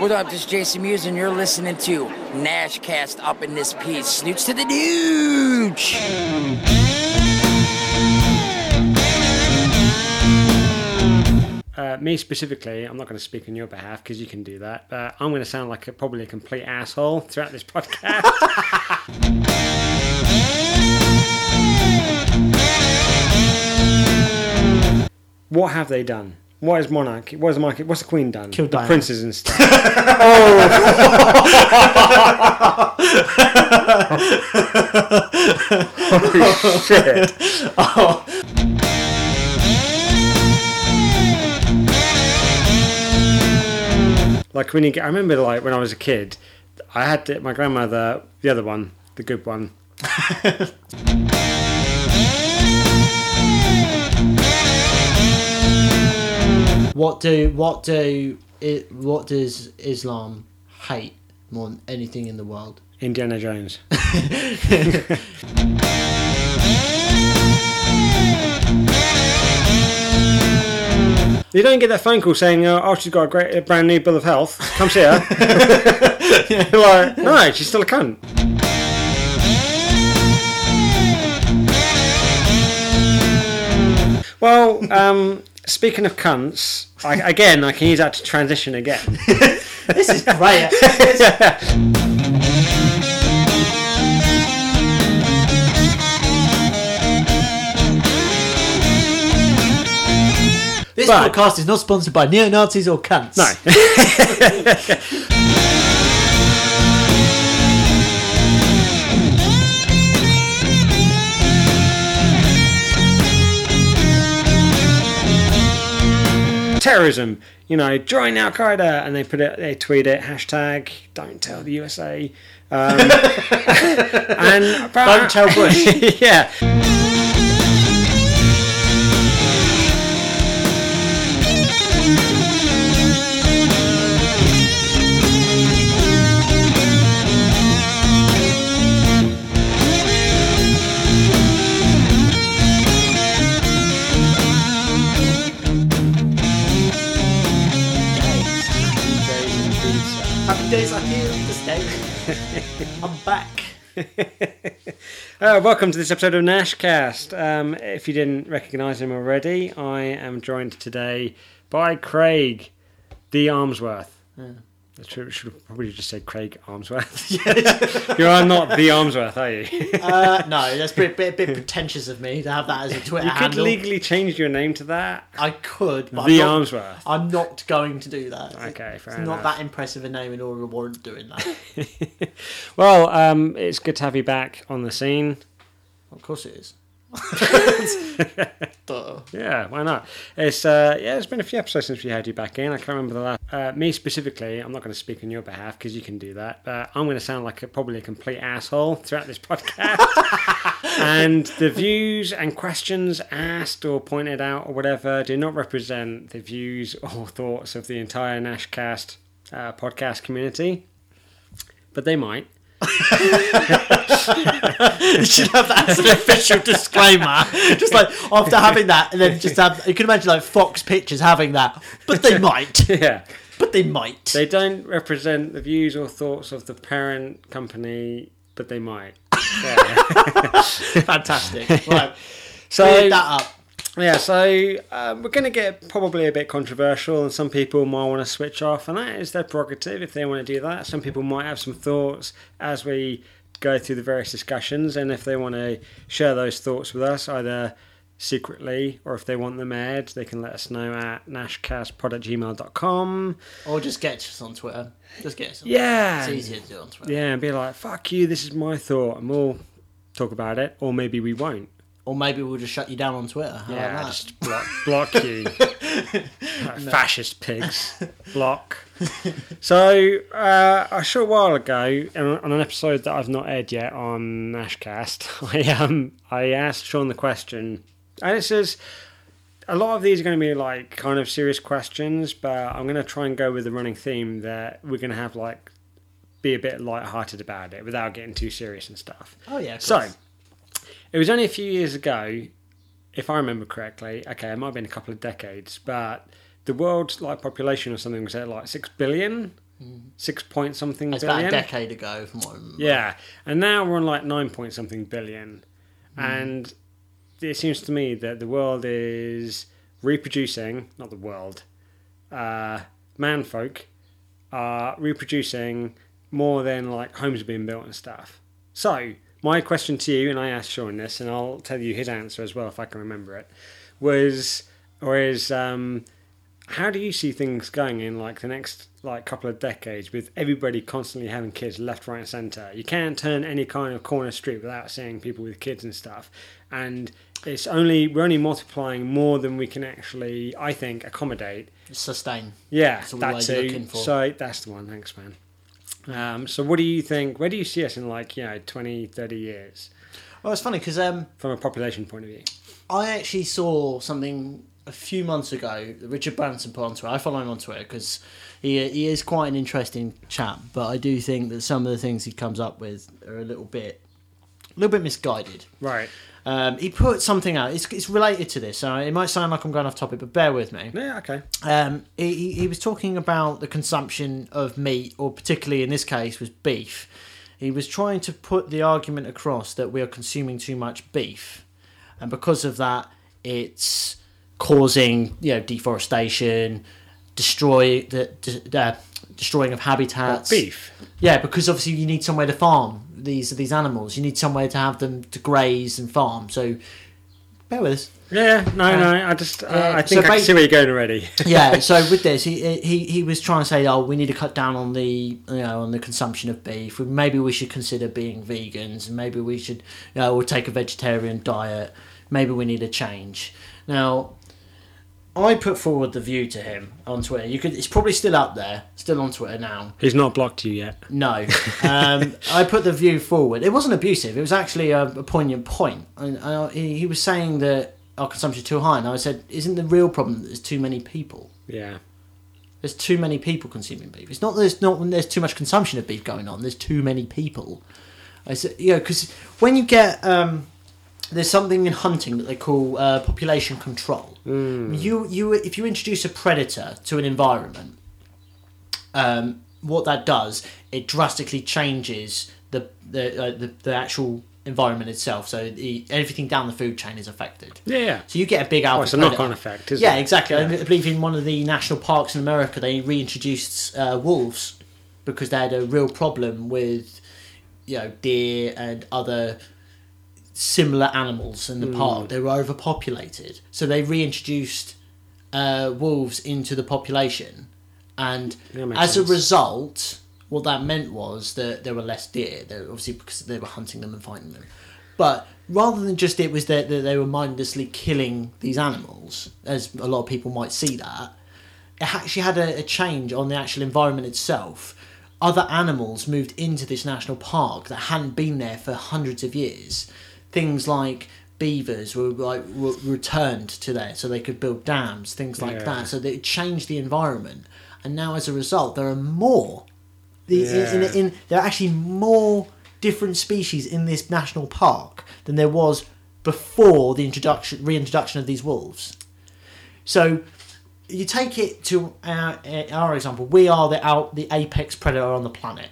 What up? This is Jason Mewes, and you're listening to Nashcast up in this piece. Snooch to the nooch! Uh, me specifically, I'm not going to speak on your behalf because you can do that, but I'm going to sound like a, probably a complete asshole throughout this podcast. what have they done? What is monarchy? What is the monarchy? What's the queen done? Killed the Diana. princes and stuff. oh shit! Oh. Like when you get, I remember like when I was a kid, I had to, my grandmother, the other one, the good one. What do what do it what does Islam hate more than anything in the world? Indiana Jones. You don't get that phone call saying, uh, "Oh, she's got a great, a brand new bill of health. Come see her." Like, no, she's still a cunt. Well, um, speaking of cunts, I, again, I can use that to transition again. This is great. This But- podcast is not sponsored by neo Nazis or cunts. No. Terrorism, you know, join Al Qaeda, and they put it, they tweet it, hashtag don't tell the USA, um, and Don't tell Bush. yeah. Days are here to stay. I'm back. Uh, welcome to this episode of Nashcast. Um, if you didn't recognise him already, I am joined today by Craig, the Armsworth. That's true. Should have probably just said Craig Armsworth. you are not the Armsworth, are you? Uh, no, that's a bit, bit, bit pretentious of me to have that as a Twitter you could handle. legally change your name to that. I could, but The I'm, not, Armsworth. I'm not going to do that. Okay, fair It's enough. not that impressive a name in order to warrant doing that. Well, um, it's good to have you back on the scene. of course it is. Yeah, why not? It's uh, yeah, it's been a few episodes since we had you back in. I can't remember the last. Uh, me specifically, I'm not going to speak on your behalf because you can do that. But I'm going to sound like a, probably a complete asshole throughout this podcast. and the views and questions asked or pointed out or whatever do not represent the views or thoughts of the entire Nashcast uh, podcast community, but they might. You should have that as an official disclaimer. Just like after having that, and then just have you can imagine like Fox Pictures having that, but they might, yeah. but they might. They don't represent the views or thoughts of the parent company, but they might. Yeah. Fantastic. Right, so that up. Yeah, so um, we're going to get probably a bit controversial, and some people might want to switch off, and that is their prerogative if they want to do that. Some people might have some thoughts as we go through the various discussions, and if they want to share those thoughts with us, either secretly or if they want them aired, they can let us know at nashcastpod at gmail.com. Or just get us on Twitter. Just get us. On Yeah. It's easier to do on Twitter. Yeah, and be like, fuck you, this is my thought, and we'll talk about it, or maybe we won't. Or maybe we'll just shut you down on Twitter. How Yeah, just block, block you. Fascist pigs. block. So, uh, a short while ago, on an episode that I've not aired yet on Nashcast, I, um, I asked Sean the question, and it says, a lot of these are going to be like kind of serious questions, but I'm going to try and go with the running theme that we're going to have like be a bit light-hearted about it without getting too serious and stuff. Oh yeah. So. It was only a few years ago, if I remember correctly. Okay, it might have been a couple of decades, but the world's like population or something was at like six billion. six point something It's about a decade ago, from what I remember. Yeah, and now we're on like nine point something billion, Hmm. and it seems to me that the world is reproducing. Not the world, uh, manfolk are reproducing more than like homes are being built and stuff. So my question to you, and I asked Sean this, and I'll tell you his answer as well if I can remember it, was or is um, how do you see things going in like the next like couple of decades with everybody constantly having kids left right and center? You can't turn any kind of corner street without seeing people with kids and stuff. And it's only we're only multiplying more than we can actually i think accommodate. Sustain. yeah That's all that we're too. looking for. so that's the one. Thanks man um, so what do you think where do you see us in like you know 20 30 years Well, it's funny because um, from a population point of view I actually saw something a few months ago that Richard Branson put on Twitter. I follow him on Twitter because he, he is quite an interesting chap, but I do think that some of the things he comes up with are a little bit, little bit misguided. right Um, he put something out. It's, it's related to this. So it might sound like I'm going off topic, but bear with me. yeah okay Um, he, he- was talking about the consumption of meat, or particularly in this case was beef. He was trying to put the argument across that we are consuming too much beef, and because of that, it's causing you know deforestation, destroy the, the uh, destroying of habitats. beef Yeah, because obviously you need somewhere to farm these these animals. You need somewhere to have them to graze and farm. So bear with us. Yeah, no, no. I just, uh, yeah, I think so I see where you're going already. yeah. So with this, he he he was trying to say, oh, we need to cut down on the you know on the consumption of beef. Maybe we should consider being vegans, and maybe we should you know or take a vegetarian diet. Maybe we need a change. Now, I put forward the view to him on Twitter. You could, it's probably still up there, still on Twitter now. He's not blocked you yet. No, um, I put the view forward. It wasn't abusive. It was actually a, a poignant point. And uh, he, he was saying that our consumption is too high, and I said, "Isn't the real problem that there's too many people? Yeah. There's too many people consuming beef. It's not that there's not when there's too much consumption of beef going on. There's too many people. I said, you know, because when you get um, there's something in hunting that they call uh, population control. You you if you introduce a predator to an environment, um, what that does it drastically changes the the uh, the, the actual environment itself. So the, everything down the food chain is affected. Yeah, yeah. So you get a big alpha. Oh, it's a knock-on effect, isn't Yeah, it? exactly. Yeah. I believe in one of the national parks in America, they reintroduced uh, wolves because they had a real problem with, you know, deer and other similar animals in the Hmm. park. They were overpopulated, so they reintroduced uh, wolves into the population, and as sense. a result, what that meant was that there were less deer. They obviously because they were hunting them and fighting them. But rather than just it was that that they were mindlessly killing these animals, as a lot of people might see that, it actually had a, a change on the actual environment itself. Other animals moved into this national park that hadn't been there for hundreds of years. Things like beavers were like were returned to there so they could build dams, things like Yeah. that. So they changed the environment, and now as a result, there are more. The, in, Yeah. in, in, there are actually more different species in this national park than there was before the introduction reintroduction of these wolves. So you take it to our, our example. We are the out the apex predator on the planet.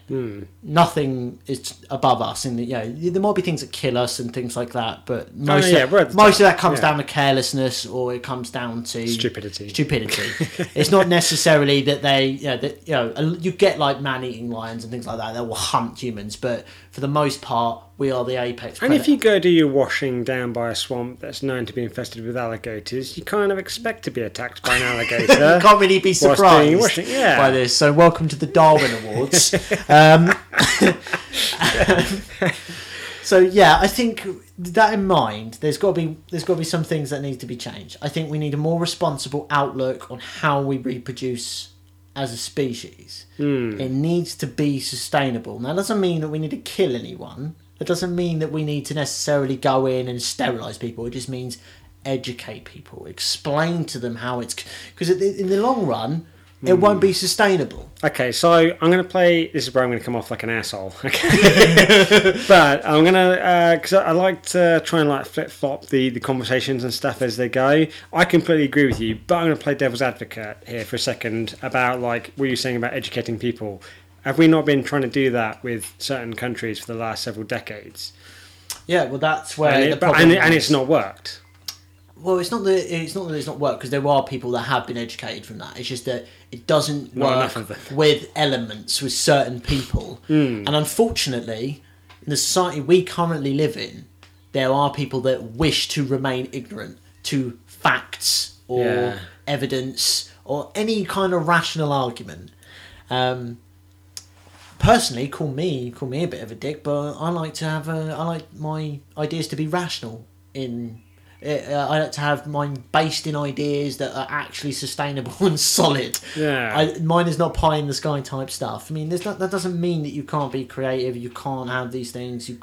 Nothing is above us. In the you know there might be things that kill us and things like that, but most Oh, yeah, of, most of that comes yeah. down to carelessness or it comes down to Stupidity. Stupidity. it's not necessarily that they you know that you know you get like man eating lions and things like that They will hunt humans, but for the most part we are the apex. And if you go do your washing down by a swamp that's known to be infested with alligators, you kind of expect to be attacked by an alligator. you can't really be surprised. Yeah. by this. So welcome to the Darwin Awards. um, so yeah, I think that in mind, there's got to be there's got to be some things that need to be changed. I think we need a more responsible outlook on how we reproduce as a species. It needs to be sustainable. Now, that doesn't mean that we need to kill anyone. It doesn't mean that we need to necessarily go in and sterilize people. It just means educate people, explain to them how it's because in the long run, it hmm. won't be sustainable. Okay, so I'm going to play. This is where I'm going to come off like an asshole. Okay, but I'm going to uh, because I I like to try and like flip flop the the conversations and stuff as they go. I completely agree with you, but I'm going to play devil's advocate here for a second about like what you're saying about educating people. Have we not been trying to do that with certain countries for the last several decades? Yeah, well, that's where And, it, but, and, and it's not worked. Well, it's not that it's not that it's not work because there are people that have been educated from that. It's just that it doesn't Not work with elements with certain people, Hmm. and unfortunately, in the society we currently live in, there are people that wish to remain ignorant to facts or Yeah. evidence or any kind of rational argument. Um, personally, call me call me a bit of a dick, but I like to have a, I like my ideas to be rational. In uh, I like to have mine based in ideas that are actually sustainable and solid. Yeah. I, mine is not pie in the sky type stuff. I mean, there's not, that doesn't mean that you can't be creative. You can't have these things. You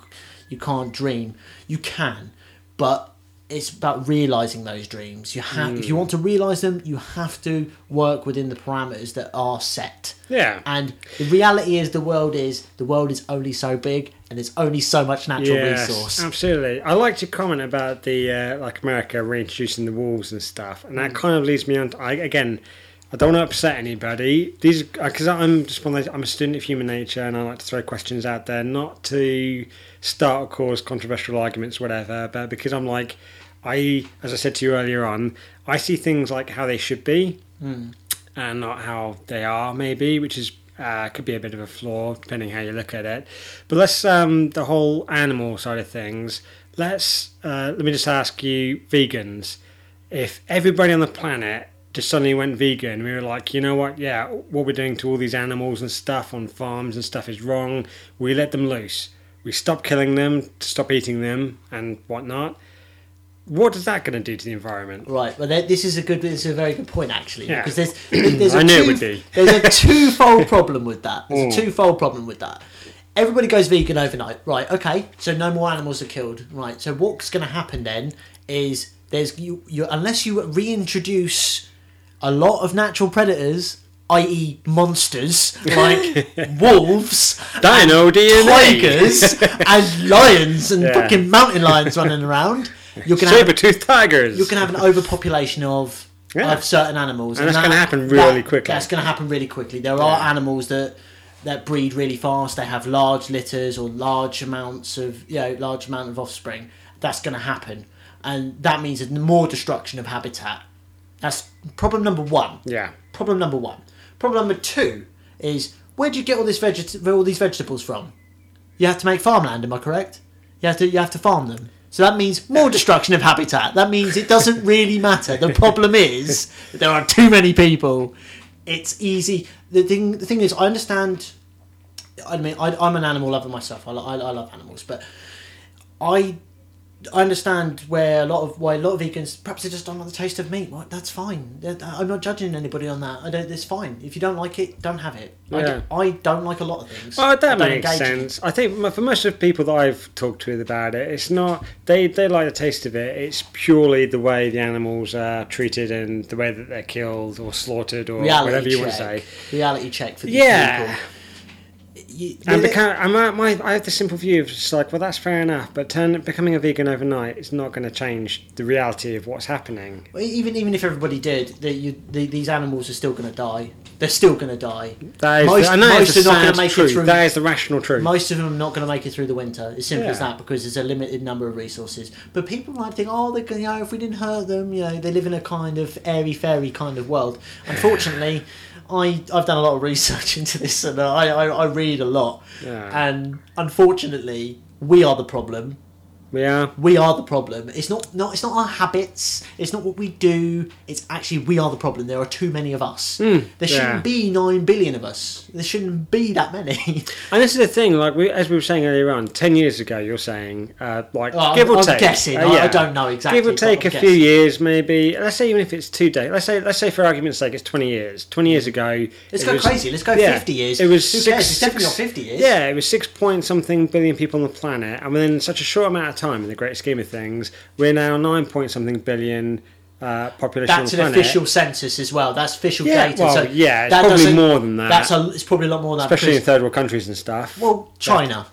you can't dream. You can, but it's about realizing those dreams. You have if you want to realize them, you have to work within the parameters that are set. Yeah. And the reality is, the world is the world is only so big, and there's only so much natural Yes, resource. absolutely. I like to comment about the uh, like America reintroducing the wolves and stuff, and Mm. that kind of leads me on. To, I, again, I don't want to upset anybody. These because I'm just one of those, I'm a student of human nature, and I like to throw questions out there, not to start or cause controversial arguments, whatever, but because I'm like, I as I said to you earlier on, I see things like how they should be, and not how they are, maybe, which is uh, could be a bit of a flaw depending how you look at it. But let's um, the whole animal side of things. Let's uh, let me just ask you, vegans, if everybody on the planet just suddenly went vegan, we were like, you know what? Yeah, what we're doing to all these animals and stuff on farms and stuff is wrong. We let them loose. We stop killing them, stop eating them, and whatnot. What is that going to do to the environment? Right, well, this is a good, this is a very good point actually, Yeah. because there's, there's a I knew it two, would be. there's a twofold problem with that. There's Mm. a twofold problem with that. Everybody goes vegan overnight, right? Okay, so no more animals are killed, right? So what's going to happen then is there's you, you unless you reintroduce a lot of natural predators, i.e., monsters like wolves, Dino DNA. tigers, and lions, and Yeah. fucking mountain lions running around. You're gonna have Saber-toothed tigers. you can have an overpopulation of Yeah. of certain animals, And that's gonna happen really that- quickly. That's going to happen really quickly. There are animals that that breed really fast. They have large litters or large amounts of you know large amount of offspring. That's going to happen, and that means more destruction of habitat. That's problem number one. Yeah. Problem number one. Problem number two is where do you get all this veget- all these vegetables from? You have to make farmland. Am I correct? You have to you have to farm them. So that means more destruction of habitat. That means it doesn't really matter. The problem is there are too many people. It's easy. The thing the thing is, I understand. I mean, I, I'm an animal lover myself. I, I, I love animals, but I I understand where a lot of why a lot of vegans perhaps they just don't like the taste of meat. Well, that's fine. I'm not judging anybody on that. I don't. It's fine. If you don't like it, don't have it. I, Yeah. don't, I don't like a lot of things. Oh, I that don't makes sense. I think for most of the people that I've talked to about it, it's not they they like the taste of it. It's purely the way the animals are treated and the way that they're killed or slaughtered or Reality whatever you check. want to say. Reality check for these Yeah. people. You, And the- become, and my, my, I have the simple view of just like, well, that's fair enough, but turn, becoming a vegan overnight is not going to change the reality of what's happening. Well, even even if everybody did, the, you, the, these animals are still going to die. They're still going to die. That is, Most- the, that is most are not gonna sad make it truth. through- That is the rational truth. Most of them are not going to make it through the winter. It's simple as that because there's a limited number of resources. But people might think, oh, they you know, if we didn't hurt them, you know, they live in a kind of airy fairy kind of world. Unfortunately, I I've done a lot of research into this and uh, I I, I read a lot. Yeah. And unfortunately, we are the problem. Yeah. We are the problem. It's not, not it's not our habits. It's not what we do. It's actually we are the problem. There are too many of us. there shouldn't yeah. be nine billion of us. There shouldn't be that many. And this is the thing, like we, as we were saying earlier on, ten years ago, you're saying, uh, like Oh, I'm- give or I'm take, guessing. uh, I- I don't know exactly, Give or take I'm a few years, maybe. Let's say even if it's two days. Let's say, let's say for argument's sake, it's twenty years. Twenty years ago, Let's it go was- crazy. Let's go yeah, 50 years. It was Who six, cares? It's definitely six- not 50 years. Yeah, it was six point something billion people on the planet, and within such a short amount of time, in the great scheme of things, we're now nine point something billion. uh, population That's an planet. official census as well. That's official Yeah, data. well, so yeah, it's probably more than that. That's a, it's probably a lot more than that. especially in third world countries and stuff. well, China.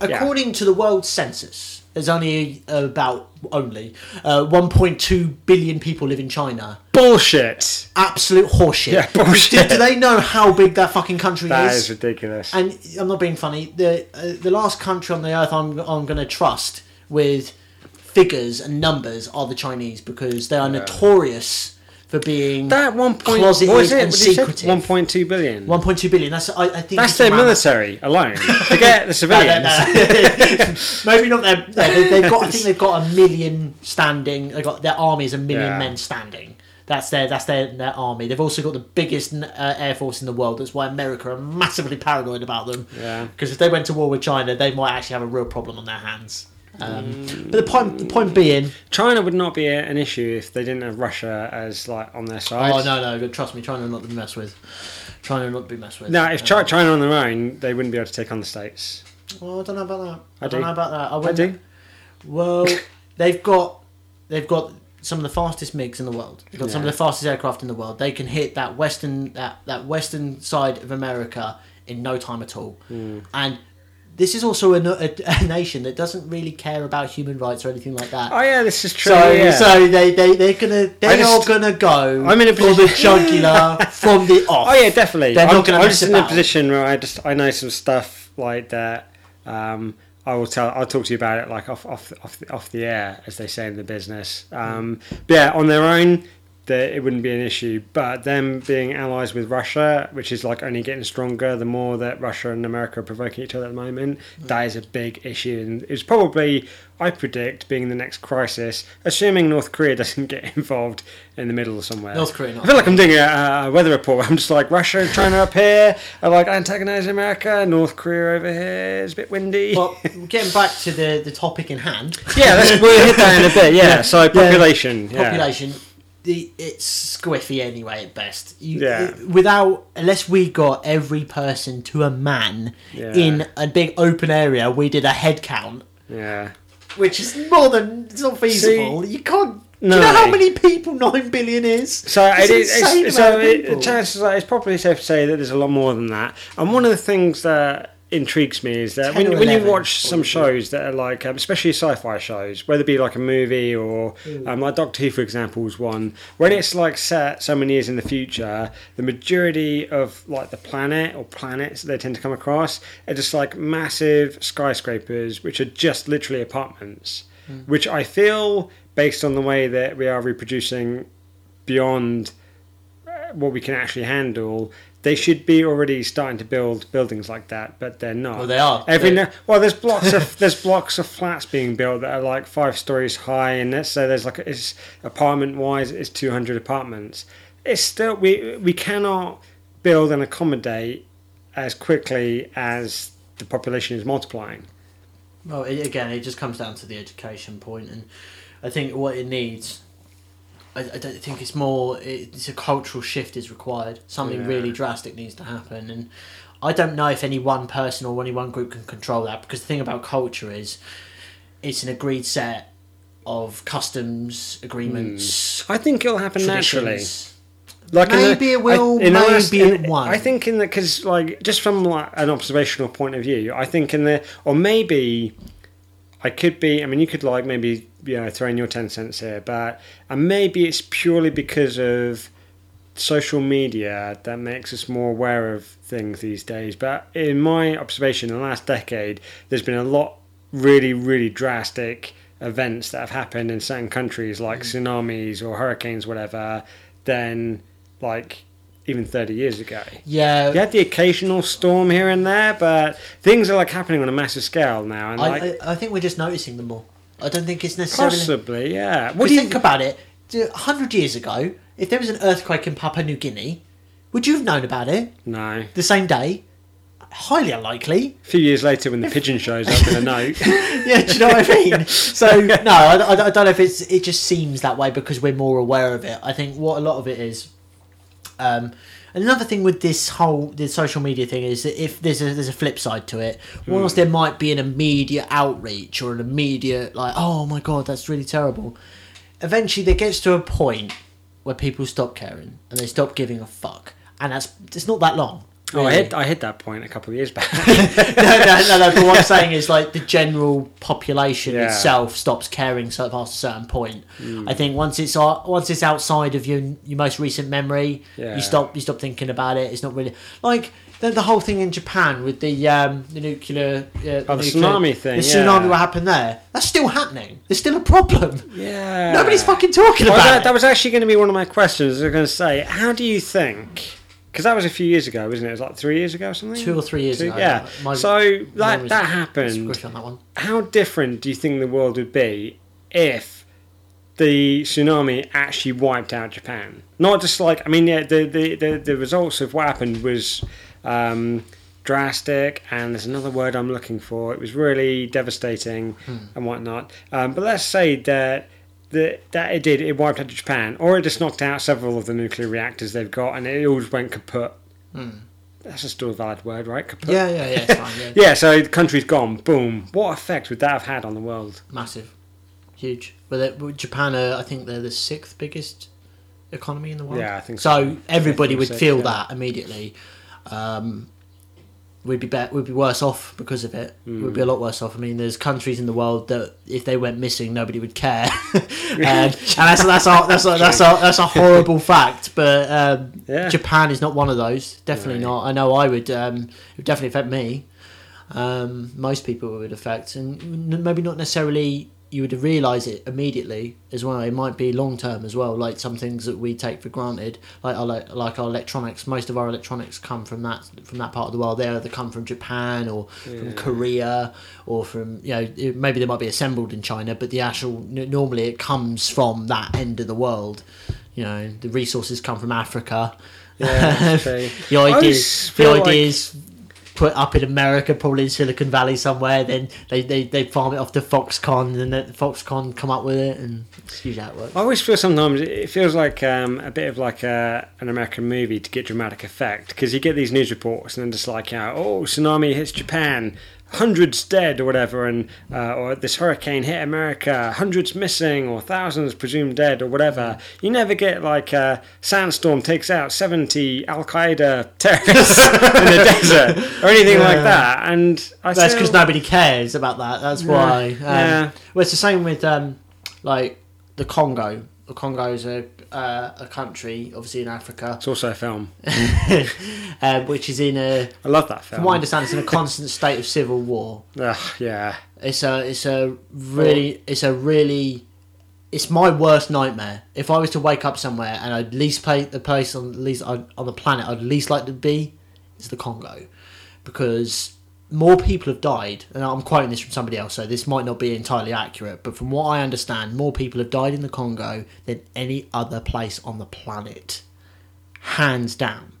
According to the World Census, there's only uh, about only uh, 1.2 billion people live in China. Bullshit. Absolute horseshit. Yeah, bullshit. Do, do they know how big that fucking country is? That is? ridiculous. And I'm not being funny. The uh, the last country on the earth I'm I'm going to trust with figures and numbers are the Chinese because they are notorious for being that one point closeted what is it? and What did you say? secretive. One point two billion. 1.2 billion. That's I, I think That's their around- military alone. Forget the No, civilians. no, no. Maybe not their. No, they, they've got. I think they've got a million standing. They got their army is a million Yeah. men standing. That's their. That's their, their army. They've also got the biggest uh, air force in the world. That's why America are massively paranoid about them. Yeah. Because if they went to war with China, they might actually have a real problem on their hands. Um, But the point. The point being. China would not be an issue if they didn't have Russia as like on their side. Oh no no! but Trust me, China not be messed with. China not be messed with. No, if Um, China on their own, they wouldn't be able to take on the states. Well, I don't know about that. I, I don't know about that. I, I wouldn't- do. Well, they've got they've got some of the fastest MiGs in the world. They've got some of Yeah. the fastest aircraft in the world. They can hit that western that, that western side of America in no time at all. Hmm. And this is also a, a, a nation that doesn't really care about human rights or anything like that. Oh yeah, this is true. so, yeah. so they they they're gonna they I just- are gonna go. I'm in a for the position- jugular from the off. Oh yeah, definitely. They're I'm, not gonna I'm just in a position where I just I know some stuff like that. Um, I will tell. I'll talk to you about it like off off off the, off the air, as they say in the business. Um, but yeah, on their own, that it wouldn't be an issue. But them being allies with Russia, which is like only getting stronger, the more that Russia and America are provoking each other at the moment, mm. that is a big issue, and it's probably I predict being the next crisis, assuming North Korea doesn't get involved in the middle somewhere. North Korea not I feel like I'm doing a, a weather report. I'm just like Russia and China up here are like antagonising America. North Korea over here is a bit windy. But getting back to the, the topic in hand. yeah, let's we'll hit that in a bit. Yeah, so population. Yeah. population it's squiffy anyway at best you, Yeah. it- without unless we got every person to a man Yeah. in a big open area we did a head count Yeah. which is more than it's not feasible you can't do No. you know how many people 9 billion is So It's it is. insane It's, so it, chances are it's probably safe to say that there's a lot more than that. And one of the things that intrigues me is that when, when you watch some shows that are like, um, especially sci-fi shows, whether it be like a movie or um, like Doctor Who, for example, is one. When it's like set so many years in the future, the majority of like the planet or planets that they tend to come across are just like massive skyscrapers, which are just literally apartments. Which I feel, based on the way that we are reproducing beyond what we can actually handle, they should be already starting to build buildings like that, but they're not. Well, they are. Every They- well, there's blocks of there's blocks of flats being built that are like five stories high, and let's say there's like it's apartment wise, it's 200 apartments. It's still we we cannot build and accommodate as quickly as the population is multiplying. Well, it, again, it just comes down to the education point, and I think what it needs. I, I don't think it's more. It's a cultural shift is required. Something Yeah. really drastic needs to happen, and I don't know if any one person or any one group can control that. Because the thing about culture is, it's an agreed set of customs agreements. Hmm. I think it'll happen naturally. Like in the- Maybe it will, the maybe it in- won't. I think in the because like just from like an observational point of view, I think in the or maybe I could be. I mean, you could like maybe you know throw in your ten cents here, but and maybe it's purely because of social media that makes us more aware of things these days. But in my observation, in the last decade, there's been a lot really really drastic events that have happened in certain countries like mm. tsunamis or hurricanes whatever Then, like even 30 years ago Yeah, you had the occasional storm here and there but things are like happening on a massive scale now and I, like I, I think we're just noticing them more. I don't think it's necessarily. possibly yeah what do you think about it? A hundred years ago, if there was an earthquake in Papua New Guinea, would you have known about it no the same day? Highly unlikely. a few years later when the pigeon shows up in a note Yeah, do you know what I mean? So no, I, I, I don't know if it's. It just seems that way because we're more aware of it. I think what a lot of it is. Um, another thing with this whole the social media thing is that if there's a there's a flip side to it, whilst there might be an immediate outreach or an immediate like, oh my god, that's really terrible. eventually there gets to a point where people stop caring and they stop giving a fuck, and that's it's not that long. Oh, I hit I hit that point a couple of years back. no, no, no, no. But what I'm saying is, like, the general population Yeah. itself stops caring so past a certain point. Mm. I think once it's o- once it's outside of your your most recent memory, Yeah. you stop you stop thinking about it. It's not really like the, the whole thing in Japan with the um the nuclear uh, Oh, the nuclear- tsunami thing, The yeah. tsunami what happened there? That's still happening. There's still a problem. yeah. Nobody's fucking talking Well, about that, it. that was actually going to be one of my questions. I was going to say, how do you think? Because that was a few years ago, wasn't it? It was like three years ago or something. Two or three years Two- ago. Yeah. My- so that that happened. on that one. How different do you think the world would be if the tsunami actually wiped out Japan? Not just like I mean, yeah, the the, the, the results of what happened was um, drastic, and there's another word I'm looking for. It was really devastating and whatnot. Um, but let's say that. That, that it did, it wiped out Japan, or it just knocked out several of the nuclear reactors they've got, and it all went kaput. That's a still a valid word, right? Kaput. Yeah, yeah, yeah. Fine. Yeah. Yeah, so the country's gone. Boom. What effect would that have had on the world? massive, huge. But Japan, are, I think they're the sixth biggest economy in the world. Yeah, I think so. so. everybody think would so, feel yeah. that immediately. Um, we'd be better, we'd be worse off because of it. We'd Mm. be a lot worse off. I mean, there's countries in the world that if they went missing, nobody would care, and, and that's that's a, that's a, that's a, that's a horrible fact. But um, Yeah. Japan is not one of those. Definitely Right. not. I know I would. Um, it would definitely affect me. Um, most people would affect, and maybe not necessarily you would realise it immediately as well. It might be long term as well. Like some things that we take for granted, like our like our electronics. Most of our electronics come from that from that part of the world. They either come from Japan or from Korea or from you know it- maybe they might be assembled in China, but the actual normally it comes from that end of the world. You know the resources come from Africa. Yeah, the ideas, the feel idea like- put up in America, probably in Silicon Valley somewhere. Then they, they, they farm it off to Foxconn, and then Foxconn come up with it, and how it works. I always feel sometimes it feels like um, a bit of like a, an American movie to get dramatic effect because you get these news reports and then just like, yeah, oh, tsunami hits Japan, hundreds dead or whatever, and uh, or this hurricane hit America, hundreds missing or thousands presumed dead or whatever. You never get like a sandstorm takes out seventy Al Qaeda terrorists in the desert or anything like that. And I That's because nobody cares about that. That's why. Um, yeah. Well, it's the same with um, like the Congo. The Congo is a uh, a country, obviously in Africa, It's also a film. uh, which is in a. I love that film. From what I understand, it's in a constant state of civil war. Ugh, yeah. It's a it's a really it's a really it's my worst nightmare. If I was to wake up somewhere and I'd least play the place on least on on the planet I'd least like to be is the Congo, because more people have died, and I'm quoting this from somebody else, so this might not be entirely accurate, but from what I understand, more people have died in the Congo than any other place on the planet, hands down.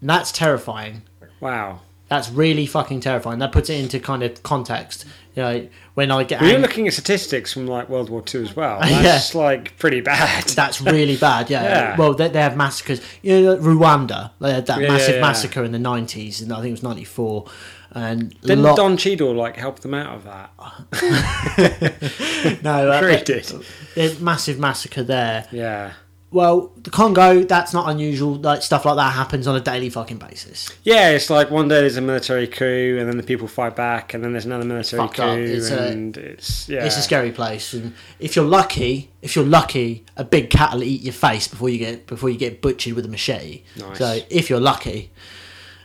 And that's terrifying Wow. that's really fucking terrifying. That puts it into kind of context. You know, when I get Well, you're ang- looking at statistics from like World War Two as well. Yeah. That's like pretty bad. that's really bad. Yeah. Yeah. Well, they, they have massacres. You know, Rwanda. They had that Yeah, massive yeah. massacre in the nineties, and I think it was ninety four. And a Didn't lot- Don Cheadle like help them out of that? no, uh, Sure he did. There's massive massacre there. Yeah. Well, the Congo, that's not unusual. Like stuff like that happens on a daily fucking basis. Yeah, it's like one day there's a military coup, and then the people fight back, and then there's another military coup, up. It's a- and it's yeah. It's a scary place, and if you're lucky, if you're lucky, a big cat will eat your face before you get before you get butchered with a machete. Nice. So if you're lucky,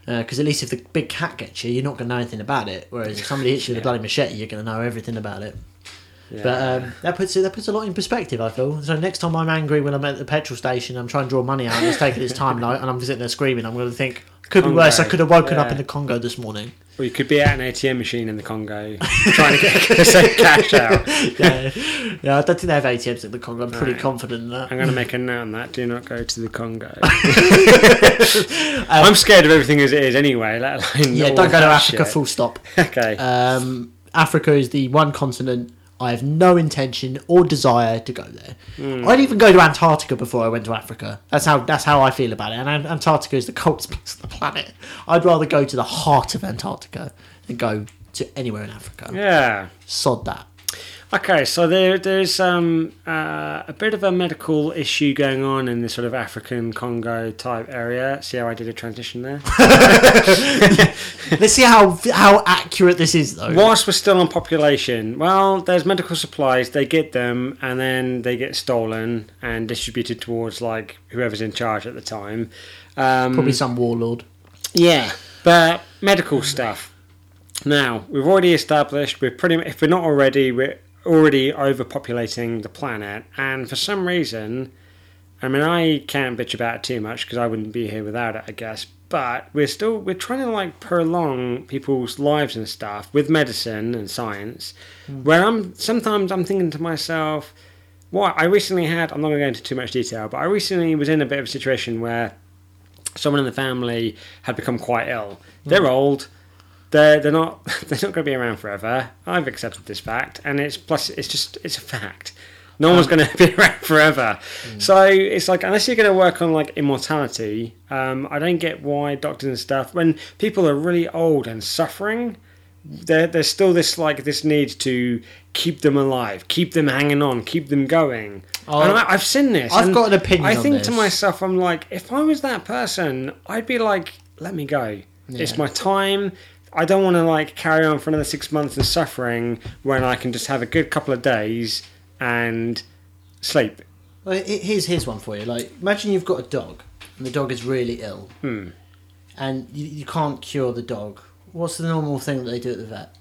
because at least if the big cat gets you, you're not going to know anything about it. Whereas if somebody hits you with a bloody machete, you're going to know everything about it. yeah. But um, that puts it that puts a lot in perspective. I feel so. Next time I'm angry when I'm at the petrol station, I'm trying to draw money out, and it's taking its time, and, and I'm sitting there screaming. I'm going to think, could be Congo, worse. I could have woken up in the Congo this morning. Or you could be at an ATM machine in the Congo trying to get some cash out. yeah, yeah. I don't think they have ATMs in the Congo. I'm pretty confident in that. I'm going to make a note on that. Do not go to the Congo. I'm scared of everything as it is anyway. Let alone Yeah, don't go to Africa. shit. Full stop. Okay. Um, Africa is the one continent I have no intention or desire to go there. Hmm. I'd even go to Antarctica before I went to Africa. That's how that's how I feel about it. And Antarctica is the coldest place on the planet. I'd rather go to the heart of Antarctica than go to anywhere in Africa. yeah. Sod that. Okay, so there, there's um, uh, a bit of a medical issue going on in this sort of African Congo type area. See how I did a transition there? Let's see how how accurate this is, though. Whilst we're still on population, well, there's medical supplies. They get them, and then they get stolen and distributed towards like whoever's in charge at the time. Um, Probably some warlord. Yeah, but medical stuff. Now we've already established we're pretty. If we're not already, we're already overpopulating the planet, and for some reason, I mean, I can't bitch about it too much because I wouldn't be here without it, I guess. But we're still we're trying to like prolong people's lives and stuff with medicine and science. Mm. Where I'm sometimes I'm thinking to myself, what I recently had. I'm not going to go into too much detail, but I recently was in a bit of a situation where someone in the family had become quite ill. They're mm. old. They're they're not they're not going to be around forever. I've accepted this fact, and it's plus it's just it's a fact. No one's going to be around forever. So it's like unless you're going to work on like immortality, um, I don't get why doctors and stuff when people are really old and suffering. There, there's still this like this need to keep them alive, keep them hanging on, keep them going. Oh, and I, I've seen this. I've got an opinion I think to myself, I'm like, if I was that person, I'd be like, let me go. It's my time. I don't want to like carry on for another six months of suffering when I can just have a good couple of days and sleep. Well, here's here's one for you. Like, imagine you've got a dog, and the dog is really ill, Hmm. and you, you can't cure the dog. What's the normal thing that they do at the vet?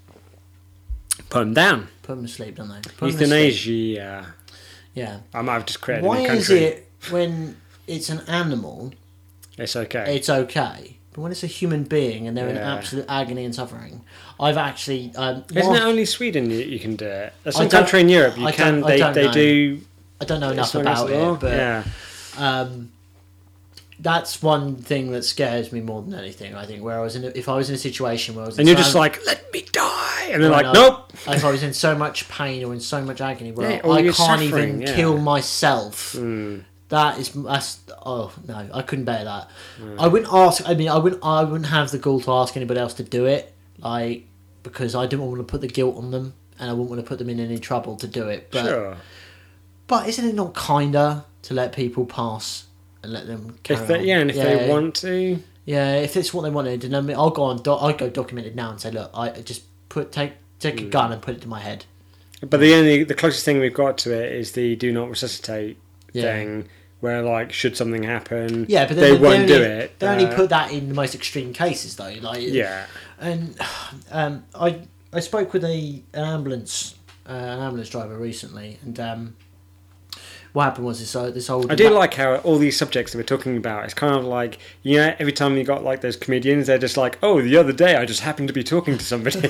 Put them down. Put them to sleep, don't they? Put 'em to sleep. Euthanasia. Yeah. I might have just created Why a is country. it when it's an animal, It's okay. it's okay, but when it's a human being and they're in Yeah. absolute agony and suffering, I've actually um, Isn't while- it only Sweden you, you can do it? There's I some don't- country in Europe you I can. don't- I They, don't they know. do. I don't know enough it's not against about the law. it, but yeah. um, that's one thing that scares me more than anything. I think where I was in, a, if I was in a situation where I was, in And you're just like, let me die, and they're like, no. nope. if I was in so much pain or in so much agony where Yeah, or I you're can't suffering, even yeah. Hmm. kill myself. That is that's oh no, I couldn't bear that. I wouldn't ask. I mean, I wouldn't. I wouldn't have the gall to ask anybody else to do it, like because I didn't want to put the guilt on them, and I wouldn't want to put them in any trouble to do it. But Sure. but isn't it not kinder to let people pass and let them carry If they, on? yeah, and if they want to, Yeah, if it's what they wanted, and I mean, I'll go on. Do- I'll go documented now and say, look, I just put take take Hmm. a gun and put it to my head. But the only the closest thing we've got to it is the do not resuscitate Yeah. thing, where like should something happen, Yeah, but they, then won't only, do it. They only Uh, put that in the most extreme cases, though. Like yeah, and um, I I spoke with a an ambulance uh, an ambulance driver recently, and um, what happened was this uh, this old I do like how all these subjects that we're talking about. It's kind of like you know, every time you got like those comedians, they're just like, oh, the other day I just happened to be talking to somebody.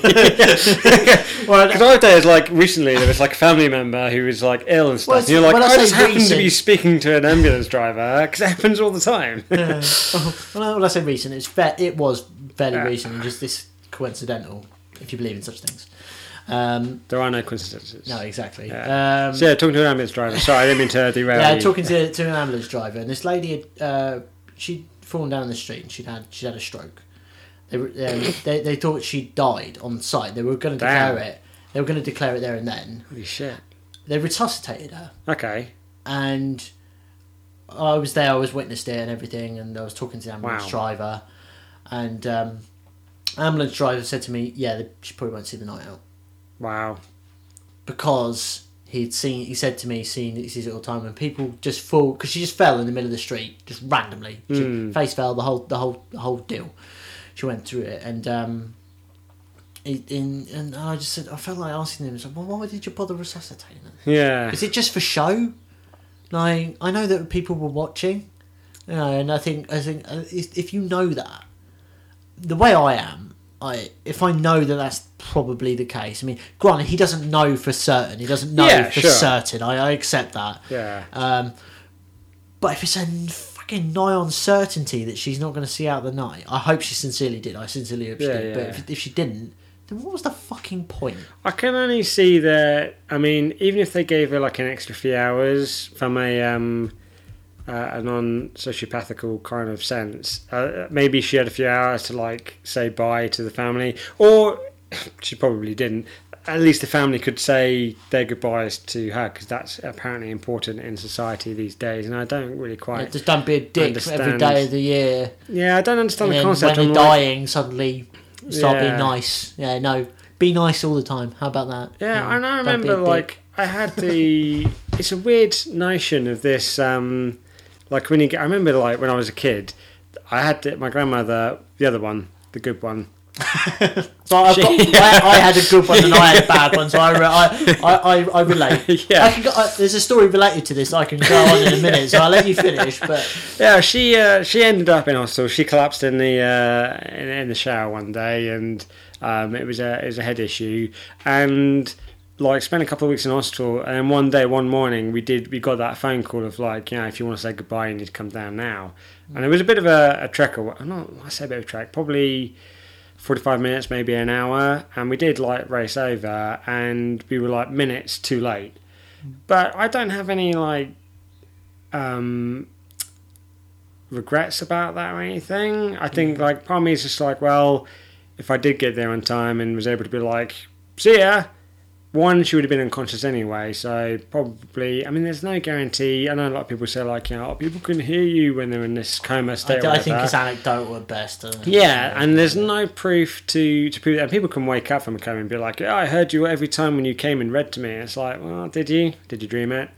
Well, Because other is like recently, there was like a family member who was like ill and stuff. Well, and you're like, I I, just happened to be speaking to an ambulance driver because it happens all the time. well, when I say recent, it's fa- it was fairly Yeah. recent and just this coincidental, if you believe in such things. Um, there are no coincidences. no, exactly. Yeah. Um, So yeah, talking to an ambulance driver. Sorry, I didn't mean to derail yeah, you. talking to, to an ambulance driver, and this lady had uh, she'd fallen down the street and she'd had she'd had a stroke. They um, they they thought she died on site. They were going to declare it. They were going to declare it there and then. Holy shit. They resuscitated her, Okay. and I was there. I was witnessed it and everything, and I was talking to the ambulance Wow. driver, and um, ambulance driver said to me, "Yeah, she probably won't see the night out." Wow. because he'd seen he said to me seen he sees it all the time when people just fall because she just fell in the middle of the street just randomly she Hmm. face fell the whole the whole the whole deal she went through it and um in and I just said I felt like asking him I said, well why did you bother resuscitating her Yeah. is it just for show like I know that people were watching you know and I think I think uh, if you know that the way I am, I if I know that that's probably the case. I mean, granted, he doesn't know for certain. He doesn't know Yeah, for sure. certain. I, I accept that. Yeah. Um, but if it's a fucking nigh on certainty that she's not going to see out the night, I hope she sincerely did. I sincerely hope she Yeah, did. But yeah. if, if she didn't, then what was the fucking point? I can only see that. I mean, even if they gave her like an extra few hours from a um, uh, a non-sociopathical kind of sense, uh, maybe she had a few hours to like say bye to the family, or she probably didn't. At least the family could say their goodbyes to her because that's apparently important in society these days. And I don't really Yeah, quite. just don't be a dick every understand. day of the year. Yeah, I don't understand And the concept. when like- dying, suddenly start being nice. Yeah, no, be nice all the time. How about that? Yeah, and I don't be a remember like I had the. it's a weird notion of this. Um, like when you get, I remember like when I was a kid, I had the, my grandmother, the other one, the good one. So I've got, I, I had a good one and I had a bad one, so I, re- I, I, I, I relate. Yeah. I can go, I, there's a story related to this I can go on in a minute, so I'll let you finish. But Yeah, she uh, she ended up in hospital. She collapsed in the uh, in, in the shower one day, and um, it was a it was a head issue, and like spent a couple of weeks in hospital. And one day, one morning, we did we got that phone call of like, you know, if you want to say goodbye, you need to come down now. And it was a bit of a, a trek. Or, not I say a bit of a trek, probably. 45 minutes, maybe an hour, and we did like race over, and we were like minutes too late. But I don't have any like um, regrets about that or anything. I think like part of me is just like, well, if I did get there on time and was able to be like, see ya. One, she would have been unconscious anyway, so probably. I mean, there's no guarantee. I know a lot of people say like, you know, oh, people can hear you when they're in this coma I, state. or I think it's anecdotal at best. Yeah, and there's no proof to to prove that. And people can wake up from a coma and be like, "Yeah, I heard you every time when you came and read to me." It's like, well, did you? Did you dream it?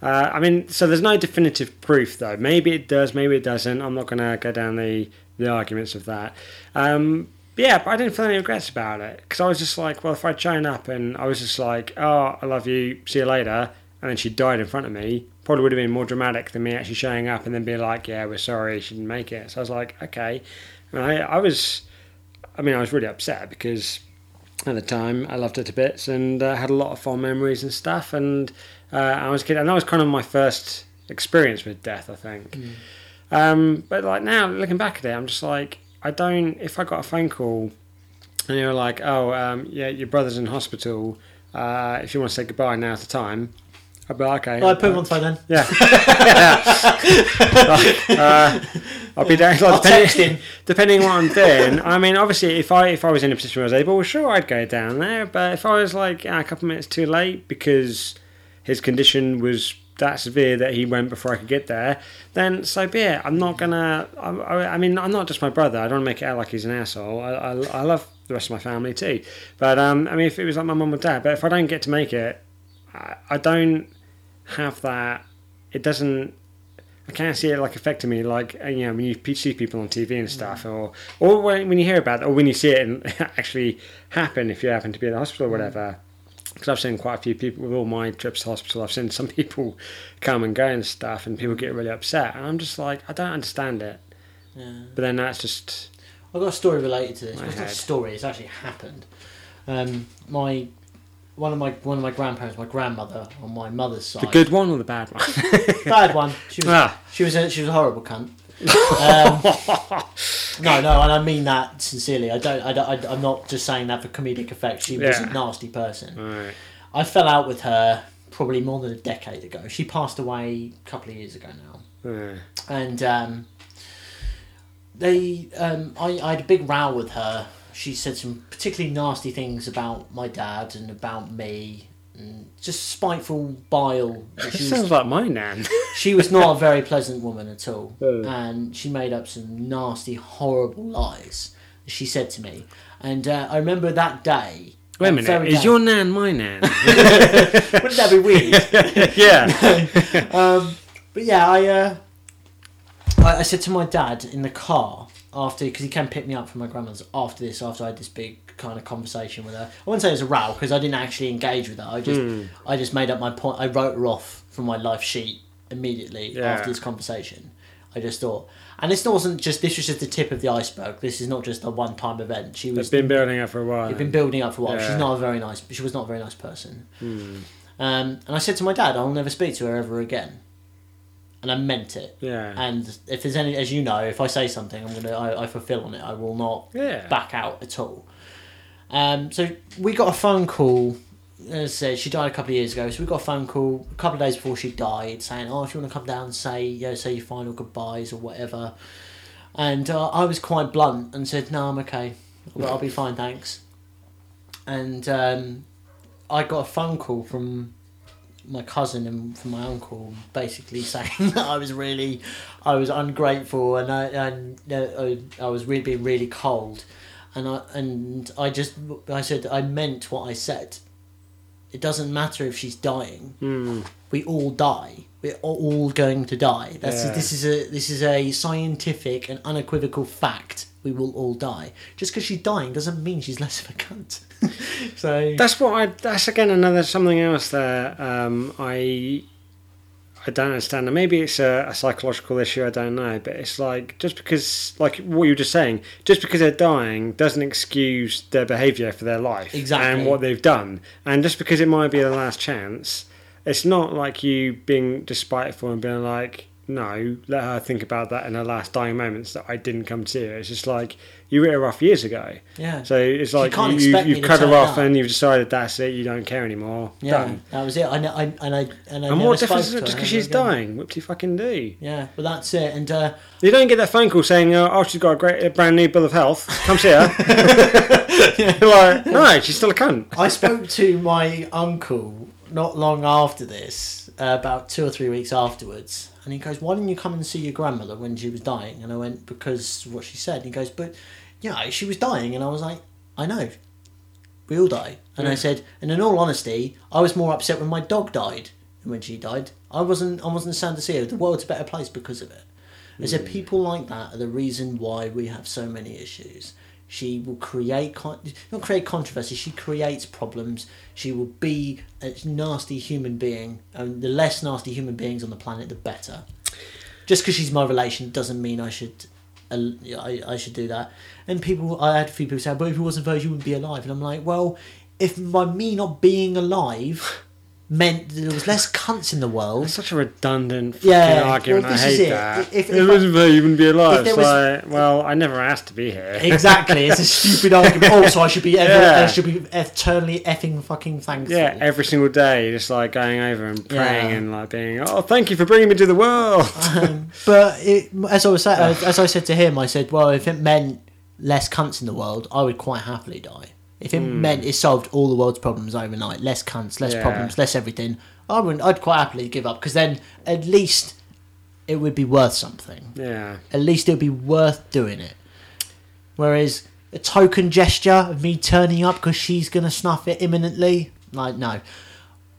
Uh, I mean, so there's no definitive proof though. Maybe it does, maybe it doesn't. I'm not going to go down the the arguments of that. Um, yeah, but I didn't feel any regrets about it because I was just like, well, if I'd shown up and I was just like, oh, I love you, see you later, and then she died in front of me, probably would have been more dramatic than me actually showing up and then being like, yeah, we're sorry, she didn't make it. So I was like, okay. And I, I was, I mean, I was really upset because at the time I loved her to bits and uh, had a lot of fond memories and stuff. And uh, I was a kid, and that was kind of my first experience with death, I think. Um, but like now, looking back at it, I'm just like, I don't. If I got a phone call and you were like, "Oh, um, yeah, your brother's in hospital. Uh, if you want to say goodbye, now's the time." I'd be like, "Okay." I put him on the phone then. Yeah. Like, uh, I'll be down. Like, I'll depending, text him. depending what I'm doing. I mean, obviously, if I if I was in a position where I was able, well, sure, I'd go down there. But if I was like a couple of minutes too late because his condition was that severe that he went before I could get there, then so be it. I'm not gonna. I, I, I mean, I'm not just my brother. I don't make it out like he's an asshole. I, I, I love the rest of my family too. But um, I mean, if it was like my mum or dad, but if I don't get to make it, I, I don't have that. It doesn't. I can't see it like affecting me, like uh, you know when you see people on TV and stuff, or or when, when you hear about it, or when you see it and actually happen if you happen to be in the hospital or whatever. Because I've seen quite a few people with all my trips to hospital. I've seen some people come and go and stuff, and people get really upset, and I'm just like, I don't understand it. Yeah. But then that's just I've got a story related to this. It's not a story. It's actually happened. Um, my one of my one of my grandparents, my grandmother on my mother's side, the good one or the bad one. bad one. She was ah, she was a, she was a horrible cunt. Um, no, no, and I mean that sincerely. I don't. I don't I, I'm not just saying that for comedic effect. She was Yeah. a nasty person. right. I fell out with her probably more than a decade ago. She passed away a couple of years ago now. And um, they um, I, I had a big row with her. She said some particularly nasty things about my dad and about me, just spiteful bile. that sounds was, like my nan. she was not a very pleasant woman at all, Oh. and she made up some nasty, horrible lies. She said to me, and uh, I remember that day. Wait a minute, is day- your nan my nan? Wouldn't that be weird? yeah. um, but yeah, I, uh, I I said to my dad in the car after because he came pick me up from my grandma's after this after I had this big kind of conversation with her. I wouldn't say it was a row because I didn't actually engage with her. I just Hmm. I just made up my point. I wrote her off from my life sheet immediately Yeah. after this conversation. I just thought, and this wasn't just this was just the tip of the iceberg. This is not just a one time event. She was It's been building up for a while. You've been building up for a while. Yeah. She's not a very nice. She was not a very nice person. Hmm. Um, and I said to my dad, "I'll never speak to her ever again," and I meant it. Yeah. And if there's any, as you know, if I say something, I'm gonna, I, I fulfil on it. I will not Yeah. back out at all. Um, so we got a phone call. As I said, she died a couple of years ago. So we got a phone call a couple of days before she died, saying, "Oh, if you want to come down and say, you know, say your final goodbyes or whatever." And uh, I was quite blunt and said, "No, I'm okay. I'll, I'll be fine, thanks." and um, I got a phone call from my cousin and from my uncle, basically saying that I was really, I was ungrateful and I and uh, I was really being really cold, and I and I just I said I meant what I said. It doesn't matter if she's dying. Hmm. We all die. We're all going to die. That's Yeah. this is a this is a scientific and unequivocal fact. We will all die. Just because she's dying doesn't mean she's less of a cunt. so That's what I. That's again another something else there. Um, I. I don't understand. And maybe it's a, a psychological issue. I don't know. But it's like just because, like what you were just saying, just because they're dying doesn't excuse their behaviour for their life Exactly. and what they've done. And just because it might be the last chance, it's not like you being despiteful and being like, no, let her think about that in her last dying moments that I didn't come to see her. It's just like you wrote her off years ago. yeah. So it's like you, you, you've cut her off up. and you've decided that's it. You don't care anymore. Yeah, Done. that was it. I, I and I and I And what difference is it just because she's again. dying? What do you fucking do? Yeah, but that's it. And uh, You don't get that phone call saying, uh, "Oh, she's got a great, a brand new bill of health. Come see her." like, no, she's still a cunt. I spoke to my uncle not long after this, uh, about two or three weeks afterwards, and he goes, "Why didn't you come and see your grandmother when she was dying?" And I went, "Because what she said." And he goes, "But yeah, she was dying," and I was like, "I know, we all die." And I said, and in all honesty, I was more upset when my dog died than when she died. I wasn't. I wasn't sad to see her. The world's a better place because of it. I said, people like that are the reason why we have so many issues. She will create, con- not create controversy. She creates problems. She will be a nasty human being, and the less nasty human beings on the planet, the better. Just because she's my relation doesn't mean I should, uh, I, I should do that. And people, I had a few people say, "But if it wasn't for her, you wouldn't be alive." And I'm like, well, if by me not being alive meant that there was less cunts in the world, It's such a redundant fucking Yeah, argument. well, I hate it. that. If- If, it wasn't for you, wouldn't be alive. was- like, well, I never asked to be here. Exactly, it's a stupid argument. Also, I should be ever, Yeah. I should be eternally effing fucking thankful. Yeah, every single day, just like going over and praying Yeah. and like being, oh, thank you for bringing me to the world. Um, but it, as I was saying, as I said to him, I said, well, if it meant less cunts in the world, I would quite happily die. If it meant it solved all the world's problems overnight, less cunts, less. Yeah. problems, less everything, I wouldn't. I'd quite happily give up because then at least it would be worth something. yeah. At least it would be worth doing it. Whereas a token gesture of me turning up because she's gonna snuff it imminently, like no.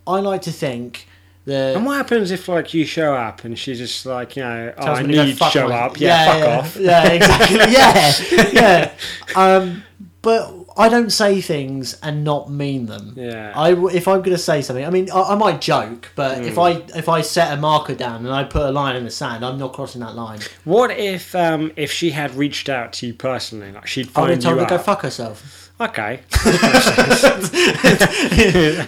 I like to think that And what happens if like you show up and she's just like, you know, oh, I me to go need to show up. Yeah, fuck yeah, off. Yeah, exactly. yeah, yeah. Um, but I don't say things and not mean them. Yeah. I if I'm gonna say something, I mean, I, I might joke, but Hmm. if I if I set a marker down and I put a line in the sand, I'm not crossing that line. What if um if she had reached out to you personally, like she'd I would have told her to go fuck herself. Okay.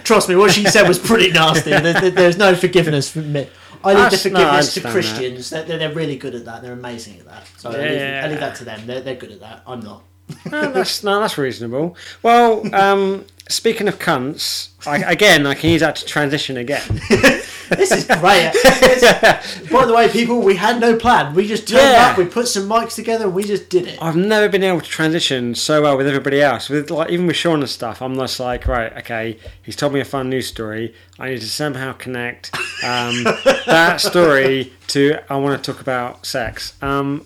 Trust me, what she said was pretty nasty. There, there- there's no forgiveness for me. I leave the That's- no, forgiveness to Christians. They're, they're really good at that. They're amazing at that. So I, leave, Yeah. I leave that to them. They're, they're good at that. I'm not. No, that's no, that's reasonable. Well, um, speaking of cunts, I, again, I can use that to transition again. This is great. It's- by the way, people, we had no plan. We just turned Yeah. up, we put some mics together, and we just did it. I've never been able to transition so well with everybody else. With like even with Sean and stuff, I'm just like, right, okay, he's told me a fun news story. I need to somehow connect um, that story to I want to talk about sex. Um,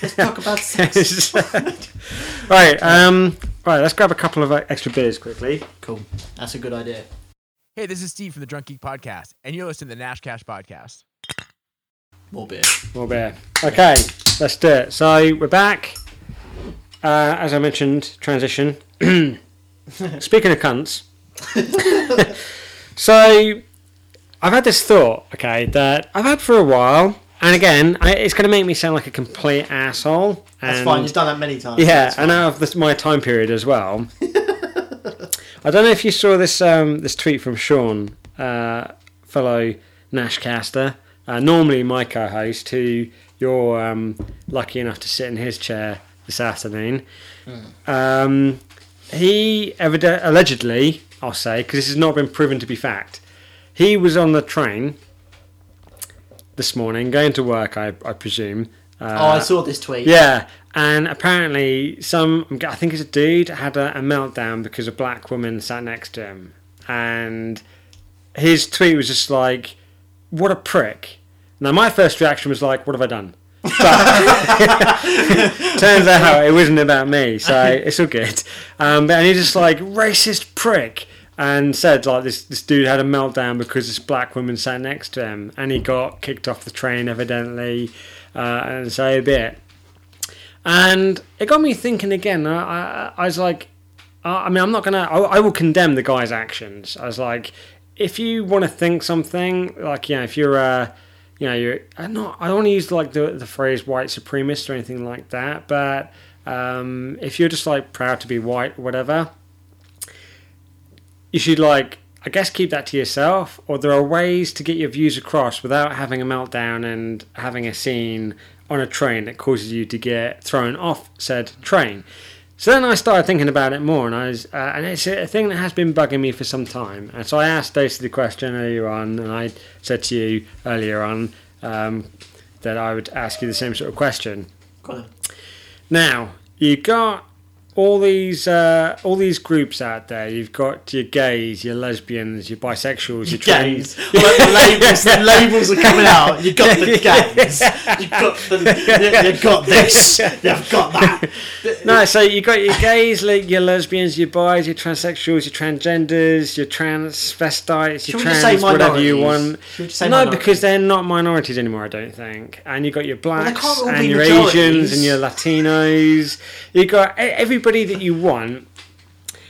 Let's talk about sex. right, um, right. Let's grab a couple of uh, extra beers quickly. Cool. That's a good idea. Hey, this is Steve from the Drunk Geek Podcast, and you're listening to the Nashcast Podcast. More beer. More beer. Okay, let's do it. So we're back. Uh, as I mentioned, transition. Speaking of cunts, so I've had this thought, okay, that I've had for a while, and again, I, it's going to make me sound like a complete asshole. That's fine. You've done that many times. yeah, and out of this, my time period as well. I don't know if you saw this um, this tweet from Sean, uh, fellow Nashcaster, uh, normally my co-host, who you're um, lucky enough to sit in his chair this afternoon. Um, he allegedly, I'll say, because this has not been proven to be fact, he was on the train this morning going to work, I, I presume. Uh, Oh, I saw this tweet. yeah, And apparently, some I think it's a dude had a, a meltdown because a black woman sat next to him, and his tweet was just like, "What a prick." Now, my first reaction was like, "What have I done?" But turns out it wasn't about me, so it's all good. Um, but and he's just like racist prick, and said like this this dude had a meltdown because this black woman sat next to him, and he got kicked off the train evidently, uh, and so a bit. And it got me thinking again. I, I, I was like, I I mean, I'm not gonna. I, I will condemn the guy's actions. I was like, if you want to think something, like you know, if you're, uh, you know, you're I'm not. I don't want to use like the the phrase white supremacist or anything like that. But um, if you're just like proud to be white whatever, you should like. I guess keep that to yourself, or there are ways to get your views across without having a meltdown and having a scene on a train that causes you to get thrown off said train. So then I started thinking about it more, and I was, uh, and it's a thing that has been bugging me for some time. And so I asked Daisy the question earlier on, and I said to you earlier on um, that I would ask you the same sort of question. Go on. Now you've got all these uh, all these groups out there. You've got your gays, your lesbians, your bisexuals, your trans. Gays. Well, the labels, the labels are coming out. You got the gays. You got the. You, got this. You've got that. No, so you got your gays, like your lesbians, your bis, your transsexuals, your transgenders, your transvestites, your trans, whatever you want. We just say no, because they're not minorities anymore. I don't think. And you got your blacks can't and your majorities. Asians and your Latinos. You got e- everybody that you want.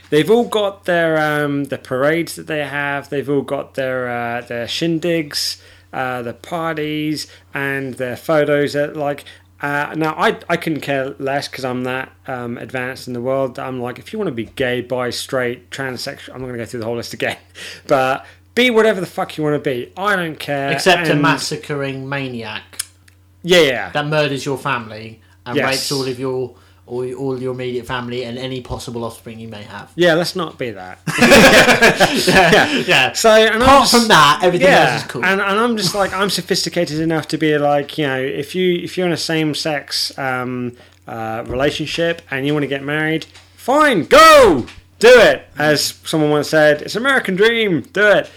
They've all got their um, the parades that they have. They've all got their uh, their shindigs, uh, the parties, and their photos. That like uh, now, I I couldn't care less because I'm that um, advanced in the world. I'm like, if you want to be gay, bi, straight, transsexual, I'm not going to go through the whole list again, but be whatever the fuck you want to be. I don't care. Except a massacring maniac Yeah, yeah. that murders your family and Yes. rapes all of your all, all your immediate family and any possible offspring you may have. yeah, let's not be that. yeah. yeah. So, and Apart just- from that, everything else is cool. And, and I'm just like I'm sophisticated enough to be like you know if you if you're in a same sex um, uh, relationship and you want to get married, fine, go do it. As someone once said, it's American dream, do it.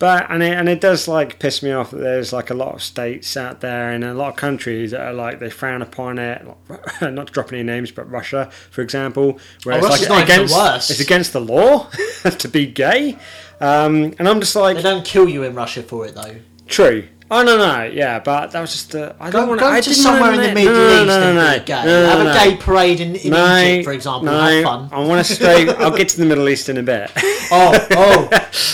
But and it, and it does like piss me off that there's like a lot of states out there and a lot of countries that are like they frown upon it. Not to drop any names, but Russia, for example, where Oh, it's Russia's like not against worse. it's against the law to be gay. Um, and I'm just like, they don't kill you in Russia for it though. True. Oh no no yeah, but that was just uh, I don't want go I to somewhere in the Middle no, East no, no, and no, be gay. no, no, Have no. a gay parade in, in No, Egypt, for example. No, Have fun. I want to stay. I'll get to the Middle East in a bit. Oh, oh,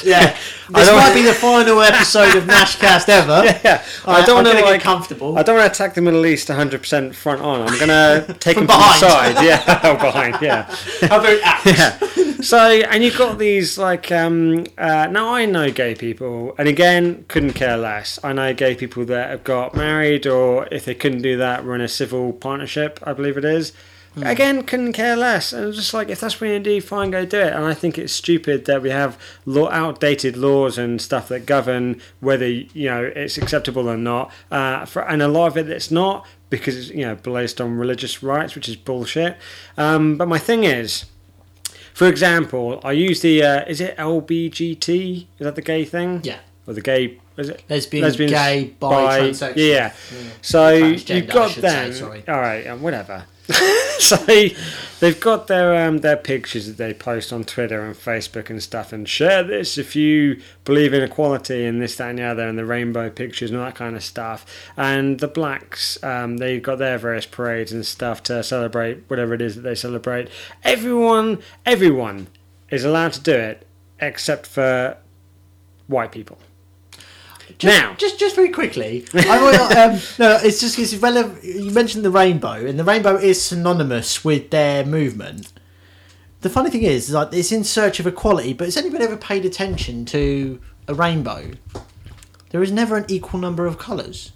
yeah. This might be the final episode of Nashcast ever. yeah, I I don't want to like. get comfortable. I don't want to attack the Middle East 100% front on. I'm gonna take From them behind. from the side. Yeah, oh, behind. Yeah. How very apt. yeah. So, and you've got these like um, uh, now I know gay people, and again, couldn't care less. I know gay people that have got married, or if they couldn't do that, were in a civil partnership. I believe it is. Again, couldn't care less. And just like if that's what you do, fine, go do it. And I think it's stupid that we have law, outdated laws and stuff that govern whether you know it's acceptable or not. Uh, for, and a lot of it that's not because it's you know based on religious rights, which is bullshit. Um, but my thing is. For example, I use the uh, is it LBGT? Is that the gay thing? Yeah. Or the gay is it Lesbian, lesbians, gay, bi, transsexual. Yeah. So you've got them. say, sorry. All right, um, whatever. so they've got their um, their pictures that they post on Twitter and Facebook and stuff, and share this if you believe in equality and this, that, and the other, and the rainbow pictures and all that kind of stuff. And the blacks, um, they've got their various parades and stuff to celebrate whatever it is that they celebrate. Everyone, everyone is allowed to do it except for white people. Just, Now- just just very quickly, I want, um, no, it's just it's relevant. You mentioned the rainbow, and the rainbow is synonymous with their movement. The funny thing is, like, it's in search of equality, but has anybody ever paid attention to a rainbow? There is never an equal number of colours.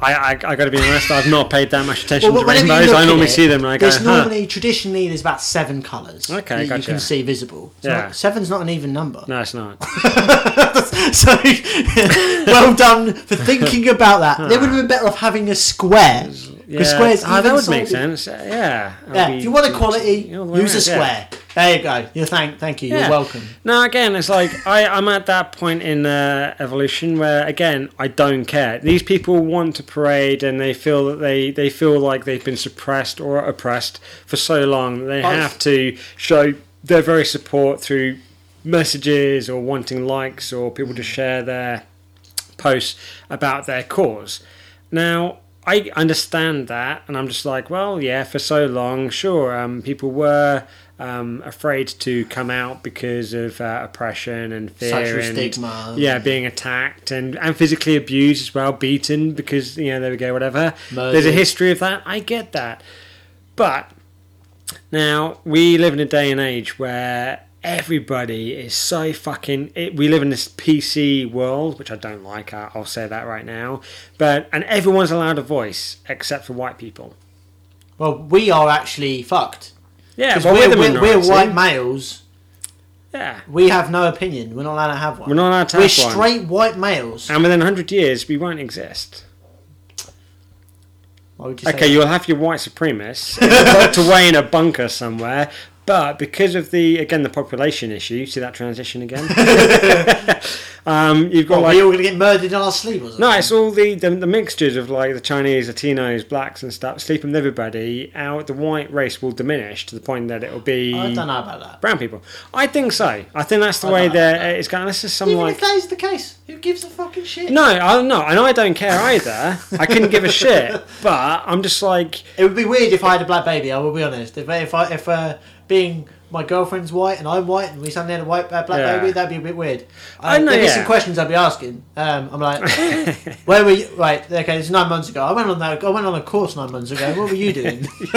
I, I, I got to be honest, I've not paid that much attention Well, to rainbows. I normally it, see them and I go, There's uh, huh. normally traditionally there's about seven colours Okay, that you can see visible. It's Yeah. not- seven's not an even number. No, it's not. so well done for thinking about that. They would have been better off having a square Because squares oh, that would make sense. Yeah. Yeah, if you want equality, all the way use a around, yeah. square. There you go. You thank, thank you. Yeah. You're welcome. Now again, it's like I, I'm at that point in uh, evolution where again I don't care. These people want to parade and they feel that they, they feel like they've been suppressed or oppressed for so long that they I've- have to show their very support through messages or wanting likes or people to share their posts about their cause. Now, I understand that, and I'm just like, well, yeah, for so long, sure, um, people were um, afraid to come out because of uh, oppression and fear Social and stigma. yeah, being attacked and, and physically abused as well, beaten because you know there we go, whatever. There's a history of that. I get that, but now we live in a day and age where everybody is so fucking. It, we live in this PC world, which I don't like. I, I'll say that right now. But and everyone's allowed a voice except for white people. Well, we are actually fucked. Yeah, Because well, we're, we're, the we're, we're white males. Yeah, We have no opinion. We're not allowed to have one. we're not allowed to We're have one. straight white males. And within hundred years, we won't exist. You say Okay, you'll have your white supremacists locked away in a bunker somewhere. But because of the again the population issue, see that transition again. um, you've got What, like we all going to get murdered in our sleep or something? no, it's all the, the the mixtures of like the Chinese, Latinos, blacks, and stuff sleeping with everybody. Out the white race will diminish to the point that it'll be I don't know about that. brown people. I think so. I think that's the I way don't that that. it's going. This is some Even like if that is the case, who gives a fucking shit? no, I no, and I don't care either. I couldn't give a shit. But I'm just like It would be weird if I had a black baby. I will be honest. If if I if uh, being my girlfriend's white and I'm white and we suddenly had a white uh, black Yeah. baby, that'd be a bit weird. I know, There'd be some questions I'd be asking. Um, I'm like, where were you? Right, okay, it's nine months ago. I went on that. I went on a course nine months ago. What were you doing?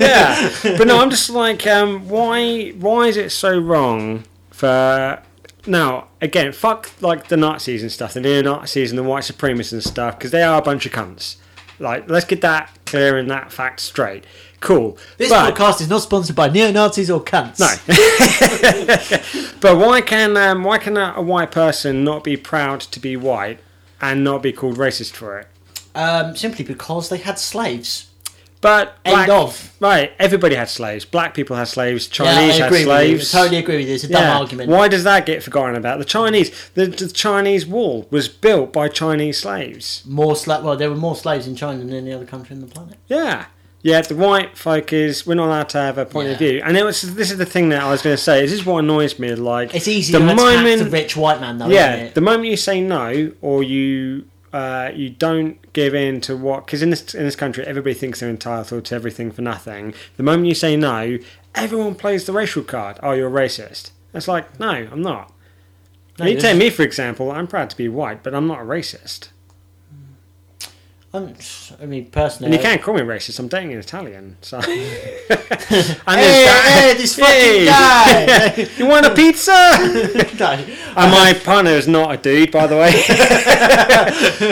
yeah, but no, I'm just like, um, why? Why is it so wrong for? Now, again, fuck like the Nazis and stuff, the neo Nazis and the white supremacists and stuff, because they are a bunch of cunts. Like, let's get that clear and that fact straight. Cool. this but, podcast is not sponsored by neo Nazis or cunts. No. but why can um, why can a, a white person not be proud to be white and not be called racist for it? Um, simply because they had slaves. But End black- of. Right, everybody had slaves. Black people had slaves. Yeah, Chinese I had slaves. totally agree with you. It's a dumb argument. Why does that get forgotten about? The Chinese, the, the Chinese wall was built by Chinese slaves. More sla- Well, there were more slaves in China than any other country on the planet. Yeah. Yeah, the white folk is we're not allowed to have a point of Yeah. view, and it was this is the thing that I was going to say. This is what annoys me. Like It's easy the to attack moment, the rich white man, though, yeah, isn't it? the moment you say no or you uh, you don't give in to what because in this in this country everybody thinks they're entitled to everything for nothing. The moment you say no, everyone plays the racial card. Oh, you're a racist. It's like no, I'm not. No, you this take me for example. I'm proud to be white, but I'm not a racist. I'm, mean, personally, And you can't call me racist. I'm dating an Italian, so. and Hey, hey, this fucking guy! you want a pizza? No. And my partner is not a dude, by the way.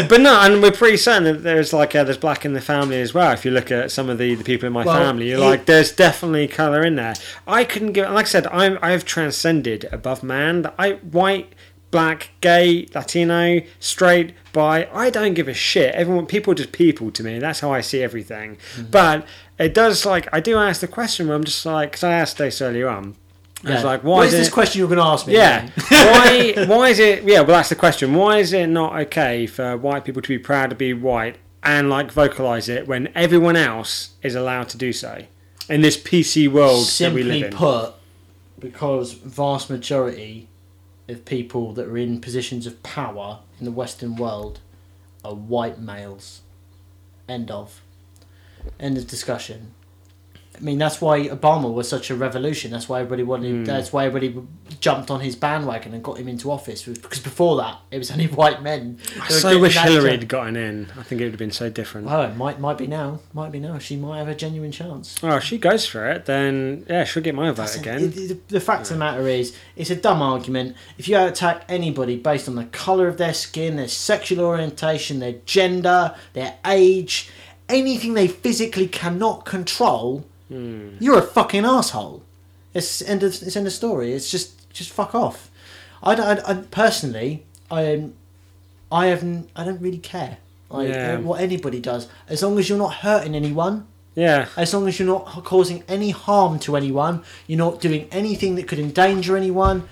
but no, and we're pretty certain that there's like uh, there's black in the family as well. If you look at some of the, the people in my Well, family, you're it- like, there's definitely colour in there. I couldn't give, like I said, I'm I've transcended above man. I white, black, gay, Latino, straight, bi. I don't give a shit. Everyone, people, are just people to me. That's how I see everything. Mm-hmm. But it does like I do ask the question where I'm just like, because I asked this earlier on. I was like, why What is is this it- question you're going to ask me? yeah. why? Why is it? Yeah. Well, that's the question. Why is it not okay for white people to be proud to be white and like vocalize it when everyone else is allowed to do so in this PC world that we Simply live in? put, because vast majority of people that are in positions of power in the Western world are white males. End of. End of discussion. I mean, that's why Obama was such a revolution. That's why everybody wanted. Hmm. That's why everybody jumped on his bandwagon and got him into office. Because before that, it was only white men. I so wish Hillary had gotten in. I think it would have been so different. Oh, it might might be now. Might be now. She might have a genuine chance. Oh, if she goes for it, then yeah, she'll get my vote That's again. The, the- the fact of the matter is, it's a dumb argument. If you attack anybody based on the colour of their skin, their sexual orientation, their gender, their age, anything they physically cannot control, Hmm. you're a fucking asshole. It's end of it's end of story. It's just just fuck off. I. I, I personally, I. I haven't. I don't really care. Like Yeah. what anybody does, as long as you're not hurting anyone, Yeah. as long as you're not causing any harm to anyone, you're not doing anything that could endanger anyone,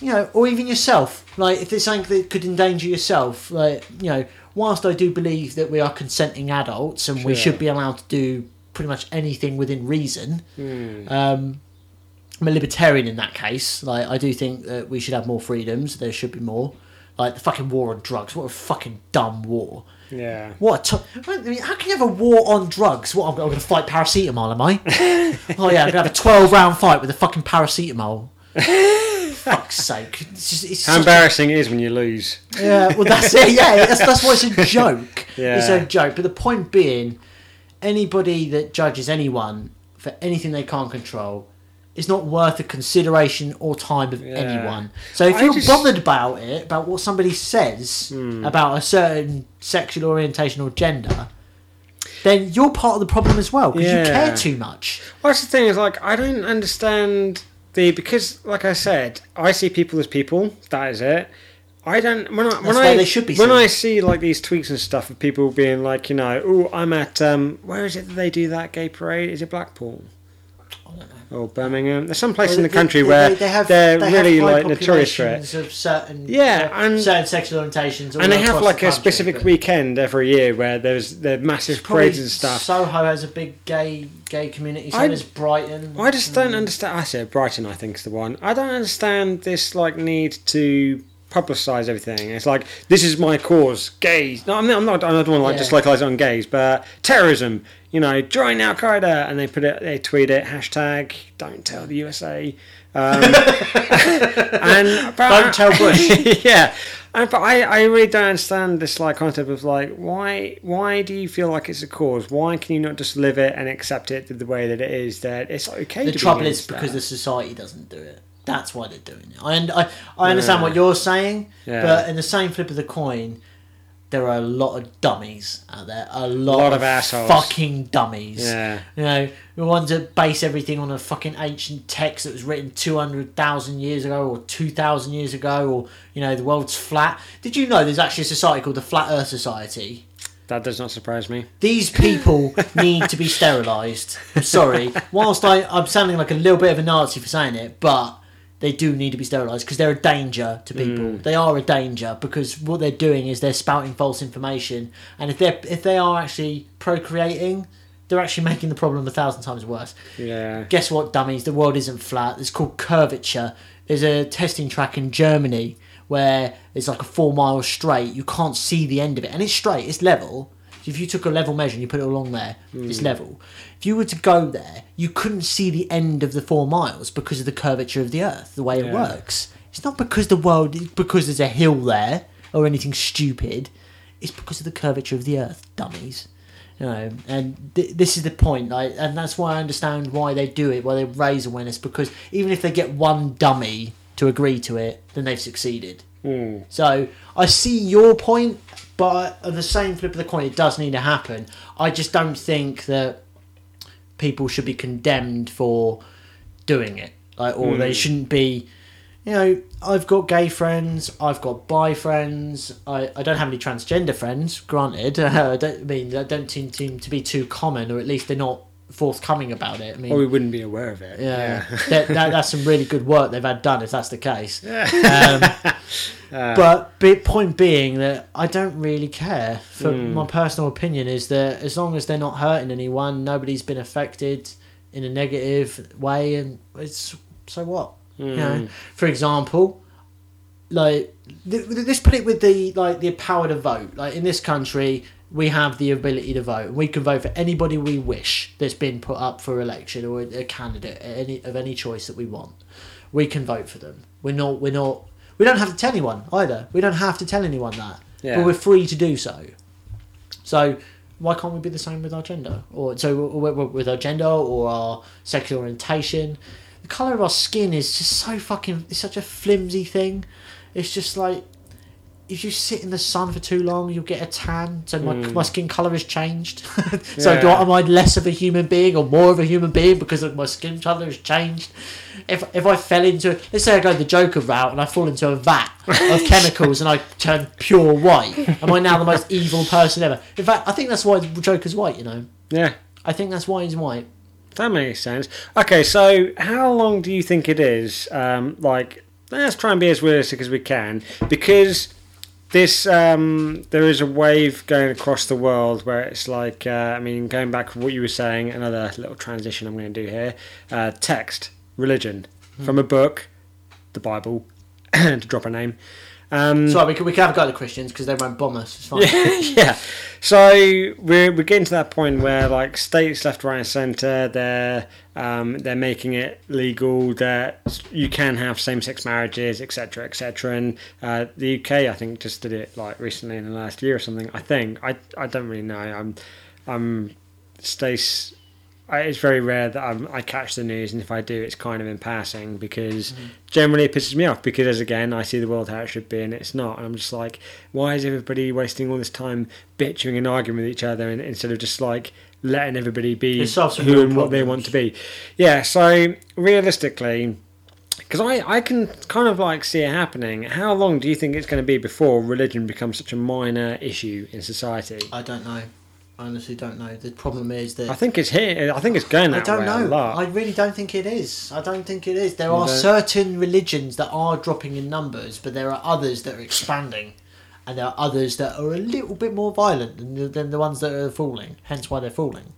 you know, or even yourself. Like if there's something that could endanger yourself, like you know, whilst I do believe that we are consenting adults and we should be allowed to do pretty much anything within reason. Um, I'm a libertarian in that case. Like I do think that we should have more freedoms. There should be more. Like the fucking war on drugs. What a fucking dumb war. Yeah. What? A t- I mean, how can you have a war on drugs? What? I'm, I'm going to fight paracetamol, am I? oh yeah, I'm going to have a 12 round fight with a fucking paracetamol. Fuck's sake! It's just, it's How such a- embarrassing it is when you lose. yeah, well, that's it. Yeah, that's, that's why it's a joke. Yeah. It's a joke. But the point being, anybody that judges anyone for anything they can't control is not worth the consideration or time of Yeah. anyone. So if I you're just- bothered about it, about what somebody says Hmm. about a certain sexual orientation or gender, then you're part of the problem as well because you care too much. Well, that's the thing is like I don't understand the because like I said, I see people as people. That is it. I don't when I when That's I they should be when seen. I see like these tweets and stuff of people being like you know oh I'm at um where is it that they do that gay parade is it Blackpool I don't know. or Birmingham there's some place in the they- country they- where they, they have, they're they have really high like notorious for it populations of certain Yeah, uh, and- certain sexual orientations, all and they have across like the a country, specific but- weekend every year where there's the massive Probably parades and stuff. Soho has a big gay gay community. So I- does Brighton. I just don't Mm. understand. I said Brighton. I think is the one. I don't understand this like need to publicise everything. It's like this is my cause, gays. No, I'm not. I'm not. I don't want to like Yeah. just localise it on gays, but terrorism. You know, join Al Qaeda, and they put it. They tweet it. Hashtag Don't tell the USA. Um, and Don't tell Bush. yeah. And, but I, I really don't understand this like concept of like why why do you feel like it's a cause? Why can you not just live it and accept it the way that it is? That it's okay. The to be trouble is because that. the society doesn't do it. That's why they're doing it. I I, I understand Yeah. what you're saying, Yeah. but in the same flip of the coin, there are a lot of dummies out there. A lot, lot of, of assholes. fucking dummies. Yeah. You know, the ones that base everything on a fucking ancient text that was written 200,000 years ago or 2,000 years ago or, you know, the world's flat. Did you know there's actually a society called the Flat Earth Society? That does not surprise me. These people need to be sterilised. I'm sorry. Whilst I, I'm sounding like a little bit of a Nazi for saying it, but they do need to be sterilised because they're a danger to people. Mm. They are a danger because what they're doing is they're spouting false information, and if they are if they are actually procreating, they're actually making the problem a thousand times worse. Yeah. Guess what, dummies? The world isn't flat. It's called curvature. There's a testing track in Germany where it's like a four mile straight. You can't see the end of it, and it's straight. It's level. If you took a level measure and you put it along there, it's level. If you were to go there, you couldn't see the end of the four miles because of the curvature of the Earth, the way it works. It's not because the world, because there's a hill there or anything stupid. It's because of the curvature of the Earth, dummies. You know, and th- this is the point, like, and that's why I understand why they do it, why they raise awareness. Because even if they get one dummy to agree to it, then they've succeeded. Mm. So I see your point, but on the same flip of the coin, it does need to happen. I just don't think that people should be condemned for doing it, like, or they hmm. shouldn't be. You know, I've got gay friends, I've got bi friends. I, I don't have any transgender friends. Granted, I don't I mean they don't seem, seem to be too common, or at least they're not forthcoming about it. I mean, Or we wouldn't be aware of it. yeah, that, that, that's some really good work they've had done if that's the case. Um, uh. but be, point being that I don't really care. For hmm. my personal opinion is that as long as they're not hurting anyone, nobody's been affected in a negative way, and it's so what. You hmm. know, for example, like th- let's put it with the like the power to vote. Like in this country, we have the ability to vote. We can vote for anybody we wish that's been put up for election or a candidate any of any choice that we want. We can vote for them. We're not. We're not. We don't have to tell anyone either. We don't have to tell anyone that. Yeah. But we're free to do so. So why can't we be the same with our gender, or so with our gender or our sexual orientation? The color of our skin is just so fucking. It's such a flimsy thing. It's just like if you sit in the sun for too long, you'll get a tan. So my, Hmm. my skin color has changed. so do I, am I less of a human being or more of a human being because of my skin color has changed? If if I fell into let's say I go the Joker route and I fall into a vat of chemicals and I turn pure white, am I now the most evil person ever? In fact, I think that's why the Joker's white. You know, Yeah. I think that's why he's white. That makes sense. Okay, so how long do you think it is? Um, like, let's try and be as realistic as we can, because this um, there is a wave going across the world where it's like, uh, I mean, going back to what you were saying, another little transition I'm going to do here. Uh, text, religion, from a book, the Bible, to drop a name. Um, Sorry, we can, we can have a go at the Christians because they won't bomb us. It's fine. yeah. So we're we're getting to that point where like states left, right, and centre, they're um, they're making it legal that you can have same sex marriages, etc., etc. And uh, the UK, I think, just did it like recently in the last year or something. I think I I don't really know. I'm I'm states. I, it's very rare that I'm, I catch the news, and if I do, it's kind of in passing because mm-hmm. generally it pisses me off because, as again, I see the world how it should be, and it's not. And I'm just like, why is everybody wasting all this time bitching and arguing with each other, and, instead of just like letting everybody be It solves some who and what they want to be? Yeah. So realistically, because I, I can kind of like see it happening. How long do you think it's going to be before religion becomes such a minor issue in society? I don't know. I honestly don't know. The problem is that I think it's here. I think it's going I that don't way know. a lot. I really don't think it is. I don't think it is. There are certain religions that are dropping in numbers, but there are others that are expanding, and there are others that are a little bit more violent than the, than the ones that are falling. Hence why they're falling.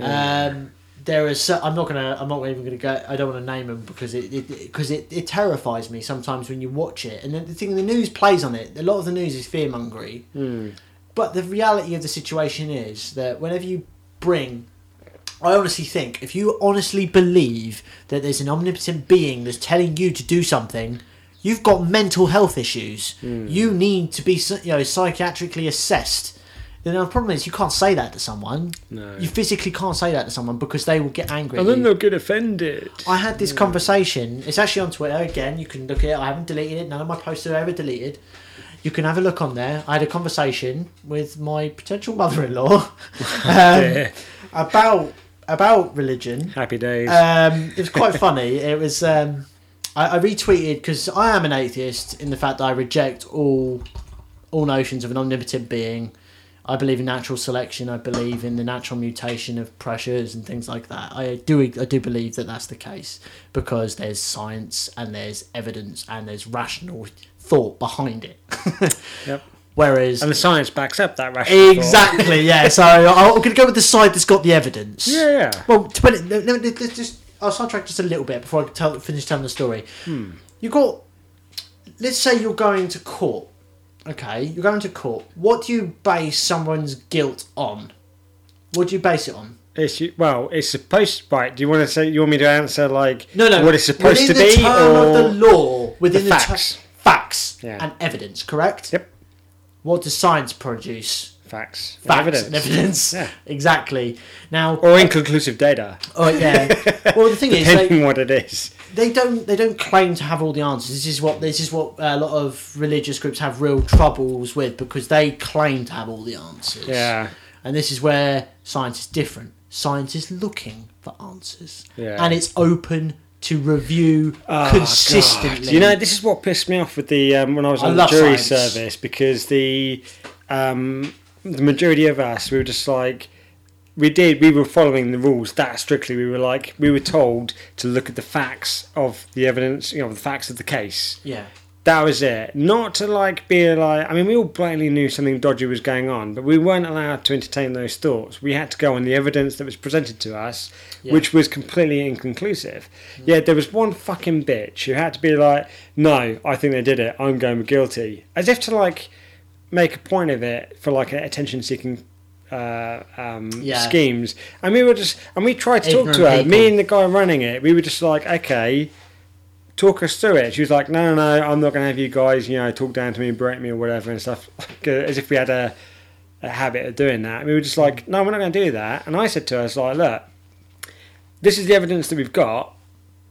Um, there is. I'm not gonna. I'm not even gonna go. I don't want to name them because it because it, it, terrifies me sometimes when you watch it. And then the thing, the news plays on it. A lot of the news is fear mongery. Hmm. But the reality of the situation is that whenever you bring I honestly think if you honestly believe that there's an omnipotent being that's telling you to do something, you've got mental health issues. Hmm. You need to be you know psychiatrically assessed. The the problem is you can't say that to someone. No. You physically can't say that to someone because they will get angry. and then they'll get offended. I had this conversation. It's actually on Twitter again. You can look at it. I haven't deleted it. None of my posts are ever deleted. You can have a look on there. I had a conversation with my potential mother-in-law um, about about religion. Happy days. Um, it was quite funny. It was. Um, I, I retweeted because I am an atheist in the fact that I reject all all notions of an omnipotent being. I believe in natural selection. I believe in the natural mutation of pressures and things like that. I do I do believe that that's the case because there's science and there's evidence and there's rational thought behind it. Yep. Whereas and the science backs up that rational thought. exactly, yeah. So I'm going to go with the side that's got the evidence. Yeah, yeah. Well, to put it, no, no, let's just I'll sidetrack just a little bit before I tell, finish telling the story. Hmm. You got, let's say you're going to court. Okay, you're going to court. What do you base someone's guilt on? What do you base it on? It's well, it's supposed. Right? Do you want to say? You want me to answer like No, no. what it's supposed to be, or the law, within the the, facts? Ter- facts Yeah. and evidence. Correct. Yep. What does science produce? facts, and Facts evidence, and evidence. Yeah. Exactly. Now, or inconclusive data, oh yeah. well, the thing is, they, depending what it is. they don't they don't claim to have all the answers. This is what this is what a lot of religious groups have real troubles with because they claim to have all the answers. Yeah. And this is where science is different. Science is looking for answers. Yeah. And it's open to review Oh, consistently. God. You know, this is what pissed me off with the um, when I was I on the jury science. service because the um, the majority of us we were just like we did we were following the rules that strictly. We were like we were told to look at the facts of the evidence, you know, the facts of the case. Yeah. That was it. Not to like be like. I mean, we all blatantly knew something dodgy was going on, but we weren't allowed to entertain those thoughts. We had to go on the evidence that was presented to us, Yeah. which was completely inconclusive. Yet there was one fucking bitch who had to be like, "No, I think they did it. I'm going guilty," as if to like make a point of it for like attention-seeking uh, um, Yeah. schemes. And we were just, and we tried to talk to her. people. Me and the guy running it, we were just like, okay talk us through it. She was like, no, no, no, I'm not going to have you guys, you know, talk down to me, berate me or whatever and stuff, like, uh, as if we had a, a habit of doing that. And we were just like, no, we're not going to do that. And I said to her, I was like, look, this is the evidence that we've got.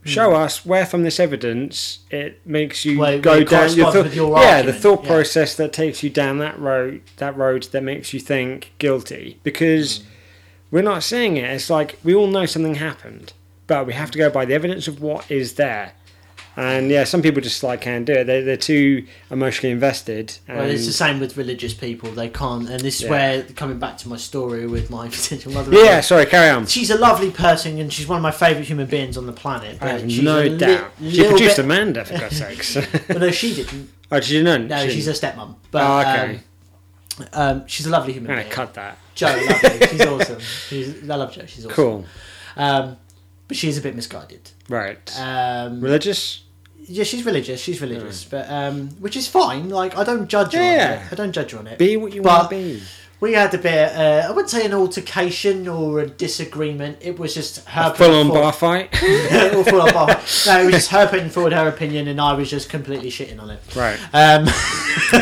show us where from this evidence it makes you Where- go where down your thought, your yeah, the thought yeah. process that takes you down that road, that road that makes you think guilty. Because Mm. we're not seeing it. It's like we all know something happened, but we have to go by the evidence of what is there. And yeah, some people just like can't do it. They're, they're too emotionally invested. And Well, it's the same with religious people. They can't, and this is Yeah. where coming back to my story with my potential mother. yeah, sorry, carry on. she's a lovely person, and she's one of my favourite human beings on the planet. I have no li- doubt. she produced bit- Amanda, for God's sakes. But no, she didn't. oh, she didn't? No, She she's a stepmom. But Oh, okay. um, um, she's a lovely human I'm being. cut that. Joe, lovely. She's awesome. She's, I love Joe. She's awesome. Cool. Um, but she's a bit misguided. Right. Um, Religious? Yeah, she's religious. She's religious, but um, which is fine. Like I don't judge her. Yeah. On it. I don't judge her on it. Be what you But- want to be. We had a bit. Uh, I wouldn't say an altercation or a disagreement. It was just her Full on bar fight. or full on bar. No, it was just her putting forward her opinion, and I was just completely shitting on it. right. Um,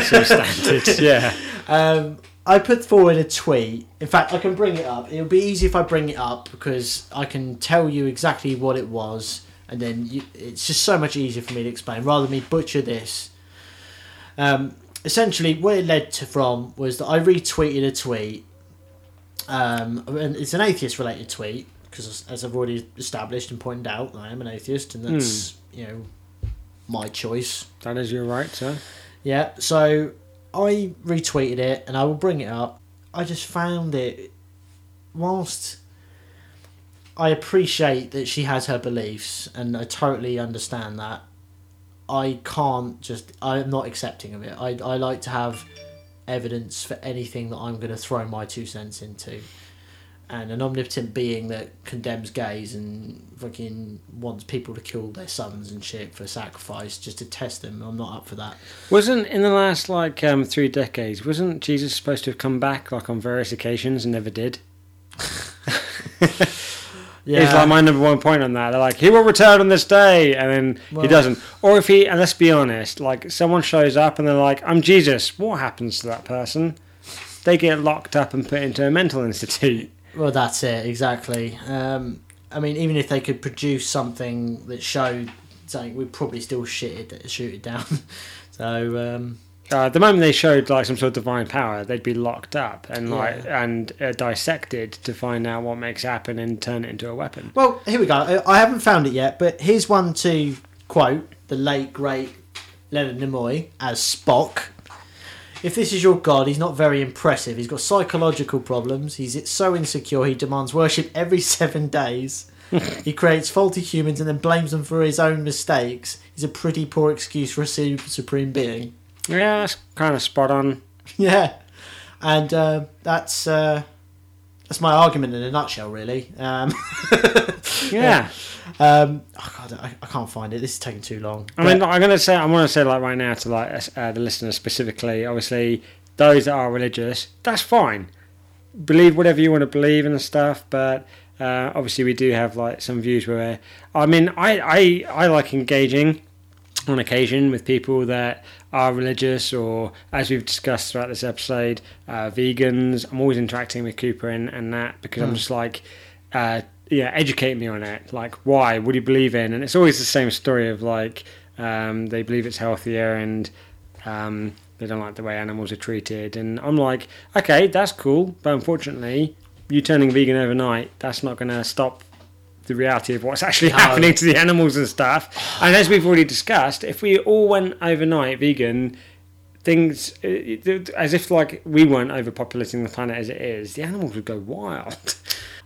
So standard. Yeah. um, I put forward a tweet. In fact, I can bring it up. It'll be easy if I bring it up because I can tell you exactly what it was, and then you, it's just so much easier for me to explain rather than me butcher this. Um, essentially, what it led to from was that I retweeted a tweet, um, and it's an atheist-related tweet because, as I've already established and pointed out, I am an atheist, and that's you know my choice. That is your right, sir. Yeah, so I retweeted it and I will bring it up. I just found it, whilst I appreciate that she has her beliefs and I totally understand that, I can't just, I'm not accepting of it. I, I like to have evidence for anything that I'm going to throw my two cents into. And an omnipotent being that condemns gays and fucking wants people to kill their sons and shit for sacrifice just to test them, I'm not up for that. Wasn't in the last like um, three decades? Wasn't Jesus supposed to have come back like on various occasions and never did? Yeah. It's like my number one point on that. They're like, he will return on this day, and then Well- he doesn't. Or if he, and let's be honest, like someone shows up and they're like, I'm Jesus. What happens to that person? They get locked up and put into a mental institute. Well, that's it exactly. Um, I mean, even if they could produce something that showed something, we'd probably still shit it, shoot it down. so um, Uh, the moment they showed like some sort of divine power, they'd be locked up and like Yeah. and uh, dissected to find out what makes it happen and turn it into a weapon. Well, here we go. I I haven't found it yet, but here's one to quote the late great Leonard Nimoy as Spock. If this is your god, he's not very impressive. He's got psychological problems. He's so insecure he demands worship every seven days. he creates faulty humans and then blames them for his own mistakes. He's a pretty poor excuse for a supreme being. Yeah, that's kind of spot on. Yeah, and uh, that's uh, that's my argument in a nutshell, really. Um, Yeah. Um, oh God, I, I can't find it. This is taking too long. I mean, I'm gonna say, I want to say like right now to like uh, the listeners specifically. Obviously, those that are religious, that's fine. Believe whatever you want to believe and stuff, but uh, obviously we do have like some views where, I mean, I I I like engaging on occasion with people that are religious or as we've discussed throughout this episode uh, vegans. I'm always interacting with cooper and, and that because i'm just like uh, yeah educate me on it. Like why? What do you believe in? And it's always the same story of like um, they believe it's healthier and um, they don't like the way animals are treated. And i'm like okay that's cool but unfortunately you turning vegan overnight that's not going to stop the reality of what's actually No. happening to the animals and stuff. And as we've already discussed, if we all went overnight vegan, things it- as if like we weren't overpopulating the planet as it is, the animals would go wild.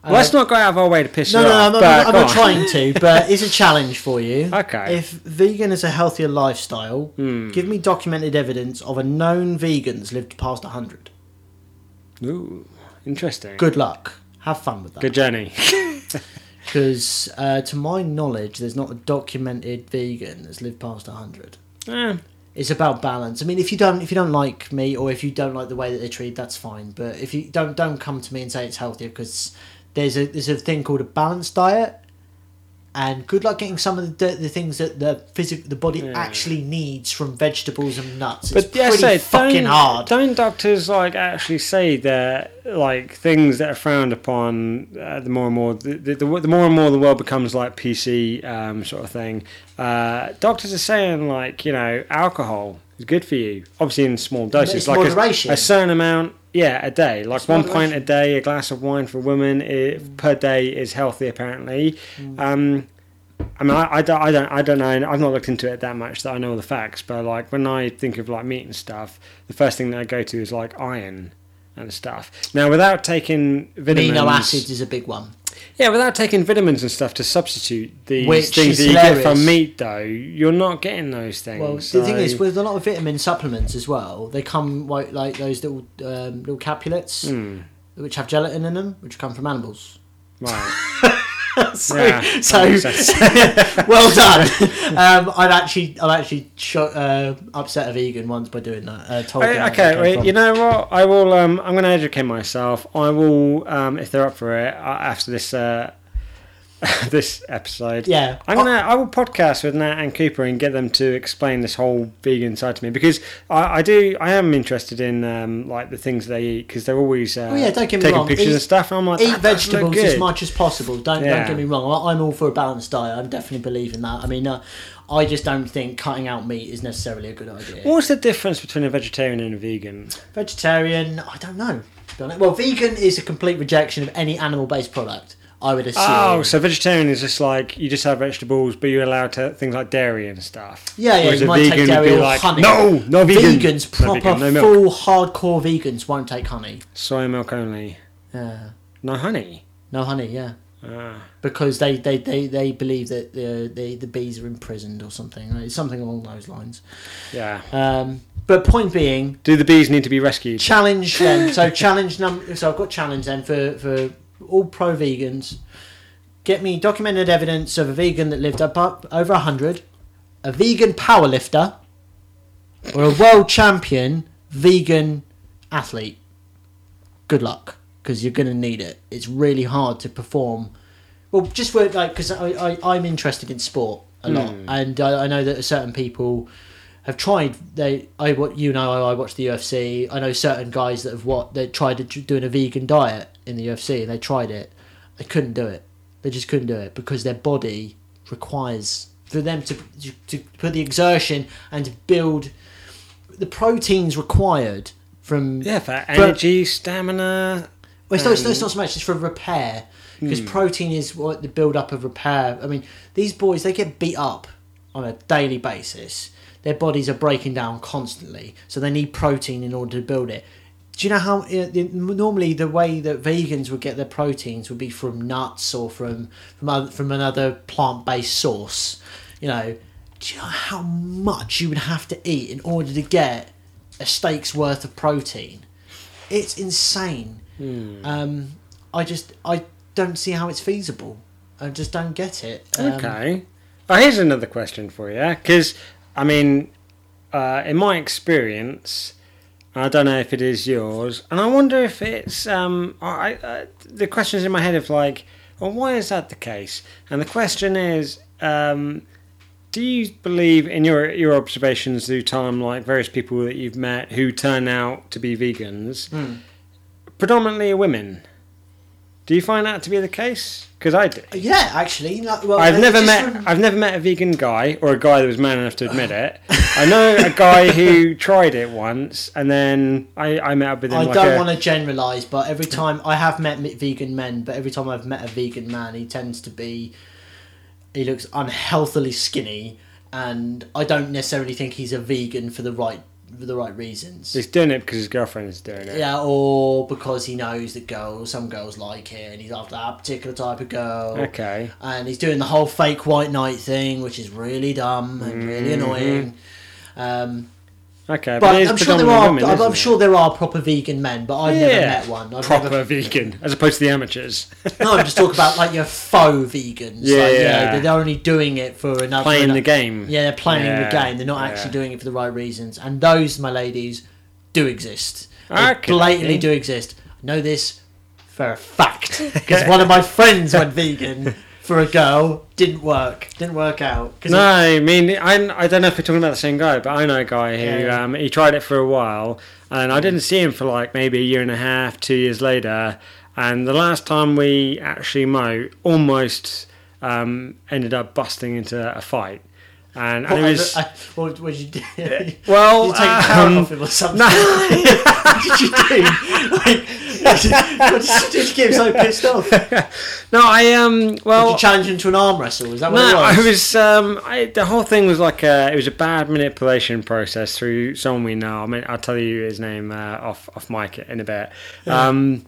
Let's not go out of our way to piss Uh, No, you no, no, off. I'm, not, I'm not trying to, but it's a challenge for you. Okay. If vegan is a healthier lifestyle, Hmm. give me documented evidence of a known vegans lived past 100. Ooh, interesting. Good luck. Have fun with that. Good journey. Because, uh, to my knowledge, there's not a documented vegan that's lived past 100. Eh, It's about balance. I mean, if you don't if you don't like meat or if you don't like the way that they treat, that's fine. But if you don't don't come to me and say it's healthier because there's a there's a thing called a balanced diet, and good luck getting some of the, the things that the physical the body actually needs from vegetables and nuts. It's But yeah, pretty say fucking don't, hard. Don't doctors like actually say that like things that are frowned upon uh, the more and more the, the, the, the more and more the world becomes like PC um, sort of thing. Uh, doctors are saying like you know alcohol is good for you, obviously in small doses, it's like a- A, certain amount. Yeah, a day, like one pint a day, a glass of wine for women i per day is healthy apparently. Mm. Um, I mean, I, I, don't, I don't, I don't know. I've not looked into it that much that I know all the facts. But like when I think of like meat and stuff, the first thing that I go to is like iron and stuff. Now, without taking vitamins, Amino acids is a big one. Yeah, without taking vitamins and stuff to substitute these Which things that you get from meat, though, you're not getting those things. Well, so- the thing is, with a lot of vitamin supplements as well, they come like, like those little um, little capulets, Hmm. which have gelatin in them, which come from animals. right, so, Yeah, so that makes sense. well done. um, I've actually, I've actually shot, uh, upset a vegan once by doing that. Uh, told them Hey, where it okay, wait, you know what? I will. Um, I'm going to educate myself. I will, um, if they're up for it, uh, after this uh, this episode. Yeah. I'm gonna. I will podcast with Nat and Cooper and get them to explain this whole vegan side to me because I, I do. I am interested in um, like the things they eat because they're always uh, Oh, yeah, don't get me taking wrong. pictures Eat- and stuff. And I'm like, Eat that vegetables as much as possible. Don't Yeah. don't get me wrong. I- I'm all for a balanced diet. I'm definitely believing that. I mean, uh, I just don't think cutting out meat is necessarily a good idea. What's the difference between a vegetarian and a vegan? Vegetarian, I don't know. Don't know. Well, vegan is a complete rejection of any animal-based product. I would assume. Oh, so vegetarian is just like you just have vegetables, but you're allowed to things like dairy and stuff. Yeah, yeah, Whereas you might take dairy or like, honey. No, no vegan. Vegans, No proper, vegan, no full, hardcore vegans won't take honey. Soy milk only. Yeah. No honey. No honey, yeah. Ah. Because they, they, they, they believe that the, the the bees are imprisoned or something. It's something along those lines. Yeah. Um, but point being, Do the bees need to be rescued? challenge then. So challenge number. So I've got challenge then for for all pro vegans. Get me documented evidence of a vegan that lived up, up over hundred, a vegan powerlifter, or a world champion vegan athlete. Good luck, because you're gonna need it. It's really hard to perform. Well, just work like, because I, I I'm interested in sport a lot, hmm. and I, I know that certain people have tried. They, I what you know, I, I watch the UFC. I know certain guys that have what they tried to doing a vegan diet in the UFC, and they tried it. They couldn't do it. They just couldn't do it because their body requires for them to to, put the exertion and to build the proteins required from Yeah, for energy, stamina. well, it's, not, it's, Um, it's not so much. It's for repair because Hmm. protein is what the build up of repair. I mean, these boys they get beat up on a daily basis. Their bodies are breaking down constantly, so they need protein in order to build it. Do you know how uh, normally the way that vegans would get their proteins would be from nuts or from from other, from another plant based source? You know, do you know how much you would have to eat in order to get a steak's worth of protein? It's insane. Um, I just I don't see how it's feasible. I just don't get it. Um, Okay. Oh, here's another question for you. Because, I mean, uh, in my experience, I don't know if it is yours, and I wonder if it's. Um, I, uh, the question's in my head of like, well, why is that the case? And the question is, um, do you believe in your your observations through time, like various people that you've met who turn out to be vegans, predominantly women? Do you find that to be the case? Because I do. Yeah, actually, like, well, I've never met from- I've never met a vegan guy or a guy that was man enough to admit it. I know a guy who tried it once, and then I, I met up with him. I like don't a, want to generalize, but every time I have met vegan men, but every time I've met a vegan man, he tends to be. He looks unhealthily skinny, and I don't necessarily think he's a vegan for the right for the right reasons. He's doing it because his girlfriend is doing it. Yeah, or because he knows that girls, some girls like it, and he's after that particular type of girl. Okay. And he's doing the whole fake white knight thing, which is really dumb and really Mm-hmm. annoying. Um, Okay, but is I'm sure there are. women, I'm, I'm sure there are proper vegan men, but I've never met one. I've proper never, vegan as opposed to the amateurs. no, I'm just talking about like your faux vegans. Yeah, like, yeah. they're, they're only doing it for another Playing for the game. Yeah, they're playing Yeah, the game. They're not yeah. actually doing it for the right reasons. And those, my ladies, do exist. They Okay. blatantly do exist. I know this for a fact because one of my friends went vegan for a girl. Didn't work. Didn't work out. No, I mean, I, I don't know if we're talking about the same guy, but I know a guy who Yeah, um, he tried it for a while, and I didn't see him for like maybe a year and a half, two years later. And the last time we actually mo almost um, ended up busting into a fight, and, and it was I, I, what, what did you do? Did well, you take um, off him or something? no. what did you do? Like, did you get so pissed off? No, I um, well, you challenge him to an arm wrestle? Is that what No, it was? I was. Um, I, the whole thing was like a, it was a bad manipulation process through someone we know. I mean, I'll tell you his name uh, off off mic in a bit. Um,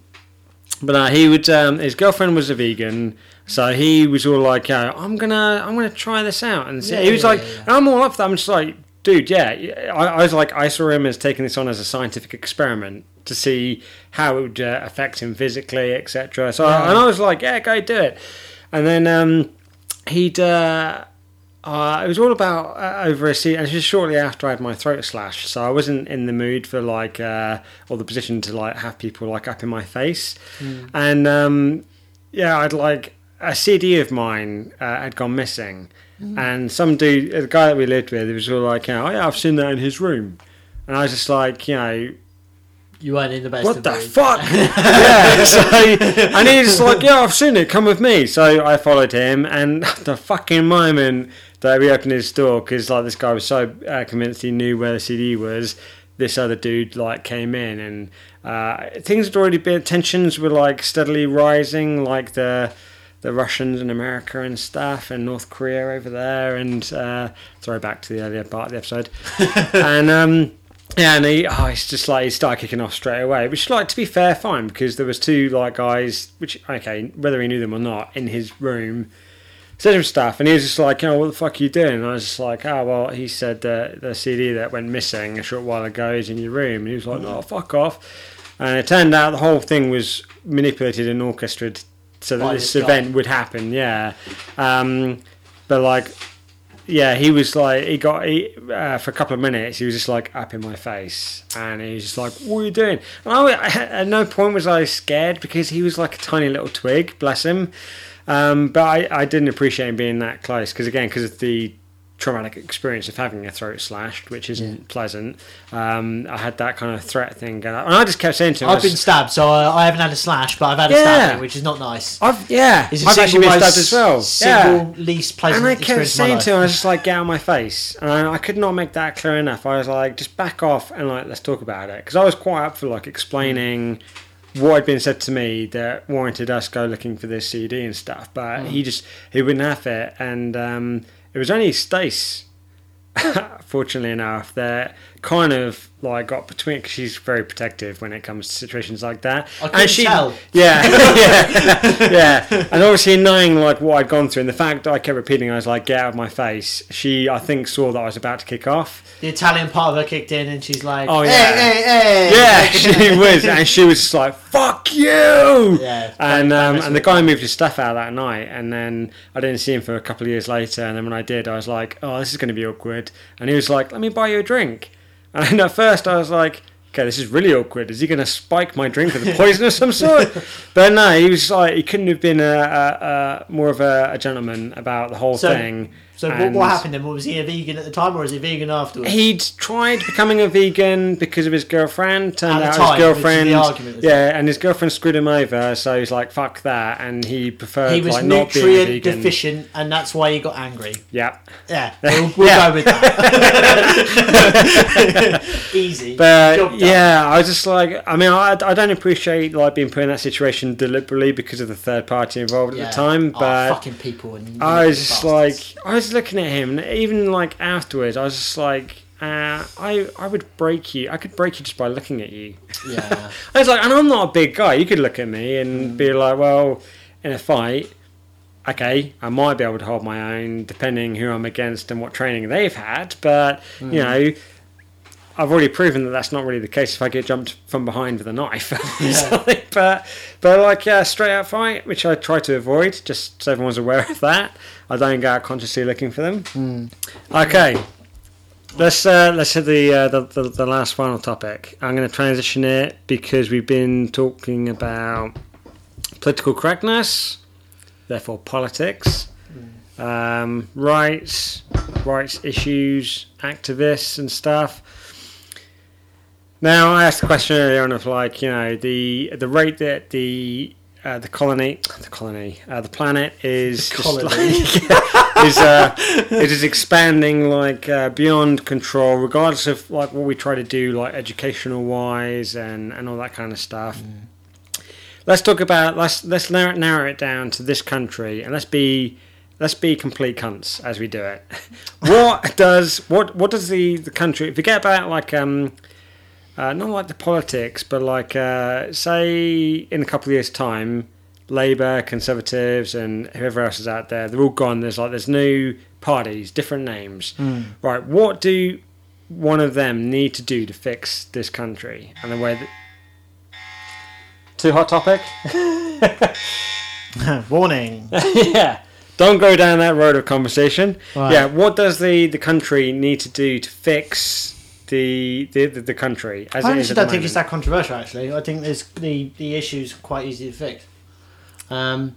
but uh, he would. Um, his girlfriend was a vegan, so he was all like, uh, "I'm gonna, I'm gonna try this out." And Yeah, he was yeah, like, yeah, yeah. "I'm all up for that." I'm just like, "Dude, yeah." yeah." I, I was like, I saw him as taking this on as a scientific experiment to see how it would uh, affect him physically, etc. So, Yeah. and I was like, "Yeah, go do it." And then um, he'd. Uh, uh, it was all about uh, over a seat, and it was shortly after I had my throat slashed, so I wasn't in the mood for like uh, or the position to like have people like up in my face, and um, yeah, I'd like a CD of mine uh, had gone missing, and some dude, the guy that we lived with, he was all like, "Oh yeah, I've seen that in his room," and I was just like, you know, You weren't in the best what of the moods. fuck? yeah. So, and he's like, yeah, I've seen it. Come with me. So I followed him, and the fucking moment that we opened his door, because like this guy was so uh, convinced he knew where the CD was, this other dude like came in, and uh, things had already been tensions were like steadily rising, like the the Russians and America and stuff, and North Korea over there, and uh, throw back to the earlier part of the episode, and um, and he, oh, it's just like he started kicking off straight away, which like to be fair, fine because there was two like guys, which okay, whether he knew them or not, in his room. Said some stuff, and he was just like, "Oh, what the fuck are you doing?" And I was just like, "Oh, well," he said uh, the CD that went missing a short while ago is in your room, and he was like, "No, fuck off." And it turned out the whole thing was manipulated and orchestrated so that By this guy. event would happen. Yeah, um, but like yeah, he was like, he got, he, uh, for a couple of minutes, he was just like up in my face. And he was just like, what are you doing? And I, at no point was I scared because he was like a tiny little twig, bless him. Um, but I, I didn't appreciate him being that close because, again, because of the traumatic experience of having a throat slashed, which isn't pleasant, um, I had that kind of threat thing going on. And I just kept saying to him, I've been stabbed, so I, I haven't had a slash, but I've had a Yeah. stabbing, which is not nice. I've, yeah, It's I've actually been stabbed as well. yeah. Single least pleasant And I kept experience of my saying to him, I was just like, get out of my face. And I, I could not make that clear enough. I was like, just back off and like, let's talk about it. Because I was quite up for like explaining what had been said to me that warranted us go looking for this CD and stuff. But he just, he wouldn't have it. And um, it was only Stace, fortunately enough, that kind of like got between because she's very protective when it comes to situations like that. I couldn't and she, tell. yeah, yeah, yeah. And obviously knowing like what I'd gone through and the fact that I kept repeating, I was like, "Get out of my face." She, I think, saw that I was about to kick off. The Italian part of her kicked in, and she's like, Oh, "Hey, yeah. hey, hey!" Yeah, she was, and she was just like, "Fuck you!" Yeah, And um, and the guy moved his stuff out that night, and then I didn't see him for a couple of years later. And then when I did, I was like, "Oh, this is going to be awkward." And he was like, "Let me buy you a drink." And at first, I was like, "Okay, this is really awkward. Is he going to spike my drink with a poison of some sort?" But no, he was like, he couldn't have been a, a, a more of a, a gentleman about the whole So- thing. So what, what happened then? Was he a vegan at the time, or is he vegan afterwards? He'd tried becoming a vegan because of his girlfriend. Turned At out the time, his girlfriend, argument, yeah, and his girlfriend screwed him over. So he's like, "Fuck that," and he preferred He was like not being a nutrient vegan. deficient, and that's why he got angry. Yeah, Yeah, we'll, we'll Yeah. go with that. Easy. but yeah, I was just like, I mean, I, I don't appreciate like being put in that situation deliberately because of the third party involved Yeah. at the time. Oh, But fucking people. And I was just bastards. like, I was looking at him, and even like afterwards, I was just like, uh, I I would break you. I could break you just by looking at you. yeah, I was like, and I'm not a big guy. You could look at me Mm. and be like, well, in a fight, okay, I might be able to hold my own depending who I'm against and what training they've had. But Mm. you know, I've already proven that that's not really the case if I get jumped from behind with a knife. So, but but like yeah, straight out fight, which I try to avoid, just so everyone's aware of that. I don't go out consciously looking for them. Mm. Okay. Let's uh, let's hit the, uh, the, the the last final topic. I'm going to transition it because we've been talking about political correctness, therefore politics, um, rights, rights issues, activists and stuff. Now, I asked the question earlier on of like, you know, the the rate that the uh, the colony, the colony, uh, the planet is The colony. like- is uh, it is expanding like uh, beyond control, regardless of like what we try to do, like educational wise and and all that kind of stuff. Let's talk about let's let's narrow, narrow it down to this country and let's be let's be complete cunts as we do it. what does what what does the the country forget about like um uh, not like the politics, but like uh, say in a couple of years' time, Labour, Conservatives, and whoever else is out there, they're all gone. There's like there's new parties, different names. Right, what do one of them need to do to fix this country? And the way that too hot topic. Warning. yeah. Don't go down that road of conversation. Right. Yeah, what does the, the country need to do to fix the the, the, the country as I actually don't the think it's that controversial. Actually, I think there's the the issue's quite easy to fix. Um,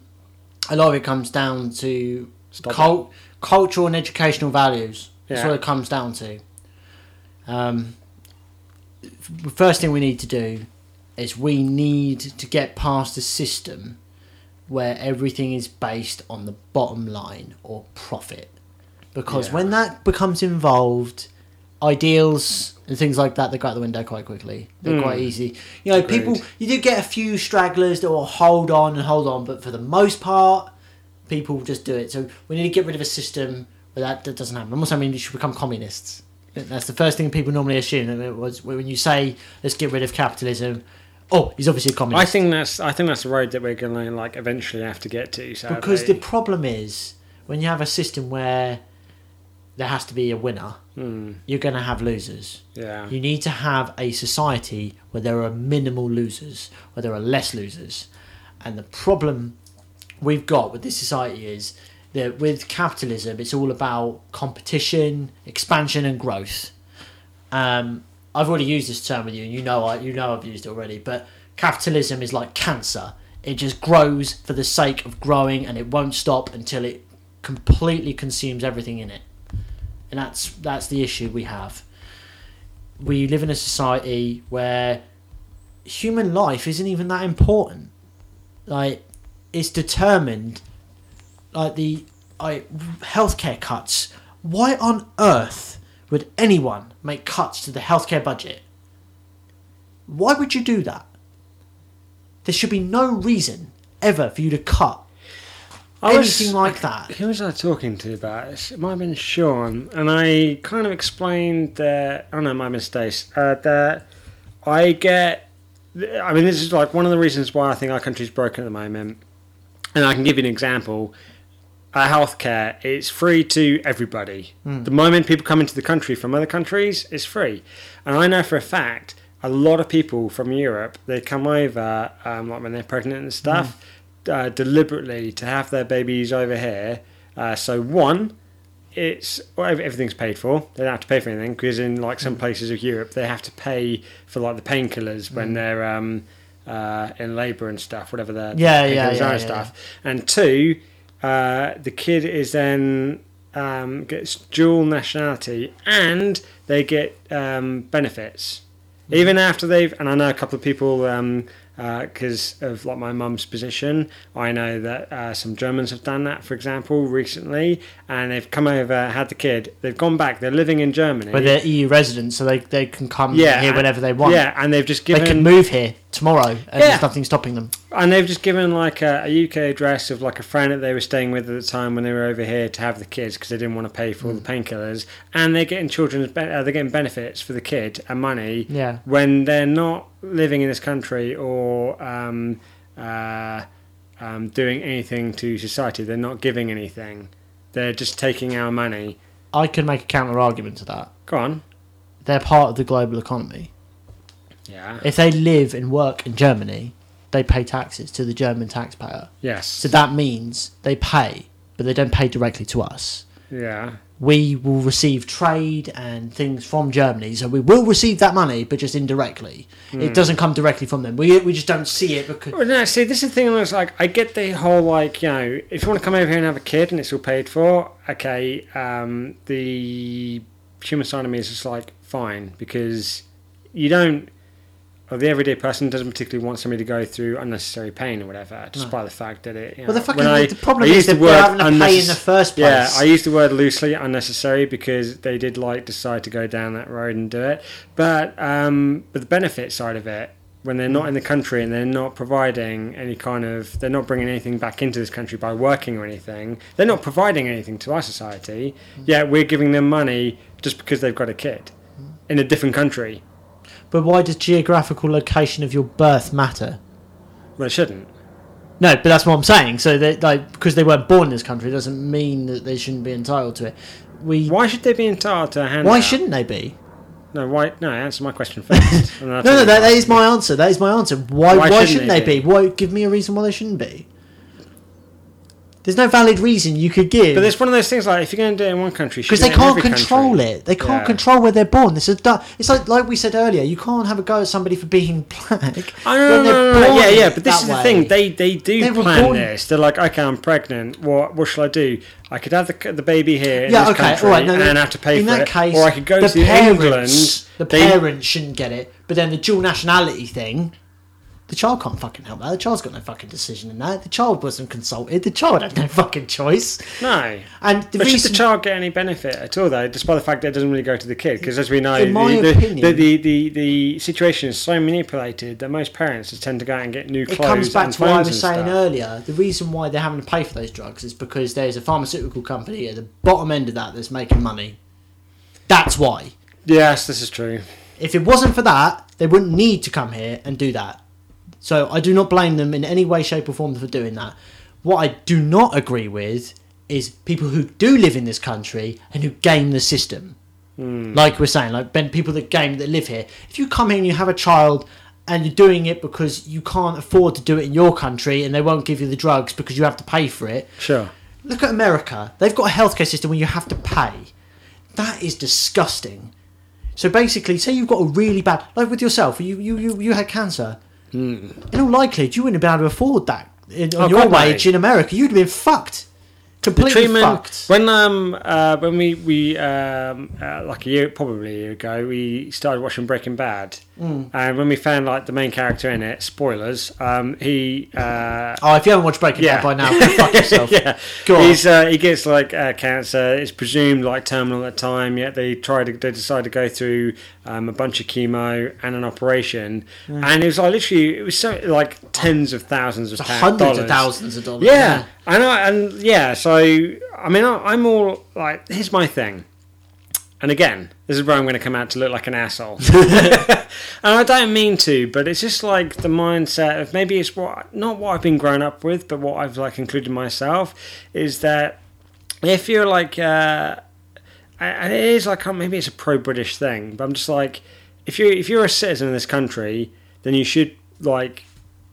a lot of it comes down to Stop cult, cultural and educational values. That's Yeah. what it comes down to. Um, the first thing we need to do is we need to get past a system where everything is based on the bottom line or profit. Because Yeah. when that becomes involved, ideals and things like that they go out the window quite quickly. They're quite hmm. easy. You know, Agreed. people you do get a few stragglers that will hold on and hold on, but for the most part, people just do it. So we need to get rid of a system where that, that doesn't happen. I'm not saying we should become communists. That's the first thing people normally assume. And it was when you say let's get rid of capitalism. Oh, he's obviously a communist. I think that's I think that's the road that we're going to like eventually have to get to. Sadly. because the problem is when you have a system where there has to be a winner, Hmm, you're going to have losers. yeah, You need to have a society where there are minimal losers, where there are less losers. And the problem we've got with this society is that with capitalism, it's all about competition, expansion, and growth. Um, I've already used this term with you, and you know I, you know I've used it already. But capitalism is like cancer; it just grows for the sake of growing, and it won't stop until it completely consumes everything in it. And that's that's the issue we have we live in a society where human life isn't even that important. Like, it's determined. Like the like healthcare cuts. Why on earth would anyone make cuts to the healthcare budget? Why would you do that? There should be no reason ever for you to cut I was- anything like that. Who was I talking to about this? It might have been Sean, and I kind of explained that. Oh no, it might have been Uh, that I get. I mean, this is like one of the reasons why I think our country's broken at the moment. And I can give you an example. Our healthcare it's free to everybody. The moment people come into the country from other countries, it's free. And I know for a fact a lot of people from Europe they come over um, like when they're pregnant and stuff uh, deliberately to have their babies over here. Uh, so one, it's well, everything's paid for. They don't have to pay for anything because in like some places of Europe they have to pay for like the painkillers when they're um, uh, in labour and stuff, whatever their Yeah, yeah, yeah, are yeah, stuff. And two, uh, the kid is then um, gets dual nationality and they get um, benefits even after they've. And I know a couple of people. Um, because of like my mum's position, I know that uh, some Germans have done that, for example, recently, and they've come over, had the kid, they've gone back, they're living in Germany. But they're EU residents, so they, they can come Yeah, here whenever they want. Yeah, and they've just given. They can move here tomorrow, and Yeah. there's nothing stopping them. And they've just given like a, a UK address of like a friend that they were staying with at the time when they were over here to have the kids because they didn't want to pay for all the Mm. painkillers. And they're getting children's be- uh, they're getting benefits for the kid and money Yeah. when they're not living in this country or um, uh, um, doing anything to society. They're not giving anything. They're just taking our money. I could make a counter argument to that. Go on. They're part of the global economy. Yeah. If they live and work in Germany, they pay taxes to the German taxpayer. Yes. So that means they pay, but they don't pay directly to us. yeah. we will receive trade and things from Germany. So we will receive that money, but just indirectly. It doesn't come directly from them. We, we just don't see it because. Well, no, see, this is the thing. I was like, I get the whole like, you know, if you want to come over here and have a kid and it's all paid for, okay. Um, the human side of me is just like fine because you don't, or the everyday person doesn't particularly want somebody to go through unnecessary pain or whatever, just No. by the fact that it. You Well, the fucking I- the problem I is use the that they're having to pay in the first place. Yeah, I use the word loosely, unnecessary, because they did like decide to go down that road and do it. But um, but the benefit side of it, when they're not in the mm. country and they're not providing any kind of, they're not bringing anything back into this country by working or anything. They're not providing anything to our society. Mm. Yet we're giving them money just because they've got a kid mm. in a different country. But why does geographical location of your birth matter? Well, it shouldn't. No, but that's what I'm saying. So they like because they weren't born in this country doesn't mean that they shouldn't be entitled to it. We Why should they be entitled to a handout? why shouldn't they be? No, why? No, answer my question first. No, no, that, that is my answer. That is my answer. Why? Why Why, shouldn't shouldn't, they they, be? be? Why? Give me a reason why they shouldn't be. There's no valid reason you could give. But it's one of those things like if you're going to do it in one country, because they can't control country. it. They can't Yeah. control where they're born. This is du- It's like like we said earlier. You can't have a go at somebody for being black. I know, no, no, yeah, yeah, but this is the way. thing. They they do they plan born- this. They're like, okay, I'm pregnant. What what shall I do? I could have the, the baby here in yeah, this okay, country all right. No, and have to pay in for that it, case, or I could go the to parents, England. The they- parents shouldn't get it, but then the dual nationality thing. The child can't fucking help that. The child's got no fucking decision in that. The child wasn't consulted. The child had no fucking choice. no. And the But reason should the child get any benefit at all, though, despite the fact that it doesn't really go to the kid? Because as we know, the, the, opinion- the, the, the, the situation is so manipulated that most parents just tend to go out and get new clothes. it comes back to what I was saying earlier. The reason why they're having to pay for those drugs is because there's a pharmaceutical company at the bottom end of that that's making money. That's why. Yes, this is true. If it wasn't for that, they wouldn't need to come here and do that. So I do not blame them in any way, shape, or form for doing that. What I do not agree with is people who do live in this country and who game the system. Hmm. Like we're saying, like ben, people that game that live here. If you come here and you have a child and you're doing it because you can't afford to do it in your country and they won't give you the drugs because you have to pay for it, Sure. Look at America. They've got a healthcare system where you have to pay. That is disgusting. So basically, say you've got a really bad, like with yourself, you you you, you had cancer. In all likelihood, you wouldn't have been able to afford that in, on. Oh, your wage in America. You'd have been fucked. Completely treatment fucked. when um uh, when we we um uh, like a year probably a year ago we started watching Breaking Bad Mm. and when we found like the main character in it spoilers um he uh Oh, if you haven't watched Breaking yeah Bad by now, go fuck yourself. yeah Go on. he's uh, he gets like uh, cancer it's presumed like terminal at the time yet they try to they decide to go through um, a bunch of chemo and an operation and it was like literally it was so like tens of thousands of pound- hundreds dollars. of thousands of dollars. Yeah, and I and yeah. So I mean, I, I'm all like, here's my thing, and again, this is where I'm going to come out to look like an asshole, and I don't mean to, but it's just like the mindset of maybe it's what not what I've been grown up with, but what I've like included myself is that if you're like, uh, and it is like oh, maybe it's a pro-British thing, but I'm just like, if you if you're a citizen of this country, then you should like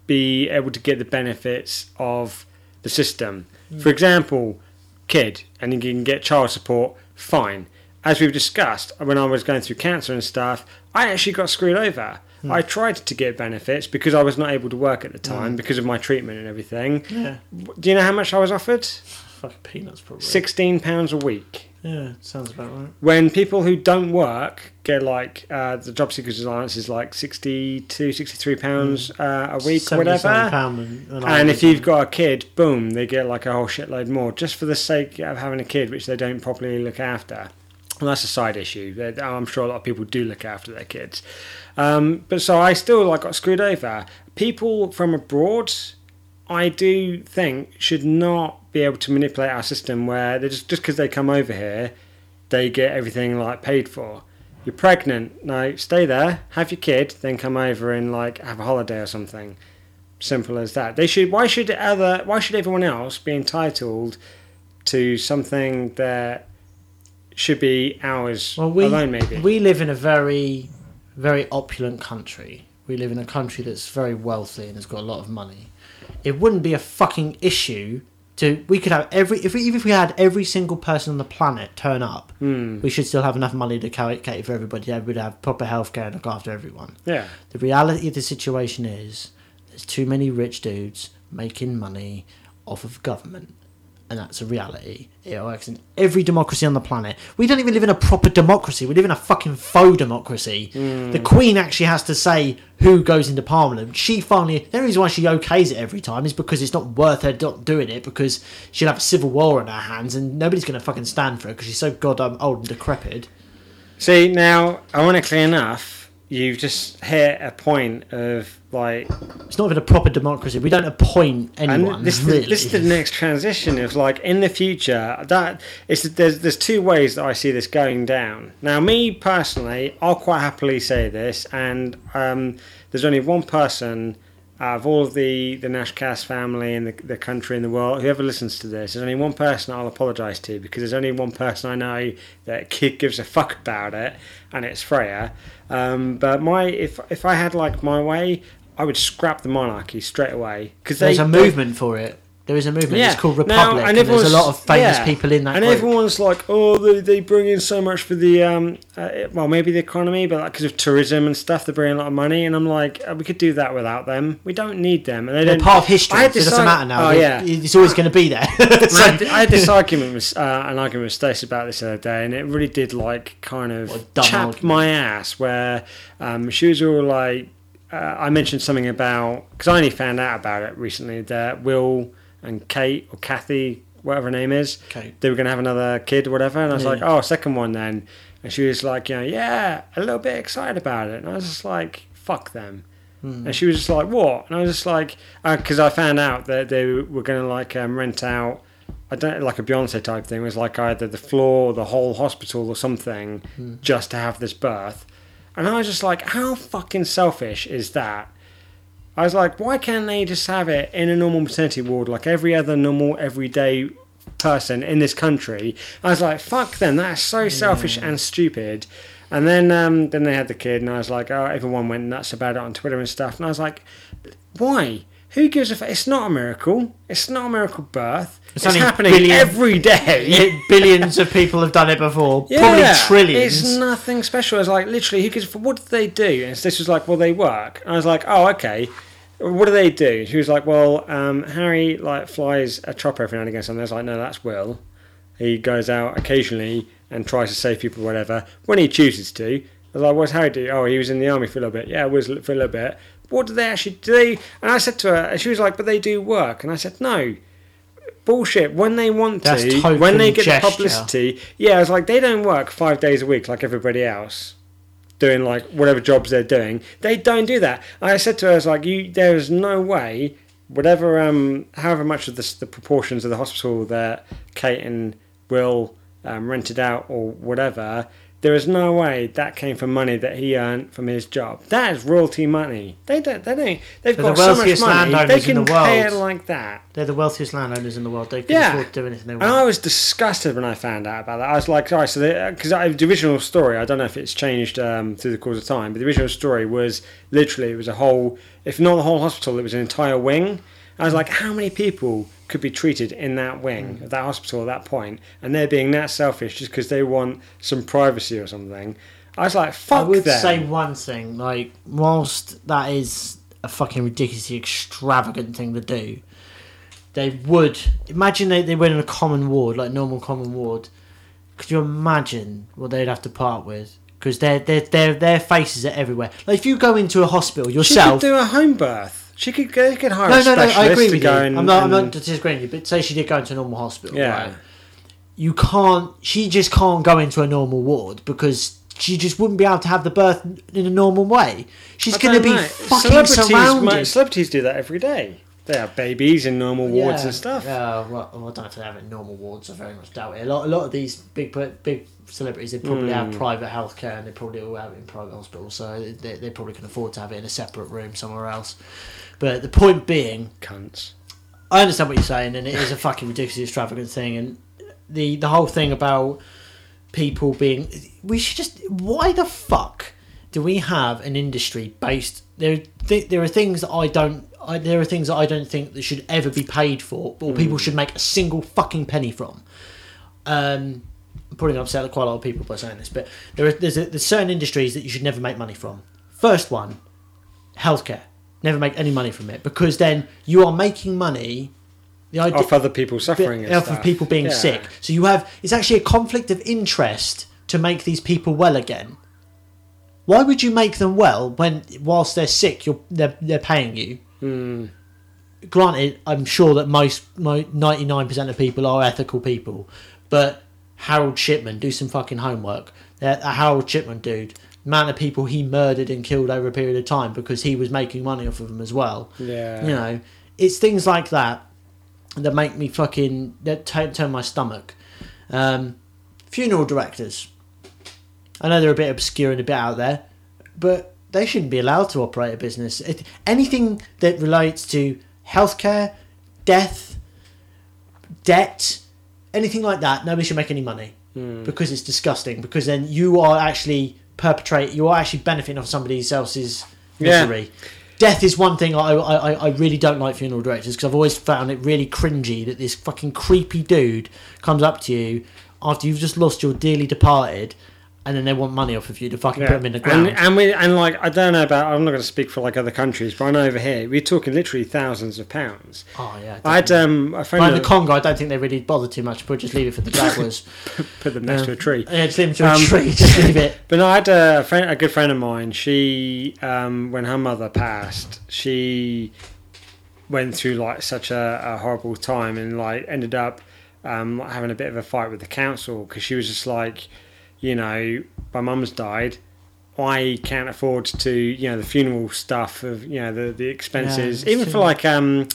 be able to get the benefits of the system. For example, kid, and you can get child support, fine. As we've discussed, when I was going through cancer and stuff, I actually got screwed over. I tried to get benefits because I was not able to work at the time because of my treatment and everything. Yeah. Do you know how much I was offered? Fucking peanuts, probably. Sixteen pounds a week. Yeah, sounds about right. When people who don't work get like uh, the job seekers allowance is like 62 63 pounds uh, a week or whatever £77 an- an hour. and if you've got a kid, boom, they get like a whole shitload more just for the sake of having a kid, which they don't properly look after. And that's a side issue. I'm sure a lot of people do look after their kids. Um, but so I still like got screwed over. People from abroad, I do think, should not be able to manipulate our system where they just just because they come over here, they get everything like paid for. You're pregnant, no, stay there, have your kid, then come over and like have a holiday or something simple as that. They should. Why should other? Why should everyone else be entitled to something that should be ours Well, we alone? Maybe. we live in a very, very opulent country. We live in a country that's very wealthy and has got a lot of money. It wouldn't be a fucking issue to we could have every if we, even if we had every single person on the planet turn up, Hmm. we should still have enough money to ca- cater for everybody. Everybody would have proper healthcare and look after everyone. Yeah. The reality of the situation is there's too many rich dudes making money off of government. And that's a reality. It works in every democracy on the planet. We don't even live in a proper democracy. We live in a fucking faux democracy. The hmm. Queen actually has to say who goes into Parliament. She finally. The only reason why she okays it every time is because it's not worth her not doing it because she'll have a civil war on her hands and nobody's going to fucking stand for it because she's so goddamn old and decrepit. See, now, ironically enough, you've just hit a point of like It's not even a proper democracy. We don't appoint anyone. And this, really. this is the next transition of like in the future that it's there's there's two ways that I see this going down. Now, me personally, I'll quite happily say this, and um, there's only one person out of all of the the Nashcast family and the, the country and the world, whoever listens to this, there's only one person I'll apologise to because there's only one person I know that kid gives a fuck about it, and it's Freya. Um, but my if if I had like my way, I would scrap the monarchy straight away because There's a movement for it. There is a movement. It's called Now, Republic, and, there's a lot of famous yeah. people in that And group. everyone's like, oh, they, they bring in so much for the, um, uh, well, maybe the economy, but because of tourism and stuff, they bring in a lot of money. And I'm like, uh, we could do that without them. We don't need them. And they They're part of history. I had so it doesn't matter now. Oh yeah. it's always going to be there. I had, I had this argument with uh, an argument with Stacey about this the other day, and it really did like kind of chap argument. my ass. Where um, she was all like, uh, I mentioned something about because I only found out about it recently that Will and Kate or Kathy, whatever her name is, Kate. they were going to have another kid or whatever, and I was Yeah. like, oh, second one then, and she was like, you know, yeah, a little bit excited about it, and I was just like, fuck them. Hmm. And she was just like, "What?" And I was just like, "Because I found out that they were going to like um, rent out, I don't like a Beyonce type thing. It was like either the floor, or the whole hospital, or something, Hmm. just to have this birth." And I was just like, "How fucking selfish is that?" I was like, "Why can't they just have it in a normal maternity ward like every other normal everyday person in this country?" I was like, "Fuck them! That's so selfish and stupid." And then um, then they had the kid, and I was like, "Oh, everyone went nuts about it on Twitter and stuff." And I was like, "Why? Who gives a fuck? It's not a miracle. It's not a miracle birth. It's, only happening billion- every day." Yeah, billions of people have done it before. Yeah, Probably trillions. It's nothing special. It's like literally, who gives? What did they do? And this was like, well, they work. And I was like, oh, okay. What do they do? She was like, well, um, Harry like flies a chopper every now and again. So I was like, no, that's Will. He goes out occasionally and tries to save people, whatever, when he chooses to. I was like, what's Harry do? Oh, he was in the army for a little bit. Yeah, was for a little bit. What do they actually do? And I said to her, and she was like, but they do work. And I said, no, bullshit. When they want That's to, when they get gesture. the publicity, yeah, I was like, they don't work five days a week like everybody else, doing like whatever jobs they're doing. They don't do that. I said to her, I was like, you, there is no way, whatever, um, however much of the, the proportions of the hospital that Kate and Will um, rented out or whatever. There is no way that came from money that he earned from his job. That is royalty money. They don't. They don't. They've They're got the so much money. They can the pay it like that. They're the wealthiest landowners in the world. They can Yeah. afford to do anything they want. And I was disgusted when I found out about that. I was like, sorry, so because the original story, I don't know if it's changed um, through the course of time, but the original story was literally it was a whole, if not the whole hospital, it was an entire wing. I was like, how many people could be treated in that wing of that hospital at that point, and they're being that selfish just because they want some privacy or something? I was like, fuck I would them. say one thing, like, whilst that is a fucking ridiculously extravagant thing to do, they would imagine they, they went in a common ward, like normal common ward. Could you imagine what they'd have to part with? Because their their their their faces are everywhere. Like if you go into a hospital yourself, could do a home birth. She could, they could hire no, a no, no, I agree with you. and, I'm not, I'm not disagreeing with you, but say she did go into a normal hospital, Yeah. right? You can't. She just can't go into a normal ward because she just wouldn't be able to have the birth in a normal way. She's going to be know. fucking Celebrities surrounded. might- celebrities do that every day. They have babies in normal wards and stuff. Yeah, well, well, I don't know if they have it in normal wards. I very much doubt it. A lot, a lot of these big, big celebrities, they probably have Hmm. private healthcare and they probably all have it in private hospitals. So they, they probably can afford to have it in a separate room somewhere else. But the point being, Cunts. I understand what you're saying, and it is a fucking ridiculously extravagant thing. And the the whole thing about people being, we should just, why the fuck do we have an industry based there? Th- there are things that I don't. I, there are things that I don't think that should ever be paid for, or people should make a single fucking penny from. Um, I'm probably going to upset quite a lot of people by saying this, but there are there's, a, there's certain industries that you should never make money from. First one, healthcare. Never make any money from it because then you are making money. The idea, Off other people suffering off stuff. of people being Yeah. sick. So you have it's actually a conflict of interest to make these people well again. Why would you make them well when whilst they're sick you're they're, they're paying you? Hmm. Granted, I'm sure that most nine percent of people are ethical people, but Harold Shipman do some fucking homework. That Harold Shipman dude, amount of people he murdered and killed over a period of time because he was making money off of them as well. Yeah. You know, it's things like that that make me fucking that turn, turn my stomach. Um, funeral directors. I know they're a bit obscure and a bit out there, but they shouldn't be allowed to operate a business. It, anything that relates to healthcare, death, debt, anything like that, nobody should make any money because it's disgusting. Because then you are actually perpetrate, you are actually benefiting off somebody else's Yeah. misery. Death is one thing I, I, I- I really don't like funeral directors because I've always found it really cringy that this fucking creepy dude comes up to you after you've just lost your dearly departed and then they want money off of you to fucking put them in the ground. And, and we and like I don't know about I'm not going to speak for like other countries, but I know over here we're talking literally thousands of pounds. oh, yeah. I had um a friend the Congo, I don't think they really bother too much, but we'll just leave it for the Jaguars. put them next to a tree. yeah, just leave them to a Um, tree, just leave it. But no, I had a friend, a good friend of mine. She, um, when her mother passed, she went through like such a, a horrible time and like ended up um, having a bit of a fight with the council because she was just like, you know, my mum's died. I can't afford to, you know, the funeral stuff of, you know, the the expenses, Yeah, even it's for like, um,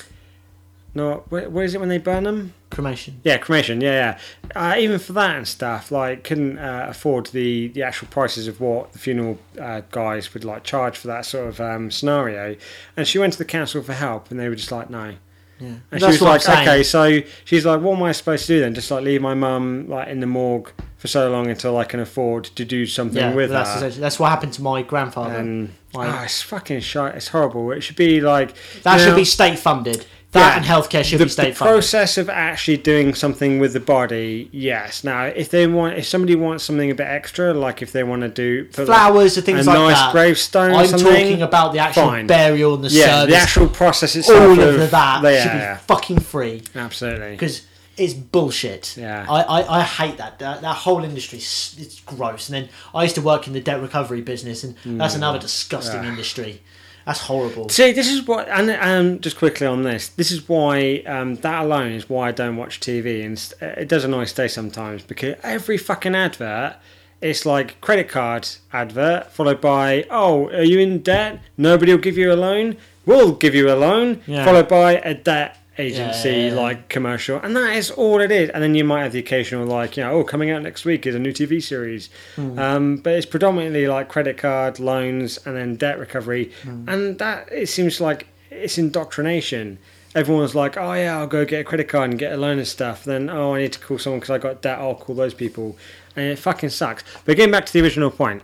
no, what, what is it when they burn them? Cremation. Yeah, cremation. Yeah, yeah. Uh, even for that and stuff, like couldn't uh, afford the the actual prices of what the funeral uh, guys would like charge for that sort of um, scenario. And she went to the council for help, and they were just like, no. Yeah. And That's she was what I'm like, saying. okay, so she's like, what am I supposed to do then? Just like leave my mum like in the morgue for so long until I can afford to do something Yeah, with that's, her. that's what happened to my grandfather. And Like- oh, it's fucking shite. It's horrible. It should be like that should know, be state funded. That Yeah. and healthcare should the, be state the funded. process of actually doing something with the body, yes. Now, if they want, if somebody wants something a bit extra, like if they want to do put, like, Flowers and things a like nice that. gravestone I'm talking about the actual fine. burial and the yeah, service. the actual process itself. all of that yeah, should be yeah, fucking free absolutely. because it's bullshit. Yeah. I, I, I hate that. that. That whole industry, is- it's gross. And then I used to work in the debt recovery business, and that's another disgusting Mm. Yeah. industry. That's horrible. See, this is what, and um, just quickly on this, this is why um, that alone is why I don't watch TV, and it does annoy stay sometimes because every fucking advert, it's like credit card advert followed by, oh, are you in debt? Nobody will give you a loan. We'll give you a loan, Yeah. followed by a debt agency Yeah, yeah, yeah. like commercial, and that is all it is. And then you might have the occasional like, you know, oh, coming out next week is a new TV series, Hmm. um, but it's predominantly like credit card loans and then debt recovery, Hmm. and that it seems like it's indoctrination. Everyone's like, oh yeah, I'll go get a credit card and get a loan and stuff. Then oh, I need to call someone because I got debt. I'll call those people, and it fucking sucks. But getting back to the original point,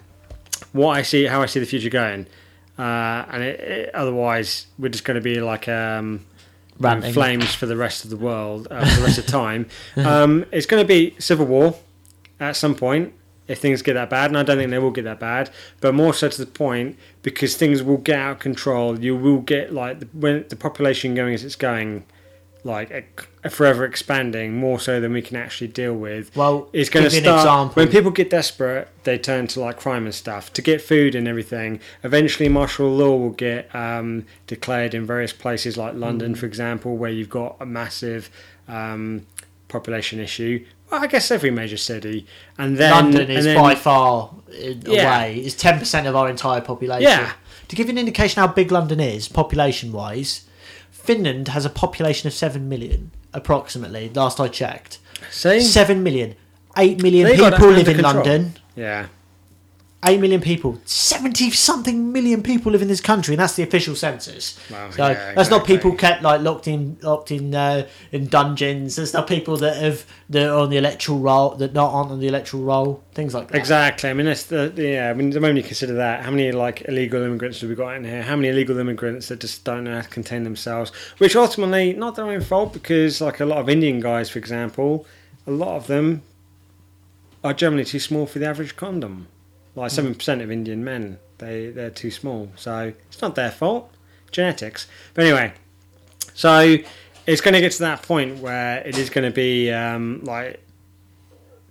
what I see, how I see the future going, uh, and it, it, otherwise we're just going to be like um, Ranting. flames for the rest of the world uh, for the rest of time. Um, it's going to be civil war at some point if things get that bad, and I don't think they will get that bad. But more so to the point because things will get out of control. You will get like the, when the population going as it's going, like forever expanding more so than we can actually deal with. Well, it's going to start example. when people get desperate. They turn to like crime and stuff to get food and everything. Eventually, martial law will get um, declared in various places like Mm. London, for example, where you've got a massive um, population issue. Well, I guess every major city, and then London is then- by far uh, Yeah. away. It's ten percent of our entire population. Yeah. To give you an indication how big London is, population wise, Finland has a population of seven million, approximately. Last I checked, See? seven million. Eight million They got people live in control. London. Yeah, eight million people, seventy something million people live in this country, and that's the official census. Well, so yeah, that's not people kept like locked in locked in uh, in dungeons. That's not people that have that are on the electoral roll that not aren't on the electoral roll. Things like that. Exactly. I mean, that's the yeah. I mean, the moment you consider that, how many like illegal immigrants have we got in here? How many illegal immigrants that just don't know how to contain themselves? Which ultimately not their own fault because, like a lot of Indian guys, for example, a lot of them are generally too small for the average condom. Like seven percent of Indian men, they they're too small. So it's not their fault. Genetics. But anyway, so it's going to get to that point where it is going to be um, like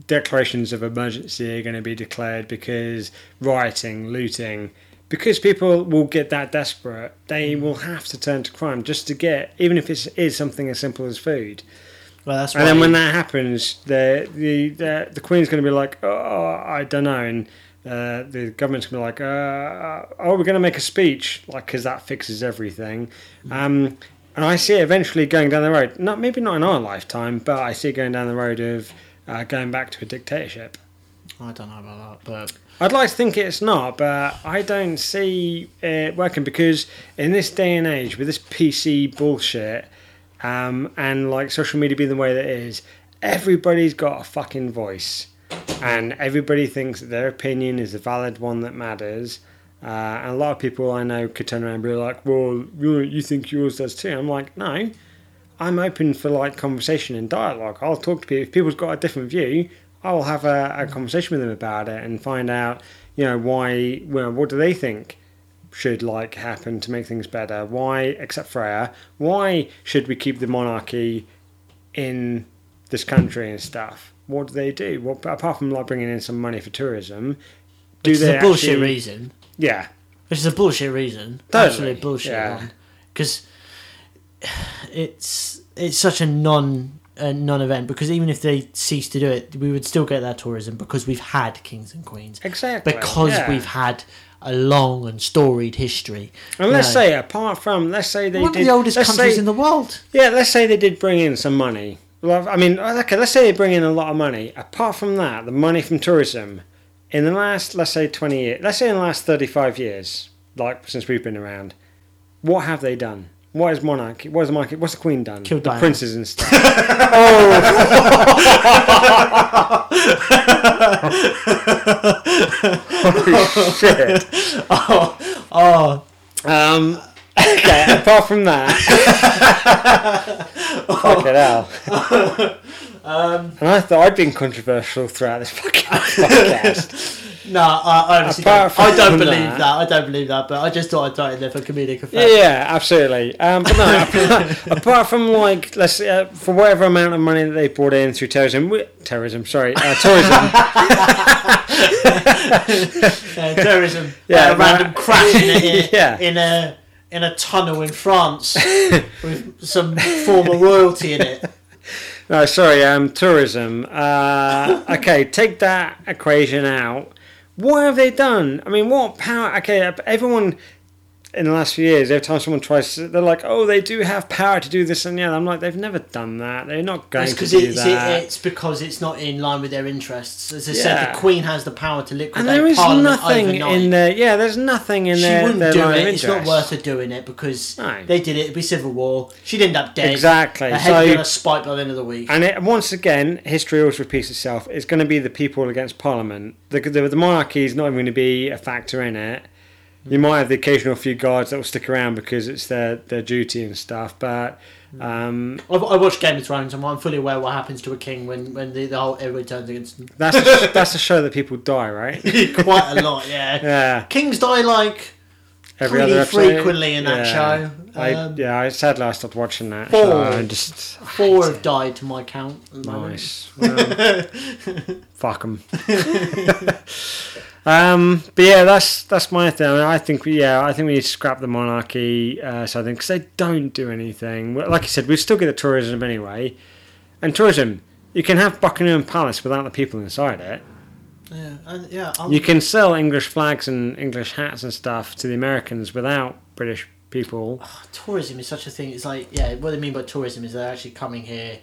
declarations of emergency are going to be declared because rioting, looting, because people will get that desperate, they will have to turn to crime just to get, even if it is something as simple as food. Well, that's And then when that happens, the the the, the Queen's going to be like, oh, I don't know, and uh, the government's to be like, uh, oh, we're going to make a speech, like because that fixes everything. Um, and I see it eventually going down the road. Not maybe not in our lifetime, but I see it going down the road of uh, going back to a dictatorship. I don't know about that, but I'd like to think it's not, but I don't see it working because in this day and age, with this PC bullshit, um, and like social media being the way that it is, everybody's got a fucking voice, and everybody thinks their opinion is a valid one that matters. Uh, and a lot of people I know could turn around and be like, "Well, you, you think yours does too?" I'm like, "No, I'm open for like conversation and dialogue. I'll talk to people. If people's got a different view, I will have a, a conversation with them about it and find out, you know, why. Well, what do they think should like happen to make things better? Why, except Freya, why should we keep the monarchy in this country and stuff? What do they do? Well, apart from like bringing in some money for tourism, do which is they a bullshit actually- reason. Yeah, Which is a bullshit reason. Totally, Absolute bullshit yeah. one. Because it's it's such a non a non-event. Because even if they cease to do it, we would still get that tourism because we've had kings and queens. exactly. Because yeah. we've had a long and storied history. And let's know. say, apart from, let's say they one did, of the oldest countries say- in the world. Yeah, let's say they did bring in some money. Well, I mean, okay, let's say they bring in a lot of money. Apart from that, the money from tourism, in the last, let's say, 20 years, let's say in the last 35 years, like since we've been around, what have they done? What is monarchy? What is the monarchy? What's the queen done? Killed the Diana. princes and stuff. oh shit! Oh, Oh, Um, okay, apart from that, fucking hell. Um, and I thought I'd been controversial throughout this fucking podcast. no, I, don't, I don't believe that- that. I don't believe that. But I just thought I'd throw it in there for comedic effect. Yeah, yeah, absolutely. Um, but no, apart, apart from like, let's say, uh, for whatever amount of money that they brought in through terrorism, wi- terrorism, sorry, uh, tourism. Uh, terrorism. Yeah, a random crash in a, Yeah. in a in a tunnel in France with some former royalty in it. No, sorry, um, tourism. Uh, okay, take that equation out. What have they done? I mean, what power? Okay, everyone in the last few years, every time someone tries, to, they're like, "Oh, they do have power to do this and the other." I'm like, they've never done that. They're not going to do it's, that. it's because it's not in line with their interests. As I said, the Queen has the power to liquidate and there is Parliament nothing overnight. in there. Yeah, there's nothing in she their, wouldn't their do it. It's not worth her doing it because No. they did it. It'd be civil war. She'd end up dead. Exactly. Her So- head got a spike by the end of the week. And it, once again, history always repeats itself. It's going to be the people against Parliament. The, the, the monarchy is not even going to be a factor in it. You might have the occasional few guards that will stick around because it's their, their duty and stuff. But um, I, I watched Game of Thrones, and I'm fully aware what happens to a king when, when the, the whole everybody turns against him. that's a, that's a show that people die, right? Quite a lot, yeah. Yeah. Kings die like Every pretty other episode. frequently in that Yeah. show. I, Um, yeah, I sadly I stopped watching that. Four. show. I just Four have died to my count. At the moment. Nice. Well, fuck them. Um, but yeah, that's that's my thing. I, mean, I think we, yeah, I think we need to scrap the monarchy. Uh, so I think because they don't do anything. Like I said, we still get the tourism anyway, and tourism. You can have Buckingham Palace without the people inside it. Yeah, and, yeah. I'm, You can sell English flags and English hats and stuff to the Americans without British people. tourism is such a thing. It's like, yeah, what they mean by tourism is they're actually coming here,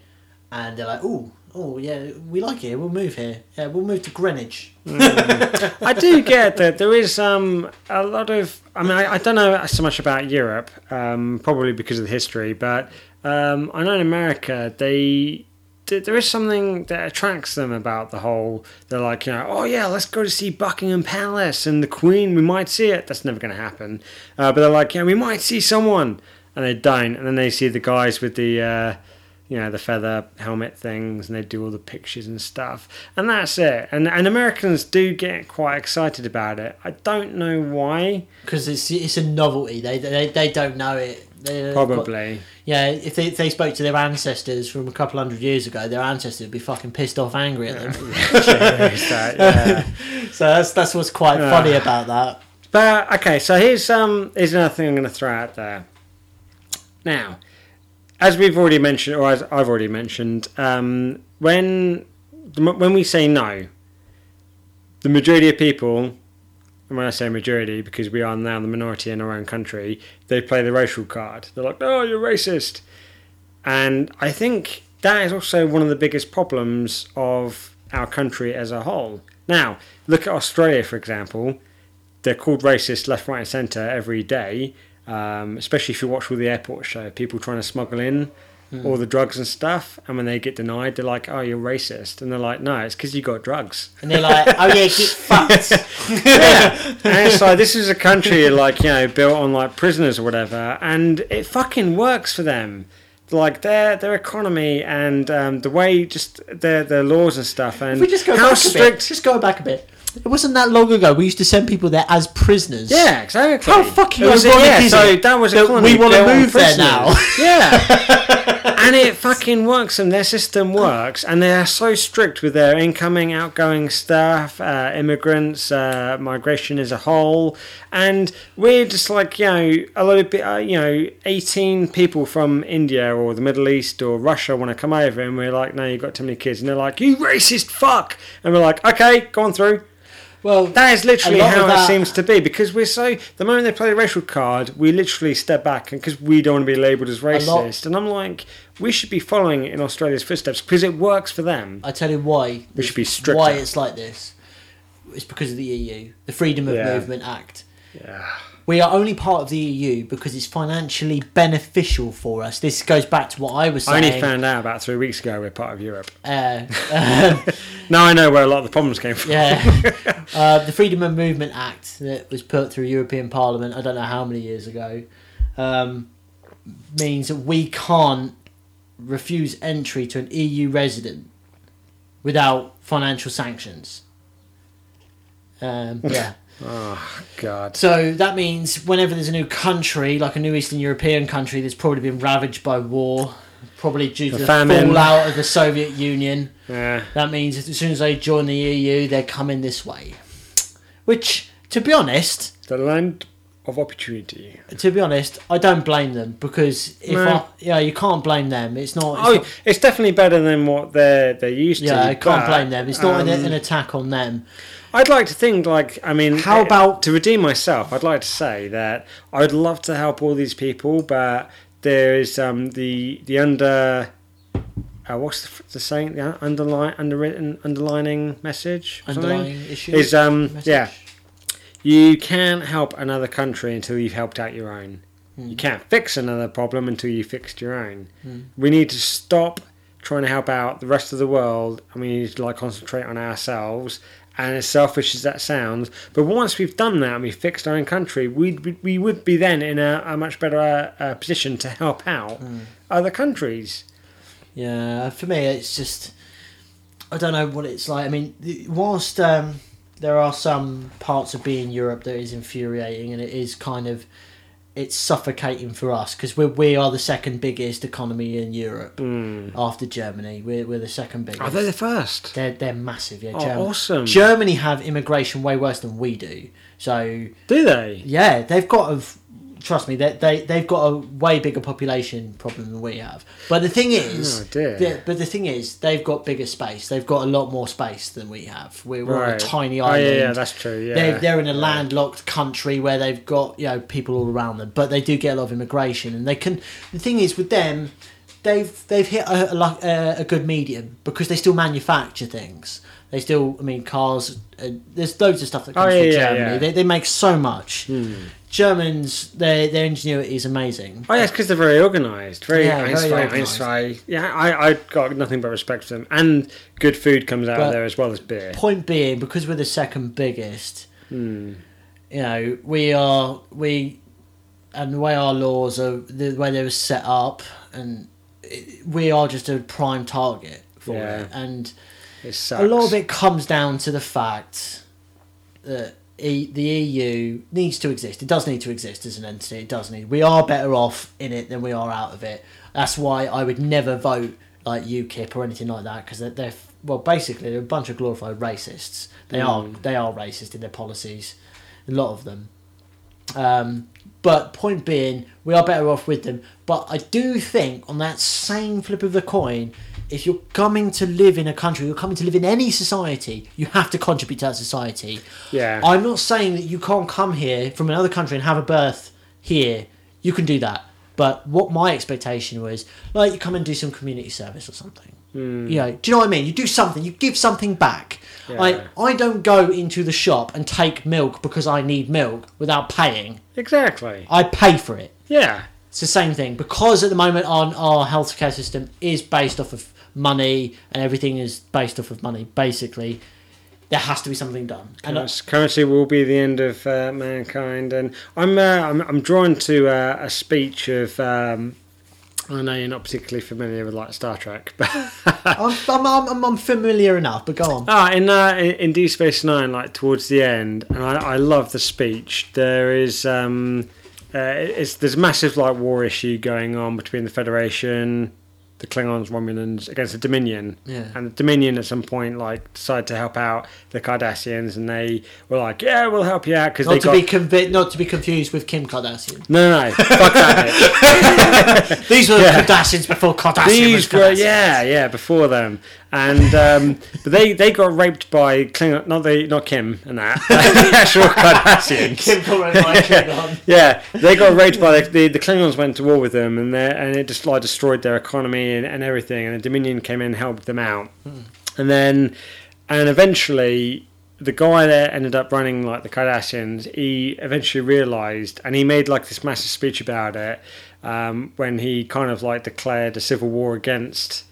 and they're like, "Ooh, oh yeah, we like it. We'll move here. Yeah, we'll move to Greenwich. I do get that there is um, a lot of. I mean, I, I don't know so much about Europe, um, probably because of the history, but um, I know in America they. There is something that attracts them about the whole. They're like, you know, oh yeah, let's go to see Buckingham Palace and the Queen. We might see it. That's never going to happen. Uh, but they're like, yeah, we might see someone, and they don't. And then they see the guys with the, uh, you know, the feather helmet things, and they do all the pictures and stuff, and that's it. And and Americans do get quite excited about it. I don't know why. because it's it's a novelty. They they, they don't know it. They've got- Probably. yeah, if they, if they spoke to their ancestors from a couple hundred years ago, their ancestors would be fucking pissed off, angry at them. That, yeah. so that's that's what's quite funny about that. But okay, so here's um here's another thing I'm going to throw out there. Now, as we've already mentioned, or as I've already mentioned, um, when when we say no, the majority of people, and when I say majority, because we are now the minority in our own country, they play the racial card. They're like, "Oh, you're racist," and I think that is also one of the biggest problems of our country as a whole. Now, look at Australia, for example they're called racist left, right, and centre every day. Um, especially if you watch all the airport show, people trying to smuggle in all the drugs and stuff, and when they get denied, they're like, "Oh, you're racist," and they're like, "No, it's because you got drugs." And they're like, oh yeah, get fucked. Yeah. and it's like this is a country like you know built on like prisoners or whatever, and it fucking works for them. Like their their economy and um, the way just their their laws and stuff, and If we just go how back a strict. bit, just go back a bit. It wasn't that long ago. We used to send people there as prisoners. Yeah, exactly. How fucking It was, ironic yeah, is so it that was a that we wanna move there now? Yeah, and it fucking works, and their system works, and they are so strict with their incoming, outgoing staff, uh, immigrants, uh, migration as a whole, and we're just like you know a lot of uh, you know eighteen people from India or the Middle East or Russia want to come over, and we're like, no, you've got too many kids, and they're like, you racist fuck, and we're like, okay, go on through. Well, That is literally how of it that- seems to be because we're so. The moment they play the racial card, we literally step back and because we don't want to be labelled as lot- racist. And I'm like, we should be following in Australia's footsteps because it works for them. I tell you why. We should be stricter. Why it's like this. It's because of the EU, the Freedom of Yeah. Movement Act. Yeah. We are only part of the EU because it's financially beneficial for us. This goes back to what I was saying. I only found out about three weeks ago we're part of Europe. uh, um, Now I know where a lot of the problems came from. yeah, uh, the Freedom of Movement Act that was put through European Parliament. I don't know how many years ago. Um, means that we can't refuse entry to an EU resident without financial sanctions. Um, yeah. Oh God. So that means whenever there's a new country, like a new Eastern European country that's probably been ravaged by war, probably due to The the fallout of the Soviet Union, Yeah. that means as soon as they join the EU, they're coming this way. Which, to be honest, The land of opportunity. to be honest, I don't blame them because if No. I, yeah, you can't blame them. It's not. It's Oh, not it's definitely better than what they're they're used to. yeah, I can't but, blame them. It's not an, um, an attack on them. I'd like to think, like, I mean, How about- to redeem myself? I'd like to say that I'd love to help all these people, but there is um, the the under. Uh, what's the, the saying? The underline, underwritten, underlining message. Underlying issue is um message? yeah. You can't help another country until you've helped out your own. Hmm. You can't fix another problem until you fixed your own. We need to stop trying to help out the rest of the world, and we need to like concentrate on ourselves. And as selfish as that sounds, but once we've done that and we've fixed our own country, we we would be then in a, a much better uh, uh, position to help out Hmm. other countries. Yeah, for me, it's just I don't know what it's like. I mean, whilst um, there are some parts of being Europe that is infuriating, and it is kind of it's suffocating for us because we we are the second biggest economy in Europe hmm. after Germany. We're we're the second biggest. Are they the first? They're they're massive. Yeah, Oh, Germ- awesome. Germany have immigration way worse than we do. So Do they? yeah, they've got a. Trust me, they they they've got a way bigger population problem than we have. But the thing is, Oh, the- but the thing is, they've got bigger space. They've got a lot more space than we have. We're, we're on a Right. tiny Oh, island. yeah, yeah, that's true. Yeah, They're, they're in a landlocked country where they've got you know people all around them, but they do get a lot of immigration, and they can. The thing is with them, they've they've hit a, a, a, good medium because they still manufacture things. They still, I mean, cars. Uh, there's loads of stuff that comes Oh, yeah, from Germany. yeah. Hmm. They, they make so much. Germans, their their ingenuity is amazing. Oh yes, because they're very organised, very Yeah, very Einstein. Einstein. Yeah, I I got nothing but respect for them, and good food comes out But- of there as well as beer. Point being, because we're the second biggest, Hmm. you know, we are we, and the way our laws are, the way they were set up, and it, we are just a prime target for Yeah. it. And It sucks. a lot of it comes down to the fact that e, the EU needs to exist. It does need to exist as an entity. It does need. We are better off in it than we are out of it. That's why I would never vote like UKIP or anything like that because they're, they're well basically they're a bunch of glorified racists. They are they are racist in their policies. A lot of them. Um, but point being, we are better off with them. But I do think on that same flip of the coin, if you're coming to live in a country, you're coming to live in any society, you have to contribute to that society. Yeah. I'm not saying that you can't come here from another country and have a birth here. You can do that. But what my expectation was, like, you come and do some community service or something. Hmm. You know, do you know what I mean? You do something, you give something back. Yeah. Like, I don't go into the shop and take milk because I need milk without paying. exactly. I pay for it. Yeah. It's the same thing because at the moment on our healthcare system is based off of money and everything is based off of money. Basically, there has to be something done. And I- Currency- Currency will be the end of uh, mankind, and I'm, uh, I'm I'm drawn to uh, a speech of. Um, I know you're not particularly familiar with like Star Trek, but I'm, I'm, I'm, I'm familiar enough, but go on. ah, in uh, in in Deep Space Nine, like towards the end, and I, I love the speech. There is um, uh, it's there's a massive like war issue going on between the Federation, the Klingons, Romulans against the Dominion. Yeah. And the Dominion at some point like decided to help out the Cardassians, and they were like, "Yeah, we'll help you out," because they Not to got be convi- not to be confused with Kim Kardashian. no, no, no, fuck that. These were Yeah. the Kardashians before Kardashian These were yeah, yeah, before them, and um, but they they got raped by Klingon, not the not Kim and that the actual Cardassians. Kim Kardashian. Yeah, they got raped by the, the the Klingons went to war with them, and they and it just like destroyed their economy and, and everything. And the Dominion came in and helped them out, and then and eventually the guy that ended up running like the Cardassians, he eventually realised, and he made like this massive speech about it um, when he kind of like declared a civil war against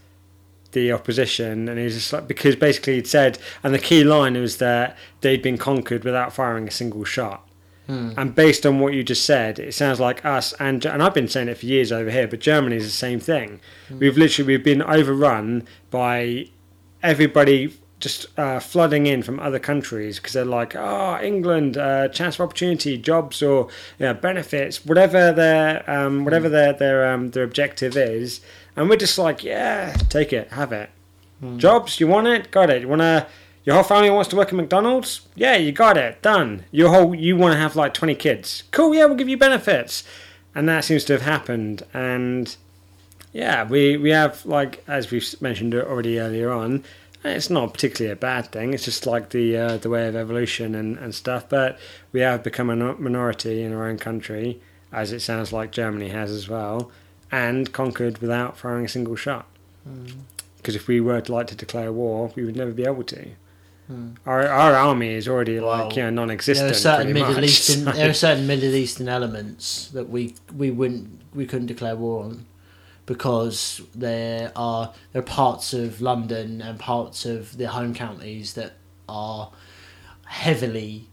the opposition, and he was just like because basically he'd said, and the key line was that they'd been conquered without firing a single shot. Hmm. And based on what you just said, it sounds like us and and I've been saying it for years over here, but Germany is the same thing. Hmm. We've literally we've been overrun by everybody just uh, flooding in from other countries because they're like, oh, England, uh, chance of opportunity, jobs or you know, benefits, whatever their um, whatever their their um, their objective is, and we're just like, yeah, take it, have it. Jobs, you want it, got it. You want to. Your whole family wants to work at McDonald's? Yeah, you got it. Done. Your whole you want to have like 20 kids. Cool, yeah, we'll give you benefits. And that seems to have happened and yeah, we we have like as we've mentioned already earlier on, it's not particularly a bad thing. It's just like the uh, the way of evolution and, and stuff. But we have become a minority in our own country, as it sounds like Germany has as well, and conquered without firing a single shot. Because if we were to like to declare war, we would never be able to. Our our army is already Well, like you know non-existent. are certain Middle much, Eastern so- there are certain Middle Eastern elements that we we wouldn't we couldn't declare war on because there are there are parts of London and parts of the home counties that are heavily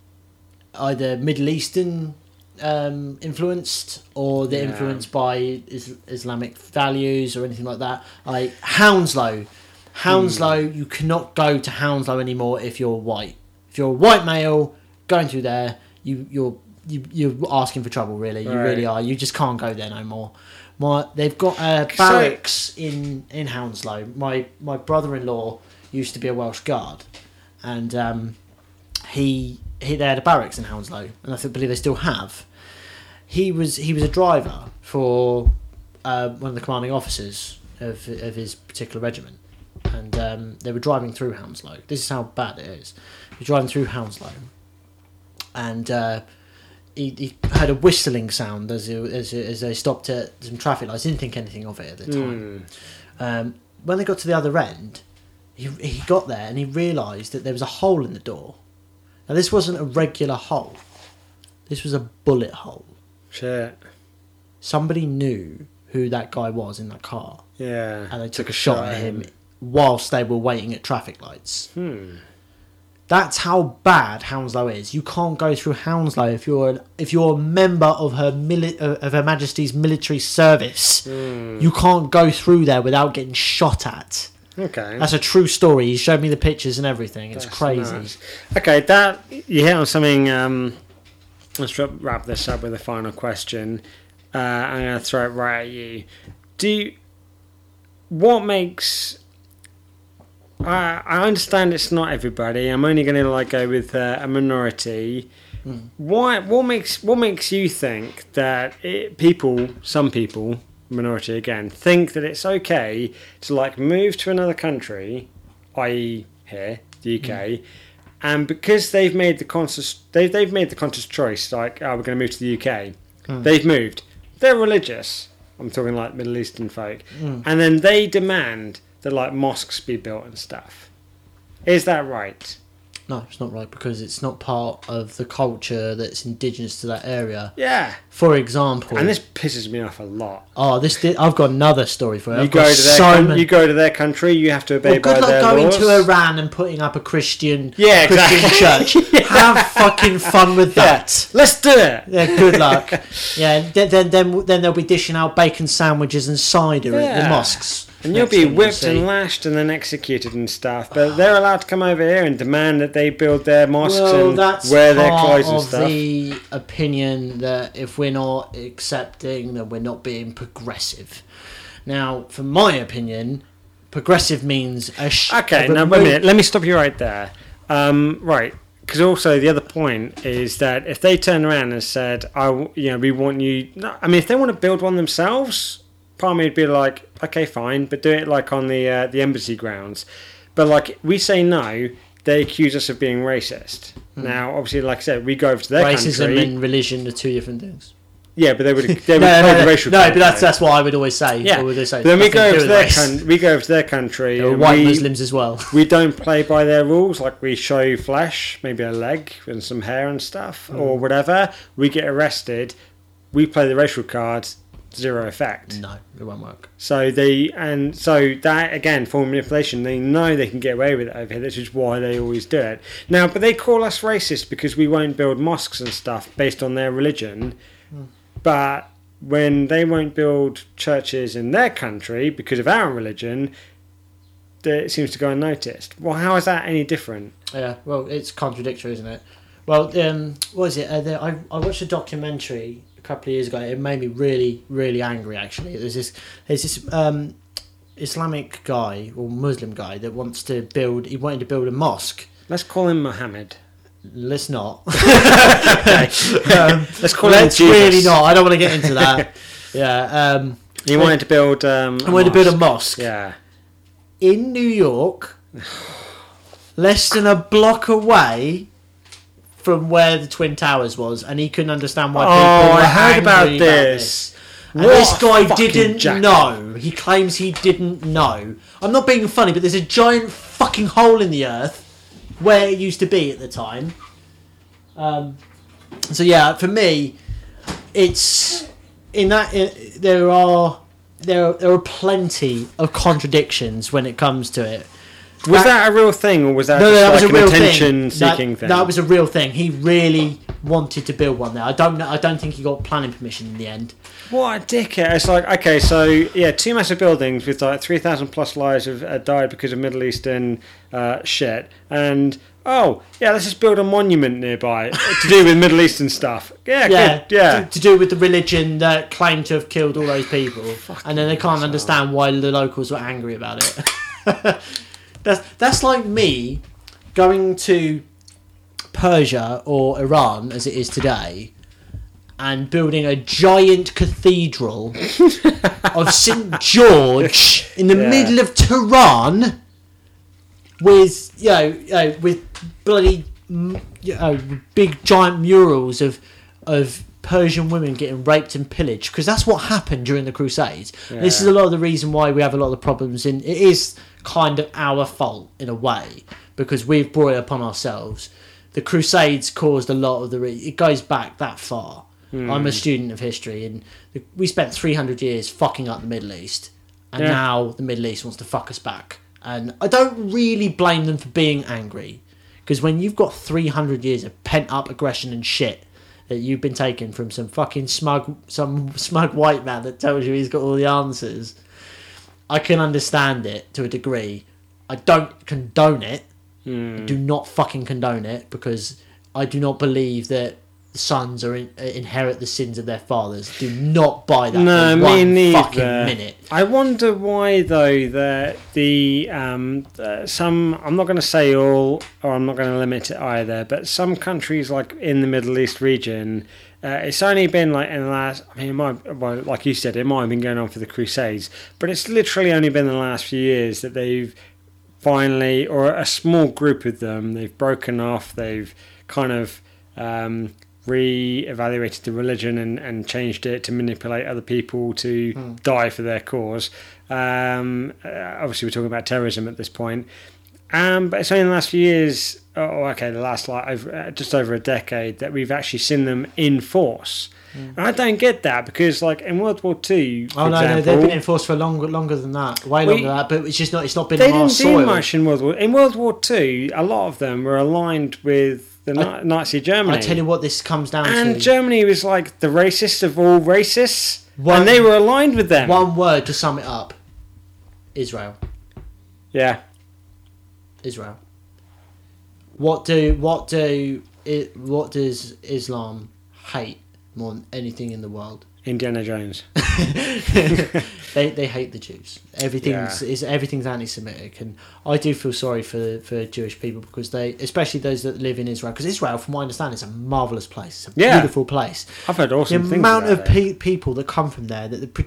either Middle Eastern um, influenced or they're Yeah. influenced by is- Islamic values or anything like that. Like Hounslow, Hounslow, Hmm. you cannot go to Hounslow anymore if you're white. If you're a white male going through there, you you're you, you're asking for trouble. Really, you Right. really are. You just can't go there no more. My, they've got uh, So- barracks in in Hounslow. My my brother-in-law used to be a Welsh guard, and um, he he they had a barracks in Hounslow, and I think, believe they still have. He was he was a driver for uh, one of the commanding officers of of his particular regiment, and um, they were driving through Hounslow. This is how bad it is. You're driving through Hounslow, and uh, he, he heard a whistling sound as, he, as as they stopped at some traffic lights. Didn't think anything of it at the time. Um, when they got to the other end, he he got there and he realised that there was a hole in the door. Now this wasn't a regular hole. This was a bullet hole. Shit. Somebody knew who that guy was in that car, Yeah. and they took, a shot at him whilst they were waiting at traffic lights. Hmm. That's how bad Hounslow is. You can't go through Hounslow if you're an, if you're a member of her mili- uh, of Her Majesty's military service. Hmm. You can't go through there without getting shot at. Okay. That's a true story. He showed me the pictures and everything. It's That's crazy. nice. Okay, that you hit on something. Um, let's wrap- wrap this up with a final question. Uh, I'm going to throw it right at you. Do you, what makes? I I understand it's not everybody. I'm only going to like go with uh, a minority. Hmm. Why? What makes what makes you think that it, people, some people, minority again, think that it's okay to like move to another country, i.e., here, the UK, hmm. and because they've made the conscious they they've made the conscious choice, like, oh, we're going to move to the UK. Hmm. They've moved. They're religious. I'm talking like Middle Eastern folk, and then they demand that like mosques be built and stuff. Is that right? No, it's not right because it's not part of the culture that's indigenous to that area. Yeah. For example, And this pisses me off a lot. oh, this I've got another story for you. You go to their so many- you go to their country, you have to obey Well, good by luck their going laws. to Iran and putting up a Christian Yeah, Christian exactly. church. Have fucking fun with Yeah, that. let's do it. Yeah, good luck. yeah, then then then, then they'll be dishing out bacon sandwiches and cider at the Yeah. mosques. And you'll be whipped and lashed and then executed and stuff. But they're allowed to come over here and demand that they build their mosques Well, and that's wear their clothes and of stuff. the opinion that if we're not accepting, then we're not being progressive. Now, from my opinion, progressive means a sh- Okay, now wait a minute. Let me stop you right there. Um, right, because also the other point is that if they turn around and said, "I, you know, we want you," I mean, if they want to build one themselves, part of me would be like, "Okay, fine," but do it like on the uh, the embassy grounds. But like we say no, they accuse us of being racist. Now, obviously, like I said, we go over to their. Racism country. and religion are two different things. yeah, but they would they would No, play no, the no, racial no, but that's that's what I would always say. Yeah, would say. then we go to over to their country. We go over to their country. There white we, Muslims as well. we don't play by their rules. Like we show flesh, maybe a leg and some hair and stuff, Mm. or whatever. We get arrested. We play the racial card. Zero effect. No, it won't work. So they and so that again form of manipulation. They know they can get away with it over here. This is why they always do it. Now, but they call us racist because we won't build mosques and stuff based on their religion. But when they won't build churches in their country because of our religion, it seems to go unnoticed. Well, how is that any different? Yeah, well, it's contradictory, isn't it? Well, um, what is it? Uh, the, I I watched a documentary a couple of years ago. It made me really, really angry. Actually, there's this there's this um, Islamic guy or Muslim guy that wants to build. He wanted to build a mosque. Let's call him Mohammed. Let's not. Let's call him Let's Jesus. really not. I don't want to get into that. yeah. Um, He wanted to build. Um, I wanted to build a mosque Yeah. in New York, less than a block away from where the Twin Towers was, and he couldn't understand why Oh, people were I heard about about this. And What this guy didn't jacket. know. He claims he didn't know. I'm not being funny, but there's a giant fucking hole in the earth where it used to be at the time. Um, so yeah, for me, it's in that i there are there there are plenty of contradictions when it comes to it. Was that a real thing, or was that No, no, that like was a real thing. attention-seeking that, thing? That was a real thing. He really wanted to build one there. I don't know. I don't think he got planning permission in the end. What a dickhead! It's like okay, so yeah, two massive buildings with like three thousand plus lives have uh, died because of Middle Eastern uh, shit, and oh yeah, let's just build a monument nearby to do with Middle Eastern stuff. Yeah, Yeah, good, yeah. To, to do with the religion that claimed to have killed all those people, and then they can't understand why the locals were angry about it. that's that's like me going to Persia or Iran, as it is today, and building a giant cathedral of St George in the Yeah. middle of Tehran, with you know, you know with bloody you know, big giant murals of of Persian women getting raped and pillaged because that's what happened during the Crusades. This is a lot of the reason why we have a lot of the problems. In it is kind of our fault in a way because we've brought it upon ourselves. The Crusades caused a lot of the. Re- it goes back that far. Hmm. I'm a student of history, and the, we spent 300 years fucking up the Middle East, and Yeah. now the Middle East wants to fuck us back. And I don't really blame them for being angry, because when you've got 300 years of pent up aggression and shit that you've been taken from some fucking smug, some smug white man that tells you he's got all the answers, I can understand it to a degree. I don't condone it. I hmm. do not fucking condone it because I do not believe that sons are in, uh, inherit the sins of their fathers. Do not buy that. No, for me one neither. Fucking minute. I wonder why though that the um uh, some I'm not going to say all or I'm not going to limit it either, but some countries like in the Middle East region. Uh, it's only been like in the last. I mean, it might, well, like you said, it might have been going on for the Crusades, but it's literally only been the last few years that they've finally, or a small group of them, they've broken off. They've kind of um, re-evaluated the religion and, and changed it to manipulate other people to die for their cause. Um, uh, obviously, we're talking about terrorism at this point. Um, but it's only in the last few years, oh, okay, the last like over, uh, just over a decade that we've actually seen them in force. And I don't get that because, like in World War Two, Oh no, no, they've been enforced for longer, longer than that, way We- longer than that. But it's just not. It's not been they didn't soil. do much in World War. In World War Two, a lot of them were aligned with the I- Nazi Germany. I tell you what, this comes down to and to Germany was like the racist of all racists, One- and they were aligned with them. one word to sum it up: Israel. Yeah, Israel. What do what do it, what does Islam hate more than anything in the world? Indiana Jones. They they hate the Jews. Everything's Yeah. is everything's anti-Semitic, and I do feel sorry for for Jewish people because they, especially those that live in Israel, because Israel, from what I understand, is a marvelous place. It's a Yeah. beautiful place. I've heard awesome things The amount of pe- people that come from there that the,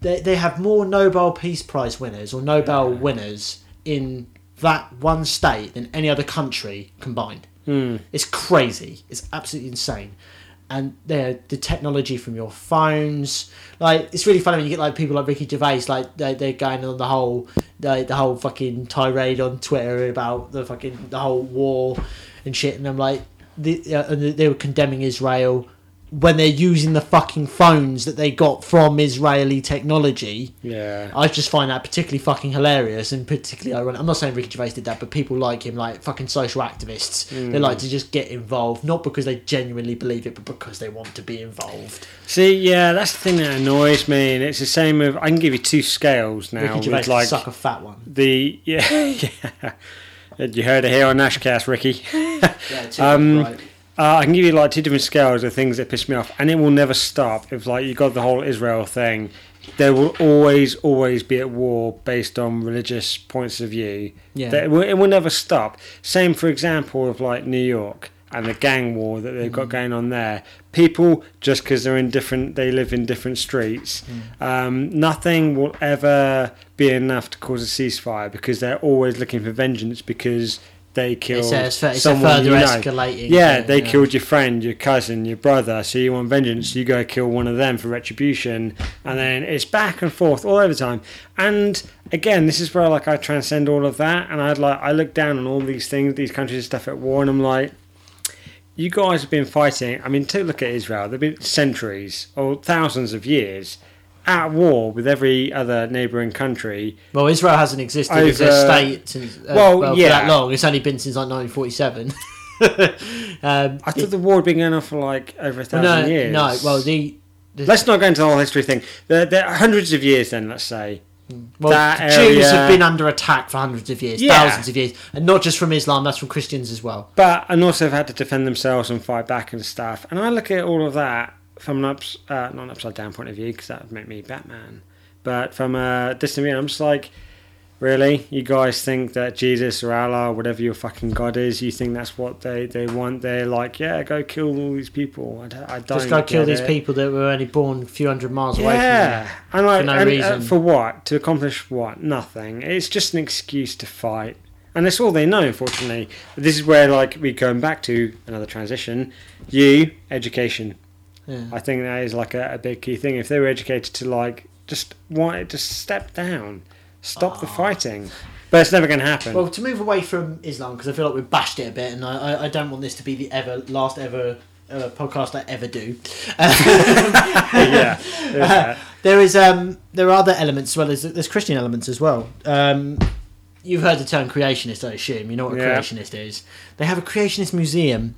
they they have more Nobel Peace Prize winners or Nobel winners in that one state than any other country combined. Hmm. It's crazy. It's absolutely insane. And the the technology from your phones, like it's really funny when you get like people like Ricky Gervais, like they they're going on the whole the, the whole fucking tirade on Twitter about the fucking the whole war and shit, and I'm like, the, uh, and they were condemning Israel when they're using the fucking phones that they got from Israeli technology. Yeah. I just find that particularly fucking hilarious and particularly ironic. I'm not saying Ricky Gervais did that, but people like him, like fucking social activists, they like to just get involved, not because they genuinely believe it, but because they want to be involved. See, yeah, that's the thing that annoys me, and it's the same with. I can give you two scales now Ricky Gervais with like suck a fat one. the yeah yeah. You heard it here on Nashcast, Ricky. Yeah, Um, right. Uh, I can give you like two different scales of things that piss me off, and it will never stop. If like you got the whole Israel thing, there will always, always be at war based on religious points of view. Yeah. That- it, will, it will never stop. Same, for example, of like New York and the gang war that they've Mm. got going on there. People just because they're in different, they live in different streets. Mm. Um, nothing will ever be enough to cause a ceasefire because they're always looking for vengeance because they killed It's a, it's a, it's a someone further you know. escalating. Yeah, thing, they killed your friend, your cousin, your brother. So you want vengeance, you go kill one of them for retribution, and then it's back and forth all over time. And again, this is where like I transcend all of that, and I'd like I look down on all these things, these countries and stuff at war, and I'm like, you guys have been fighting. I mean, to look at Israel, they've been centuries or thousands of years at war with every other neighbouring country. Well, Israel hasn't existed as a state since uh, Well, well, yeah. for that long. It's only been since like 1947. um, I thought the war had been going on for like over a thousand no, years. no. Well, the, the Let's not go into the whole history thing. There, there are hundreds of years, then let's say. Well, that the Jews area- have been under attack for hundreds of years, Yeah. thousands of years, and not just from Islam. That's from Christians as well. But and also have had to defend themselves and fight back and stuff. And I look at all of that from an ups, uh, not an upside down point of view because that would make me Batman. But from a distant view, I'm just like, really, you guys think that Jesus or Allah, or whatever your fucking god is, you think that's what they they want? They're like, yeah, go kill all these people. I, don't- I don't Just go kill these it. people that were only born a few hundred miles away Yeah, and like For no and, uh, reason. for what? To accomplish what? Nothing. It's just an excuse to fight. and that's all they know. Unfortunately, this is where like we going back to another transition. You education. Yeah. I think that is like a, a big key thing. If they were educated to like just want it to step down, stop the fighting, but it's never going to happen. Well, to move away from Islam because I feel like we've bashed it a bit, and I, I, I don't want this to be the ever last ever uh, podcast I ever do. yeah, that. There is um there are other elements as well as there's Christian elements as well. Um, you've heard the term creationist, I assume. You know what a Yeah. creationist is. They have a creationist museum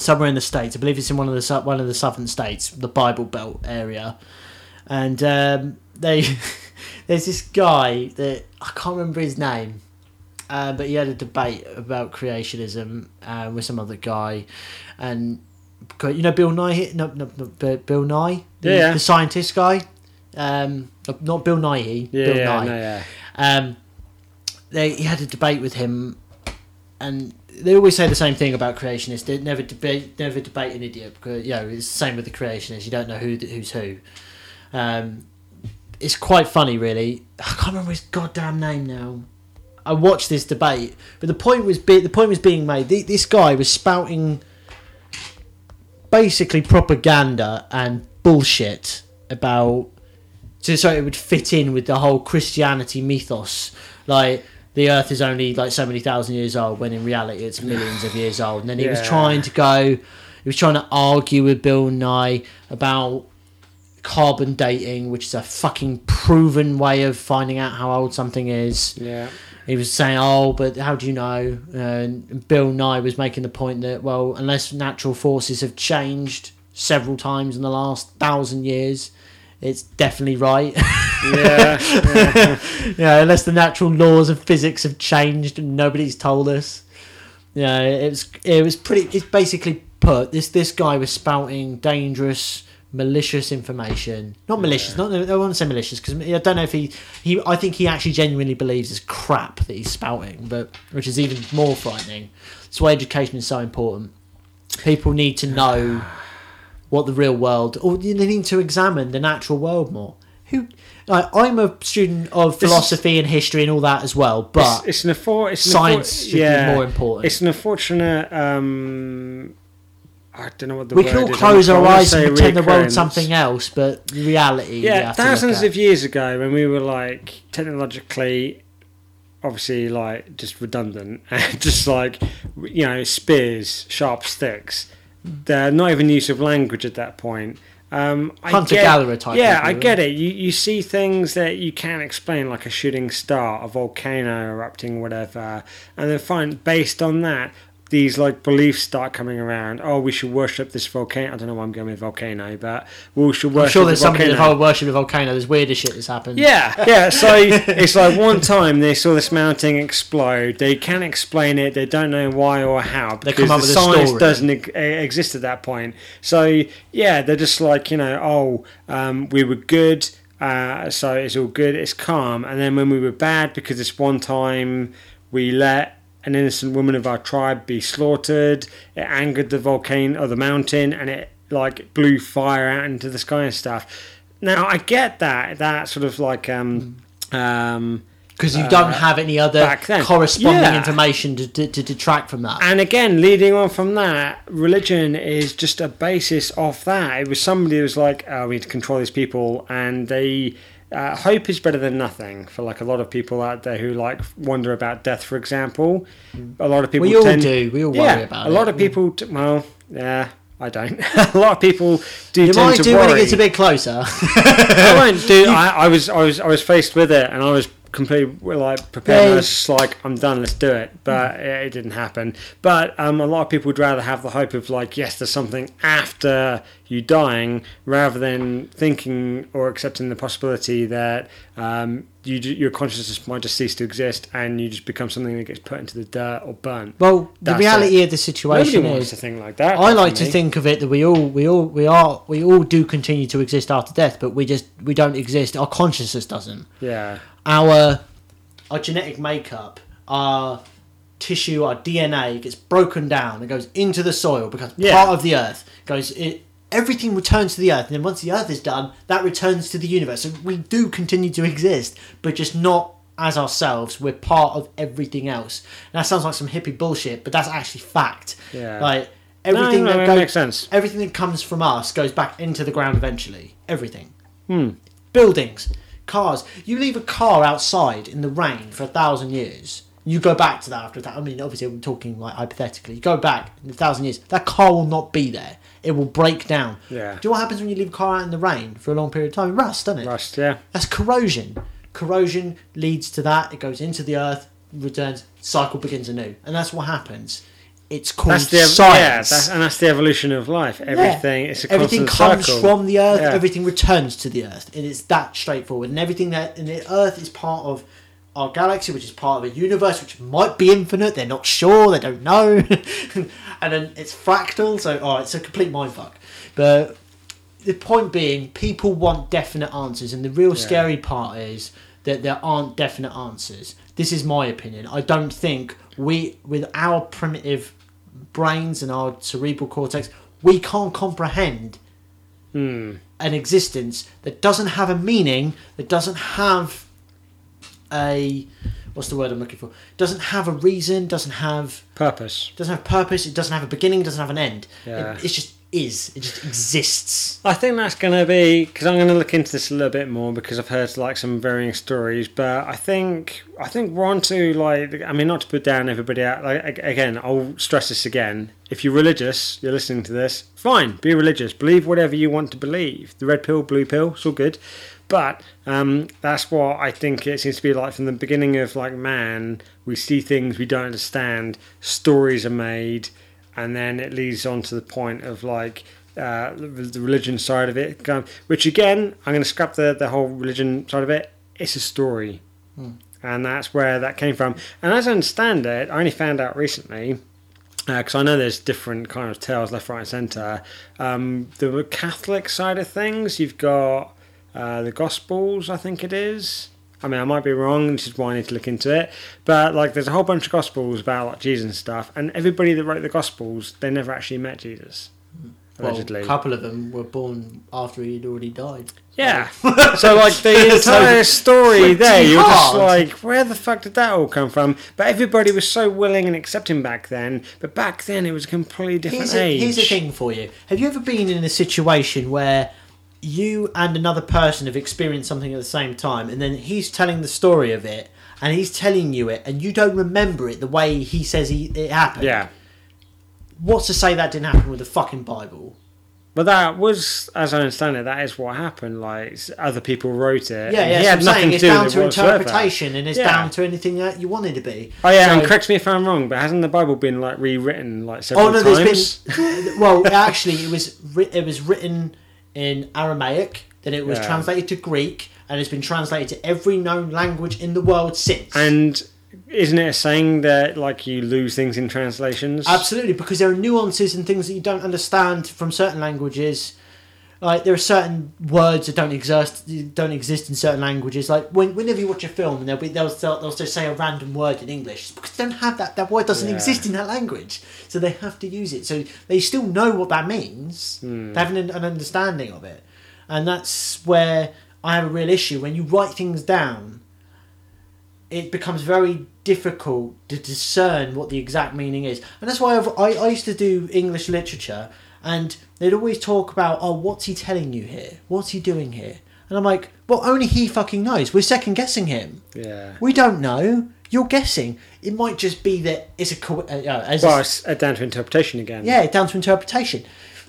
somewhere in the states. I believe it's in one of the one of the southern states, the Bible Belt area, and um, they there's this guy that I can't remember his name. Uh, but he had a debate about creationism uh, with some other guy, and you know Bill Nye, no, no, no Bill- Nye, the, Yeah, yeah. the scientist guy, um, not Bill Nye, Yeah, Bill yeah, Nye. no, yeah. Um, they he had a debate with him, and they always say the same thing about creationists. They never debate, never debate an idiot because you know it's the same with the creationists. You don't know who who's who. Um, it's quite funny, really. I can't remember his goddamn name now. I watched this debate, but the point was be- the point was being made. Th- This guy was spouting basically propaganda and bullshit about so so it would fit in with the whole Christianity mythos. Like the Earth is only like so many thousand years old, when in reality it's millions of years old. And then he was Yeah. trying to go, he was trying to argue with Bill Nye about carbon dating, which is a fucking proven way of finding out how old something is. Yeah. He was saying, "Oh, but how do you know?" And Bill Nye was making the point that, well, unless natural forces have changed several times in the last thousand years, it's definitely right. Yeah. yeah. yeah, unless the natural laws of physics have changed and nobody's told us. Yeah, it was it was pretty. It's basically put this this guy was spouting dangerous, malicious information. Not malicious. Not I won't say malicious because I don't know if he he. I think he actually genuinely believes this crap that he's spouting, but which is even more frightening. That's why education is so important. People need to know what the real world, or they need to examine the natural world more. Who, like, I'm a student of philosophy and history and all that as well, but it's, it's an affor- it's an science affor- should be more important. It's an unfortunate. Um, I don't know what the we word can all close our eyes and pretend the world's something else, but reality. Yeah, have to look thousands of years ago, when we were like technologically, obviously like just redundant and just like you know spears, sharp sticks. They're not even use of language at that point. Um, I Hunter-gatherer get- type Yeah, people, I get it. You you see things that you can't explain, like a shooting star, a volcano erupting, whatever, and then find based on that. These like beliefs start coming around. Oh, we should worship this volcano. I don't know why I'm going with volcano, but we should worship. I'm sure there's the somebody volcano. that worship a volcano. There's weirder shit that's happened. Yeah, yeah. So it's like one time they saw this mountain explode. They can't explain it. They don't know why or how They because come up the science story. doesn't exist at that point. So yeah, they're just like you know, oh, um, we were good. Uh, so it's all good. It's calm. And then when we were bad, because this one time we let an innocent woman of our tribe be slaughtered, it angered the volcano or the mountain, and it like blew fire out into the sky and stuff. Now I get that that sort of like um um because you don't have any other corresponding Yeah. information to, to, to detract from that. and again leading on from that religion is just a basis of that it was somebody who was like oh we need to control these people and they uh, hope is better than nothing for like a lot of people out there who like wonder about death for example a lot of people we all tend, do. We all yeah, worry about a it. A lot of people t- well yeah I don't. a lot of people do You tend might to do worry. when it gets a bit closer. I won't do. I, I was, I was, I was faced with it, and I was completely like prepared. Yeah. I was just like, I'm done. Let's do it. But it, it didn't happen. But um, a lot of people would rather have the hope of like, yes, there's something after you dying, rather than thinking or accepting the possibility that um, you, your consciousness might just cease to exist, and you just become something that gets put into the dirt or burnt. well, the reality it. of the Nobody situation wants is to think like that. I like to me. think of it that we all we all we are we all do continue to exist after death, but we just we don't exist. Our consciousness doesn't. Yeah. Our our genetic makeup, our tissue, our DNA gets broken down. It goes into the soil, becomes Yeah. part of the earth. Goes it. Everything returns to the earth, and then once the earth is done, that returns to the universe. So we do continue to exist, but just not as ourselves. We're part of everything else. And that sounds like some hippie bullshit, but that's actually fact. Yeah. Like everything no, that goes, makes sense. everything that comes from us goes back into the ground eventually. Everything. Hmm. Buildings, cars. You leave a car outside in the rain for a thousand years. You go back to that after that. I mean, obviously, we're talking like hypothetically. You go back in a thousand years, that car will not be there. It will break down. Yeah. Do you know what happens when you leave a car out in the rain for a long period of time? It rusts, doesn't it? Rust, yeah. That's corrosion. Corrosion leads to that. It goes into the earth, returns, cycle begins anew, and that's what happens. It's called That's the ev- yeah, science. that's, and that's the evolution of life. Everything, it's a everything comes circle. from the earth. Yeah. Everything returns to the earth, and it's that straightforward. And everything that and the earth is part of our galaxy, which is part of a universe which might be infinite. They're not sure. They don't know. and then it's fractal. So oh, it's a complete mindfuck. But the point being, people want definite answers, and the real scary part is that there aren't definite answers. This is my opinion. I don't think we, with our primitive brains and our cerebral cortex, we can't comprehend Hmm. an existence that doesn't have a meaning, that doesn't have a what's the word I'm looking for? Doesn't have a reason, doesn't have Purpose. doesn't have purpose, it doesn't have a beginning, doesn't have an end. Yeah. It, it just is. It just exists. I think that's going to be because I'm going to look into this a little bit more because I've heard like some varying stories. But I think I think we're on to like I mean not to put down everybody out. Like again, I'll stress this again. If you're religious, you're listening to this. Fine, be religious. Believe whatever you want to believe. The red pill, blue pill, it's all good. But um, that's what I think it seems to be like from the beginning of like man. We see things we don't understand. Stories are made and then it leads on to the point of like uh, the religion side of it, which again, I'm going to scrap the, the whole religion side of it. It's a story, and that's where that came from. And as I understand it, I only found out recently because I know there's different kind of tales left, right, and centre. Um, the Catholic side of things, you've got uh, the Gospels, I think it is. I mean, I might be wrong. This is why I need to look into it. But like, there's a whole bunch of Gospels about like Jesus and stuff, and everybody that wrote the Gospels, they never actually met Jesus, Well, a couple of them were born after he'd already died. Yeah. so like the So, entire story there, you're just like, where the fuck did that all come from? But everybody was so willing and accepting back then. But back then it was a completely different Here's a, age. here's the thing for you. Have you ever been in a situation where you and another person have experienced something at the same time, and then he's telling the story of it, and he's telling you it, and you don't remember it the way he says he, it happened? Yeah. What's to say that didn't happen with the fucking Bible? But that was, as I understand it, that is what happened. Like other people wrote it. Yeah, yeah. he so I'm nothing saying to it's do down to interpretation, and it's Yeah. down to anything that you want it to be. Oh yeah, and correct me if I'm wrong, but hasn't the Bible been like rewritten like oh, several times? Oh no, times? there's been. well, actually, it was it was written in Aramaic, then it was Yeah. translated to Greek, and it's been translated to every known language in the world since. And isn't it a saying that like you lose things in translations? Absolutely, because there are nuances and things that you don't understand from certain languages. Like there are certain words that don't exist don't exist in certain languages. Like when, whenever you watch a film and they'll be they'll, they'll they'll just say a random word in English because they don't have that that word doesn't Yeah. exist in that language, so they have to use it. So they still know what that means. Hmm. They have an, an understanding of it, and that's where I have a real issue when you write things down it becomes very difficult to discern what the exact meaning is. And that's why I've, I, I used to do English literature, and they'd always talk about, oh, what's he telling you here? What's he doing here? And I'm like, well, only he fucking knows. We're second guessing him. yeah. We don't know. You're guessing. It might just be that it's a co- uh, as Well, it's uh, down to interpretation again. yeah, down to interpretation.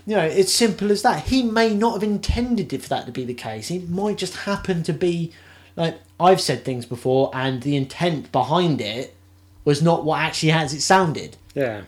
You know, it's simple as that. He may not have intended for that to be the case. It might just happen to be like I've said things before, and the intent behind it was not what actually as it sounded. Yeah.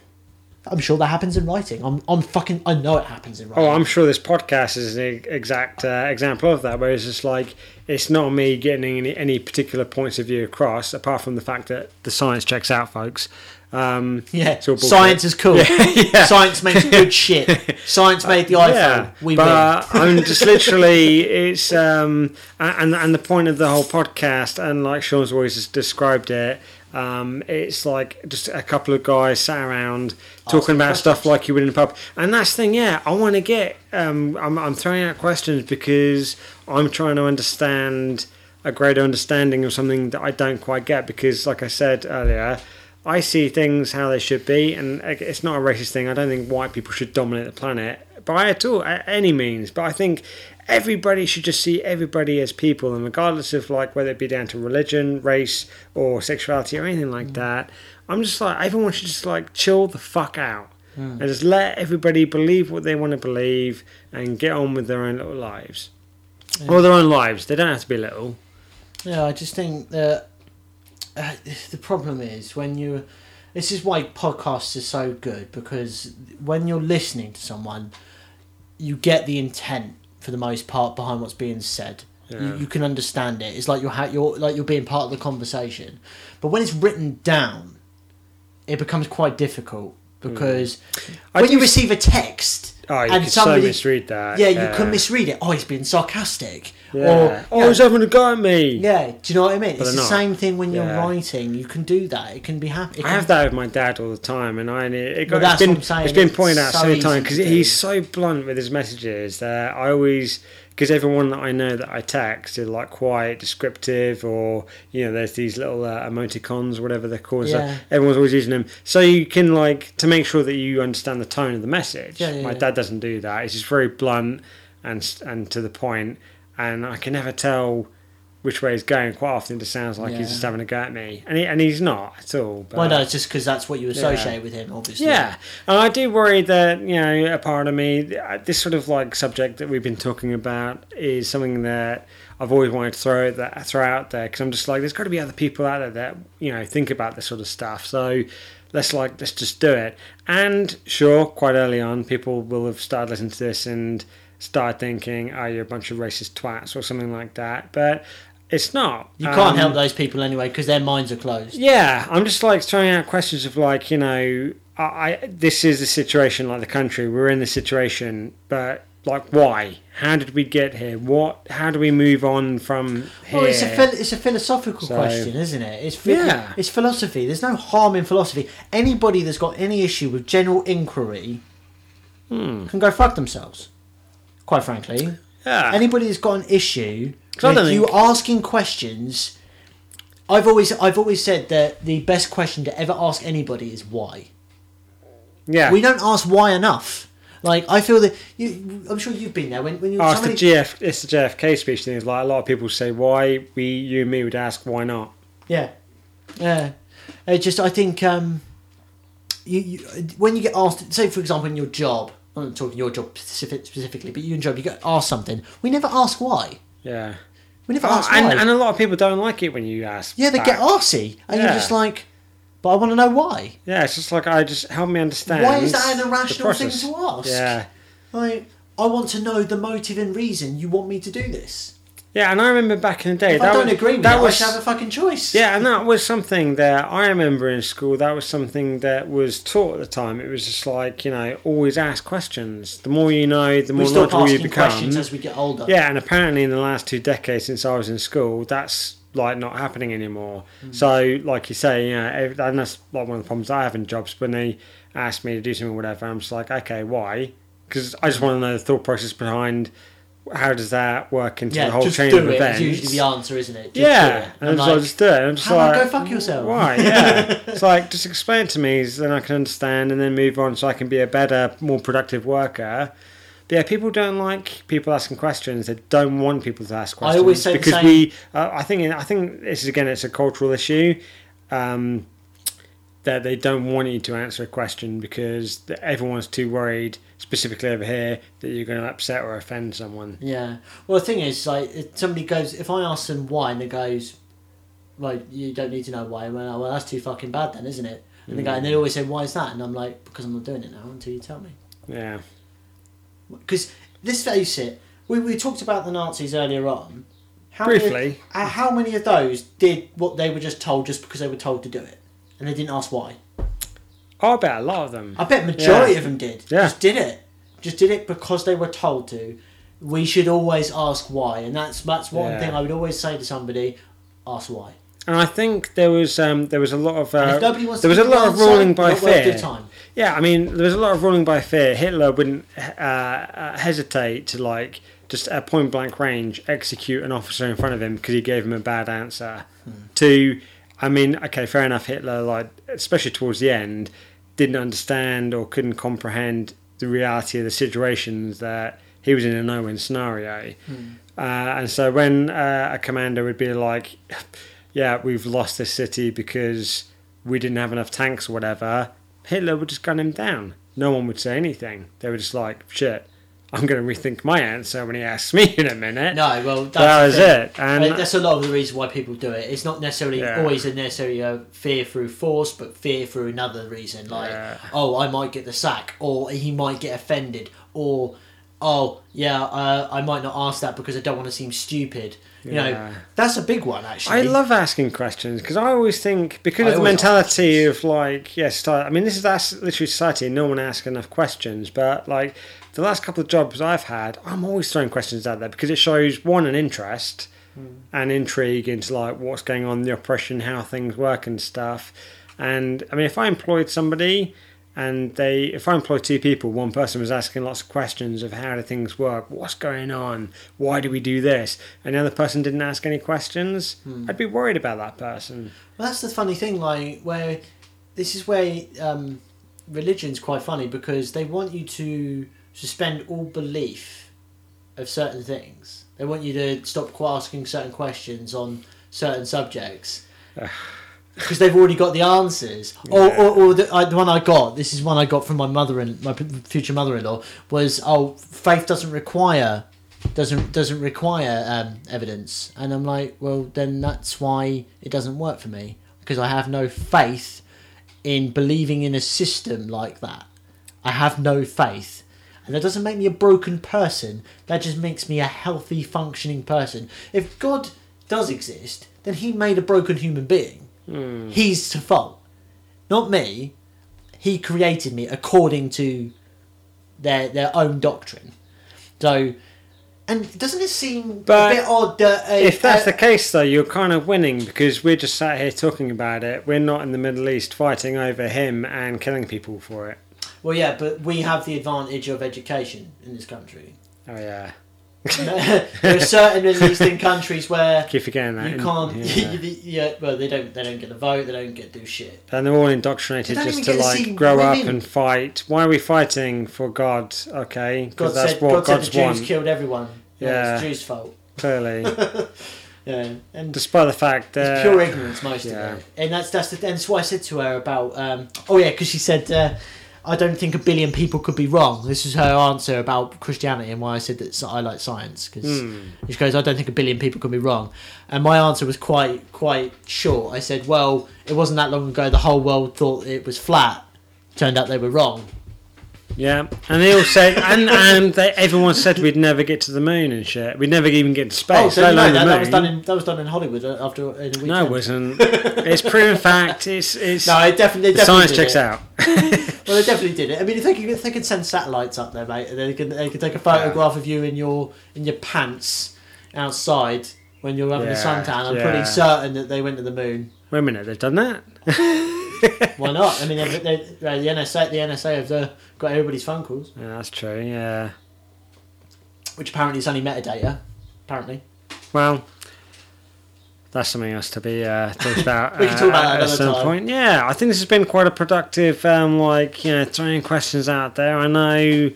I'm sure that happens in writing. I'm, I'm fucking. I know it happens in writing. Oh, I'm sure this podcast is an exact uh, example of that, where it's just like it's not me getting any, any particular points of view across, apart from the fact that the science checks out, folks. Um, yeah, science is cool. yeah. Science makes good shit. Science made the iPhone. Yeah, we win. I'm just literally it's um and and the point of the whole podcast and like Sean's always described it. Um, it's like just a couple of guys sat around talking about stuff like you would in a pub, and that's the thing. Yeah, I want to get. Um, I'm I'm throwing out questions because I'm trying to understand a greater understanding of something that I don't quite get because, like I said earlier, I see things how they should be, and it's not a racist thing. I don't think white people should dominate the planet by at all, at any means. But I think everybody should just see everybody as people, and regardless of like whether it be down to religion, race, or sexuality, or anything like that, I'm just like everyone should just like chill the fuck out and just let everybody believe what they want to believe and get on with their own little lives, or their own lives. They don't have to be little. Yeah, I just think that uh, the problem is when you. This is why podcasts are so good because when you're listening to someone, you get the intent for the most part behind what's being said. Yeah. You, you can understand it. It's like you're ha- you're like you're being part of the conversation. But when it's written down, it becomes quite difficult because. Hmm. I when you receive a text Oh, you and could so somebody misread that. yeah, you can misread it. Oh, he's being sarcastic. Yeah. Or oh, yeah, he's having a go at me. yeah, do you know what I mean? But it's the not. same thing when you're Yeah. writing. You can do that. It can be happy. I have that with my dad all the time, and I it Well, got, that's it's been what I'm saying, it's been it's pointed out so so many times because he's so blunt with his messages that I always because everyone that I know that I text is like quite descriptive or you know there's these little uh, emoticons whatever they're called. So everyone's always using them, so you can like to make sure that you understand the tone of the message. Yeah, yeah, my yeah. Doesn't do that. He's just very blunt and and to the point, and I can never tell. Which way he's going? Quite often, it just sounds like Yeah. he's just having a go at me, and he, and he's not at all. But Well, no, it's just because that's what you associate with him, obviously. yeah, and I do worry that you know a part of me, uh, this sort of like subject that we've been talking about, is something that I've always wanted to throw that throw out there because I'm just like, there's got to be other people out there that you know think about this sort of stuff. So let's like let's just do it. And sure, quite early on, people will have started listening to this and started thinking, "Oh, you're a bunch of racist twats" or something like that. But it's not. You can't Um, help those people anyway because their minds are closed. yeah, I'm just like throwing out questions of like, you know, I, I this is the situation like the country we're in this situation, but like why? How did we get here? What? How do we move on from here? Well, it's a it's a philosophical So- question, isn't it? It's Yeah. it's philosophy. There's no harm in philosophy. Anybody that's got any issue with general inquiry Hmm. can go fuck themselves. Quite frankly, yeah. anybody that's got an issue with you think- asking questions, I've always I've always said that the best question to ever ask anybody is why. yeah. We don't ask why enough. Like I feel that you, I'm sure you've been there when when you Oh, it's the GF. It's the JFK speech thing. It's like a lot of people say, "Why?" We, you, and me would ask, "Why not?" Yeah, yeah. It just I think um, you, you when you get asked, say for example in your job, I'm not talking your job specific, specifically, but you in job, you get asked something. We never ask why. Yeah. We never Oh, ask why. and, and a lot of people don't like it when you ask. yeah, they back. get arsy, and you're just like, but I want to know why. Yeah, it's just like I just help me understand. Why is that an irrational thing to ask? Yeah. Like, I want to know the motive and reason you want me to do this. Yeah, and I remember back in the day. If that I don't was, agree with that was I should have a fucking choice. yeah, and that was something that I remember in school. That was something that was taught at the time. It was just like you know, always ask questions. The more you know, the more knowledgeable you become. questions as we get older. Yeah, and apparently in the last two decades since I was in school, that's like not happening anymore. Mm. So, like you say, you know, and that's like one of the problems I have in jobs. When they ask me to do something, or whatever, I'm just like, okay, why? Because I just want to know the thought process behind how does that work into Yeah, the whole chain of it. events. It's usually the answer, isn't it? Just yeah, it. and I'm so I like, just do it. I'm just how like, go fuck yourself? Why? Yeah, it's like just explain it to me, so then I can understand, and then move on, so I can be a better, more productive worker. Yeah, people don't like people asking questions. They don't want people to ask I questions. always say because we. Uh, I think. I think this is again. It's a cultural issue. Um, that they don't want you to answer a question because everyone's too worried, specifically over here, that you're going to upset or offend someone. Yeah. Well, the thing is, like, if somebody goes, if I ask them why, and they goes, "Well, you don't need to know why." Well, well, that's too fucking bad, then, isn't it? And they go, and they always say, "Why is that?" And I'm like, "Because I'm not doing it now until you tell me." Yeah. Because let's face it, we, we talked about the Nazis earlier on. How Briefly. Many, uh, how many of those did what they were just told just because they were told to do it, and they didn't ask why? Oh, I bet a lot of them. I bet majority Yeah. of them did. Yeah. Just did it. Just did it because they were told to. We should always ask why, and that's that's one Yeah. thing I would always say to somebody: ask why. And I think there was um, there was a lot of uh, if nobody wants there was a lot of ruling by fear. Yeah, I mean there was a lot of ruling by fear. Hitler wouldn't uh, uh, hesitate to like just at point blank range execute an officer in front of him because he gave him a bad answer. To, I mean, okay, fair enough. Hitler, like especially towards the end, didn't understand or couldn't comprehend the reality of the situations that he was in a no-win scenario. Uh, and so when uh, a commander would be like, "Yeah, we've lost this city because we didn't have enough tanks or whatever," Hitler would just gun him down. No one would say anything. They were just like, "Shit, I'm going to rethink my answer when he asks me in a minute." No, well, that's that was it. I mean, And that's a lot of the reason why people do it. It's not necessarily Yeah. always a necessarily a fear through force, but fear through another reason, like Yeah. oh, I might get the sack, or he might get offended, or oh, yeah, uh, I might not ask that because I don't want to seem stupid. You know, Yeah. that's a big one actually. I love asking questions because I always think because I of the mentality of like yes, I mean this is that's literally society. No one asks enough questions, but like the last couple of jobs I've had, I'm always throwing questions out there because it shows one an interest hmm. and intrigue into like what's going on in the operation, how things work and stuff. And I mean, if I employed somebody and they, if I employ two people, one person was asking lots of questions of how do things work, what's going on, why do we do this, and the other person didn't ask any questions, I'd be worried about that person. Well, that's the funny thing, like where this is where um, religion's quite funny because they want you to suspend all belief of certain things. They want you to stop asking certain questions on certain subjects because they've already got the answers. Or, or, or the, I, the one I got, this is one I got from my mother and my p- future mother-in-law was, oh, faith doesn't require doesn't doesn't require um, evidence, and I'm like, well, then that's why it doesn't work for me because I have no faith in believing in a system like that. I have no faith. And that doesn't make me a broken person. That just makes me a healthy, functioning person. If God does exist, then he made a broken human being. He's to fault. Not me. He created me according to their their own doctrine. So and doesn't it seem But a bit odd that a, If that's the case, though, you're kind of winning because we're just sat here talking about it. We're not in the Middle East fighting over him and killing people for it. Well, yeah, but we have the advantage of education in this country. Oh yeah, there are certain Middle Eastern countries where keep forgetting that. you can't. Yeah. Yeah. well, they don't. They don't get a vote. They don't get do shit. And they're all indoctrinated They just to like grow up and fight. Why are we fighting for God? Okay, God because that's said. what God said the Jews want. killed everyone. Yeah, Yeah. it's Jews' fault. Clearly, Yeah, and despite the fact it's that pure ignorance most yeah. of it. And that's that's the, and that's what I said to her about. Um, oh yeah, because she said. Uh, I don't think a billion people could be wrong. This is her answer about Christianity and why I said that I like science because Hmm. she goes, "I don't think a billion people could be wrong," and my answer was quite quite short. I said, "Well, it wasn't that long ago. The whole world thought it was flat. Turned out they were wrong." Yeah, and they all said, and and they, everyone said we'd never get to the moon and shit. We'd never even get to space. oh, so you know, that, that was done in that was done in Hollywood uh, after in a weekend. No, it wasn't. it's proven fact. It's it's No, it definitely, the definitely science checks it. out. Well, they definitely did it. I mean, if they could, if they could send satellites up there, mate, and they could they could take a photograph of you in your in your pants outside when you're having a suntan. I'm yeah. pretty certain that they went to the moon. Wait a minute, they've done that. Why not? I mean, they, they, the NSA the NSA have uh, got everybody's phone calls, Yeah, that's true. Yeah. which apparently is only metadata. Apparently, Well, that's something else to be uh, talked about. We can talk about that at another some time. point. Yeah, I think this has been quite a productive, um, like you know, throwing questions out there. I know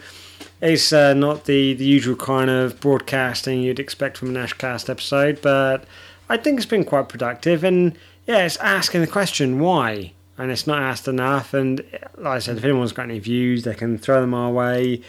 it's uh, not the the usual kind of broadcasting you'd expect from a Nashcast episode, but I think it's been quite productive. And yeah, it's asking the question why, and it's not asked enough. And like I said, if anyone's got any views, they can throw them our way.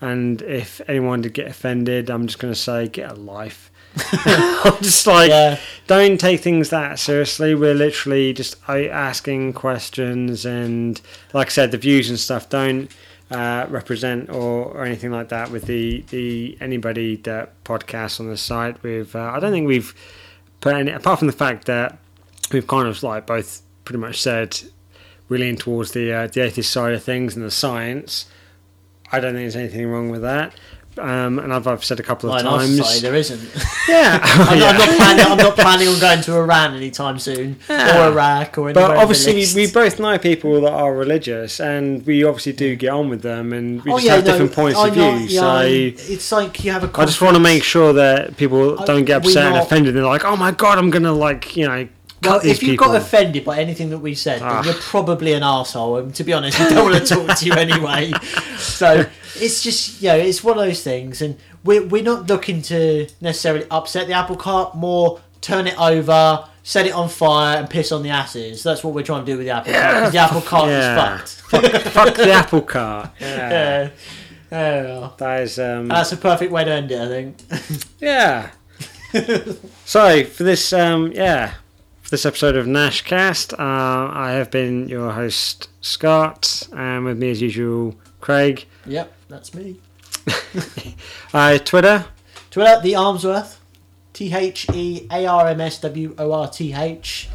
And if anyone did get offended, I'm just going to say, get a life. I'm just like, Yeah. don't take things that seriously. We're literally just uh, asking questions, and like I said, the views and stuff don't uh, represent or, or anything like that with the, the anybody that podcasts on the site. We've uh, I don't think we've put any apart from the fact that we've kind of like both pretty much said we lean towards the uh, the atheist side of things and the science. I don't think there's anything wrong with that. um, and I've, I've said a couple of Well, times. there isn't. yeah, I'm, Yeah. I'm not planning. I'm not planning on going to Iran anytime soon, or Iraq, or. But obviously, we both know people that are religious, and we obviously do get on with them, and we Oh, just yeah, have no, different points I of know, view. yeah, so it's like you have a. I just want to make sure that people don't get upset and offended. They're like, "Oh my god, I'm gonna like you know Well, if you people." got offended by anything that we said, Ah. you're probably an arsehole. And to be honest, we don't want to talk to you anyway. So it's just, you know, it's one of those things. And we're, we're not looking to necessarily upset the apple cart, more turn it over, set it on fire, and piss on the asses. That's what we're trying to do with the apple cart. 'cause the apple cart yeah. is fucked. Fuck the apple cart. Yeah. Yeah. Yeah. That is um, That's a perfect way to end it, I think. yeah. so for this um, yeah this episode of Nashcast, uh, I have been your host Scott, and with me as usual Craig. yep, that's me. Uh, Twitter. Twitter, the Armsworth. T H E A R M S W O R T H.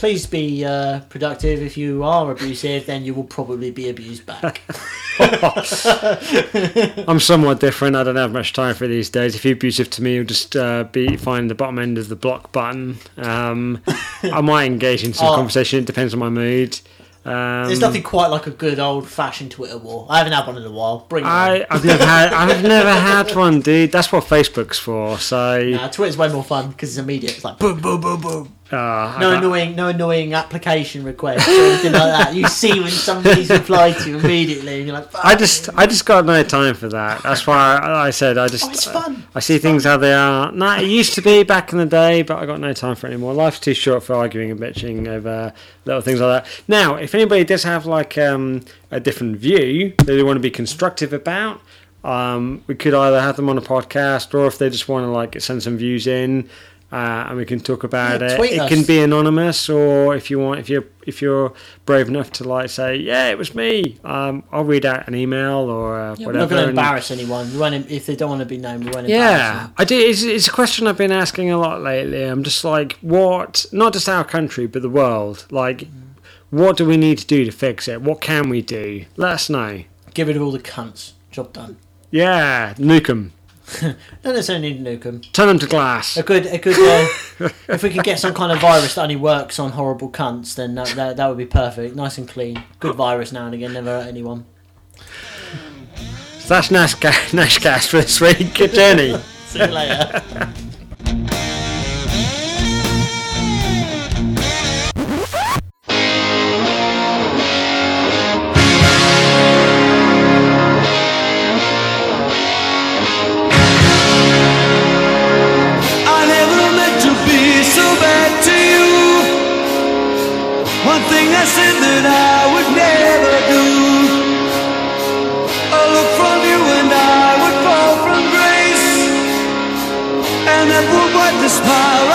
Please be uh, productive. If you are abusive, then you will probably be abused back. I'm somewhat different. I don't have much time for these days. If you're abusive to me, you'll just uh, be find the bottom end of the block button. Um, I might engage in some Oh. conversation. It depends on my mood. Um, There's nothing quite like a good old fashioned Twitter war. I haven't had one in a while. Bring. I, I've never had. I've never had one, dude. That's what Facebook's for. So, Nah, Twitter's way more fun because it's immediate. It's like boom, boom, boom, boom. Uh, No annoying, no annoying application requests or anything like that. You see when somebody's replied to you immediately, and you're like, I just, I just got no time for that. That's why I, I said I just. Oh, it's fun. I see things how they are. No, it used to be back in the day, but I got no time for it anymore. Life's too short for arguing and bitching over little things like that. Now, if anybody does have like um, a different view that they want to be constructive about, um, we could either have them on a podcast, or if they just want to like send some views in. Uh, and we can talk about Yeah, it. It us. can be anonymous, or if you want, if you're if you're brave enough to like say, yeah, it was me. Um, I'll read out an email or uh, Yeah, we're whatever. not going to embarrass anyone. We won't, if they don't want to be known, we won't embarrass yeah, them. I do. It's, it's a question I've been asking a lot lately. I'm just like, what? Not just our country, but the world. Like, what do we need to do to fix it? What can we do? Let us know. Get rid of all the cunts. Job done. Yeah, nuke them. Don't necessarily need to nuke them. Turn them to glass. A good, a good. Uh, if we could get some kind of virus that only works on horrible cunts, then that, that, that would be perfect. Nice and clean. Good virus now and again. Never hurt anyone. So that's Nashca- Nashcast for this week. Good journey. See you later. that I would never do. A look from you and I would fall from grace. And that would wipe the smile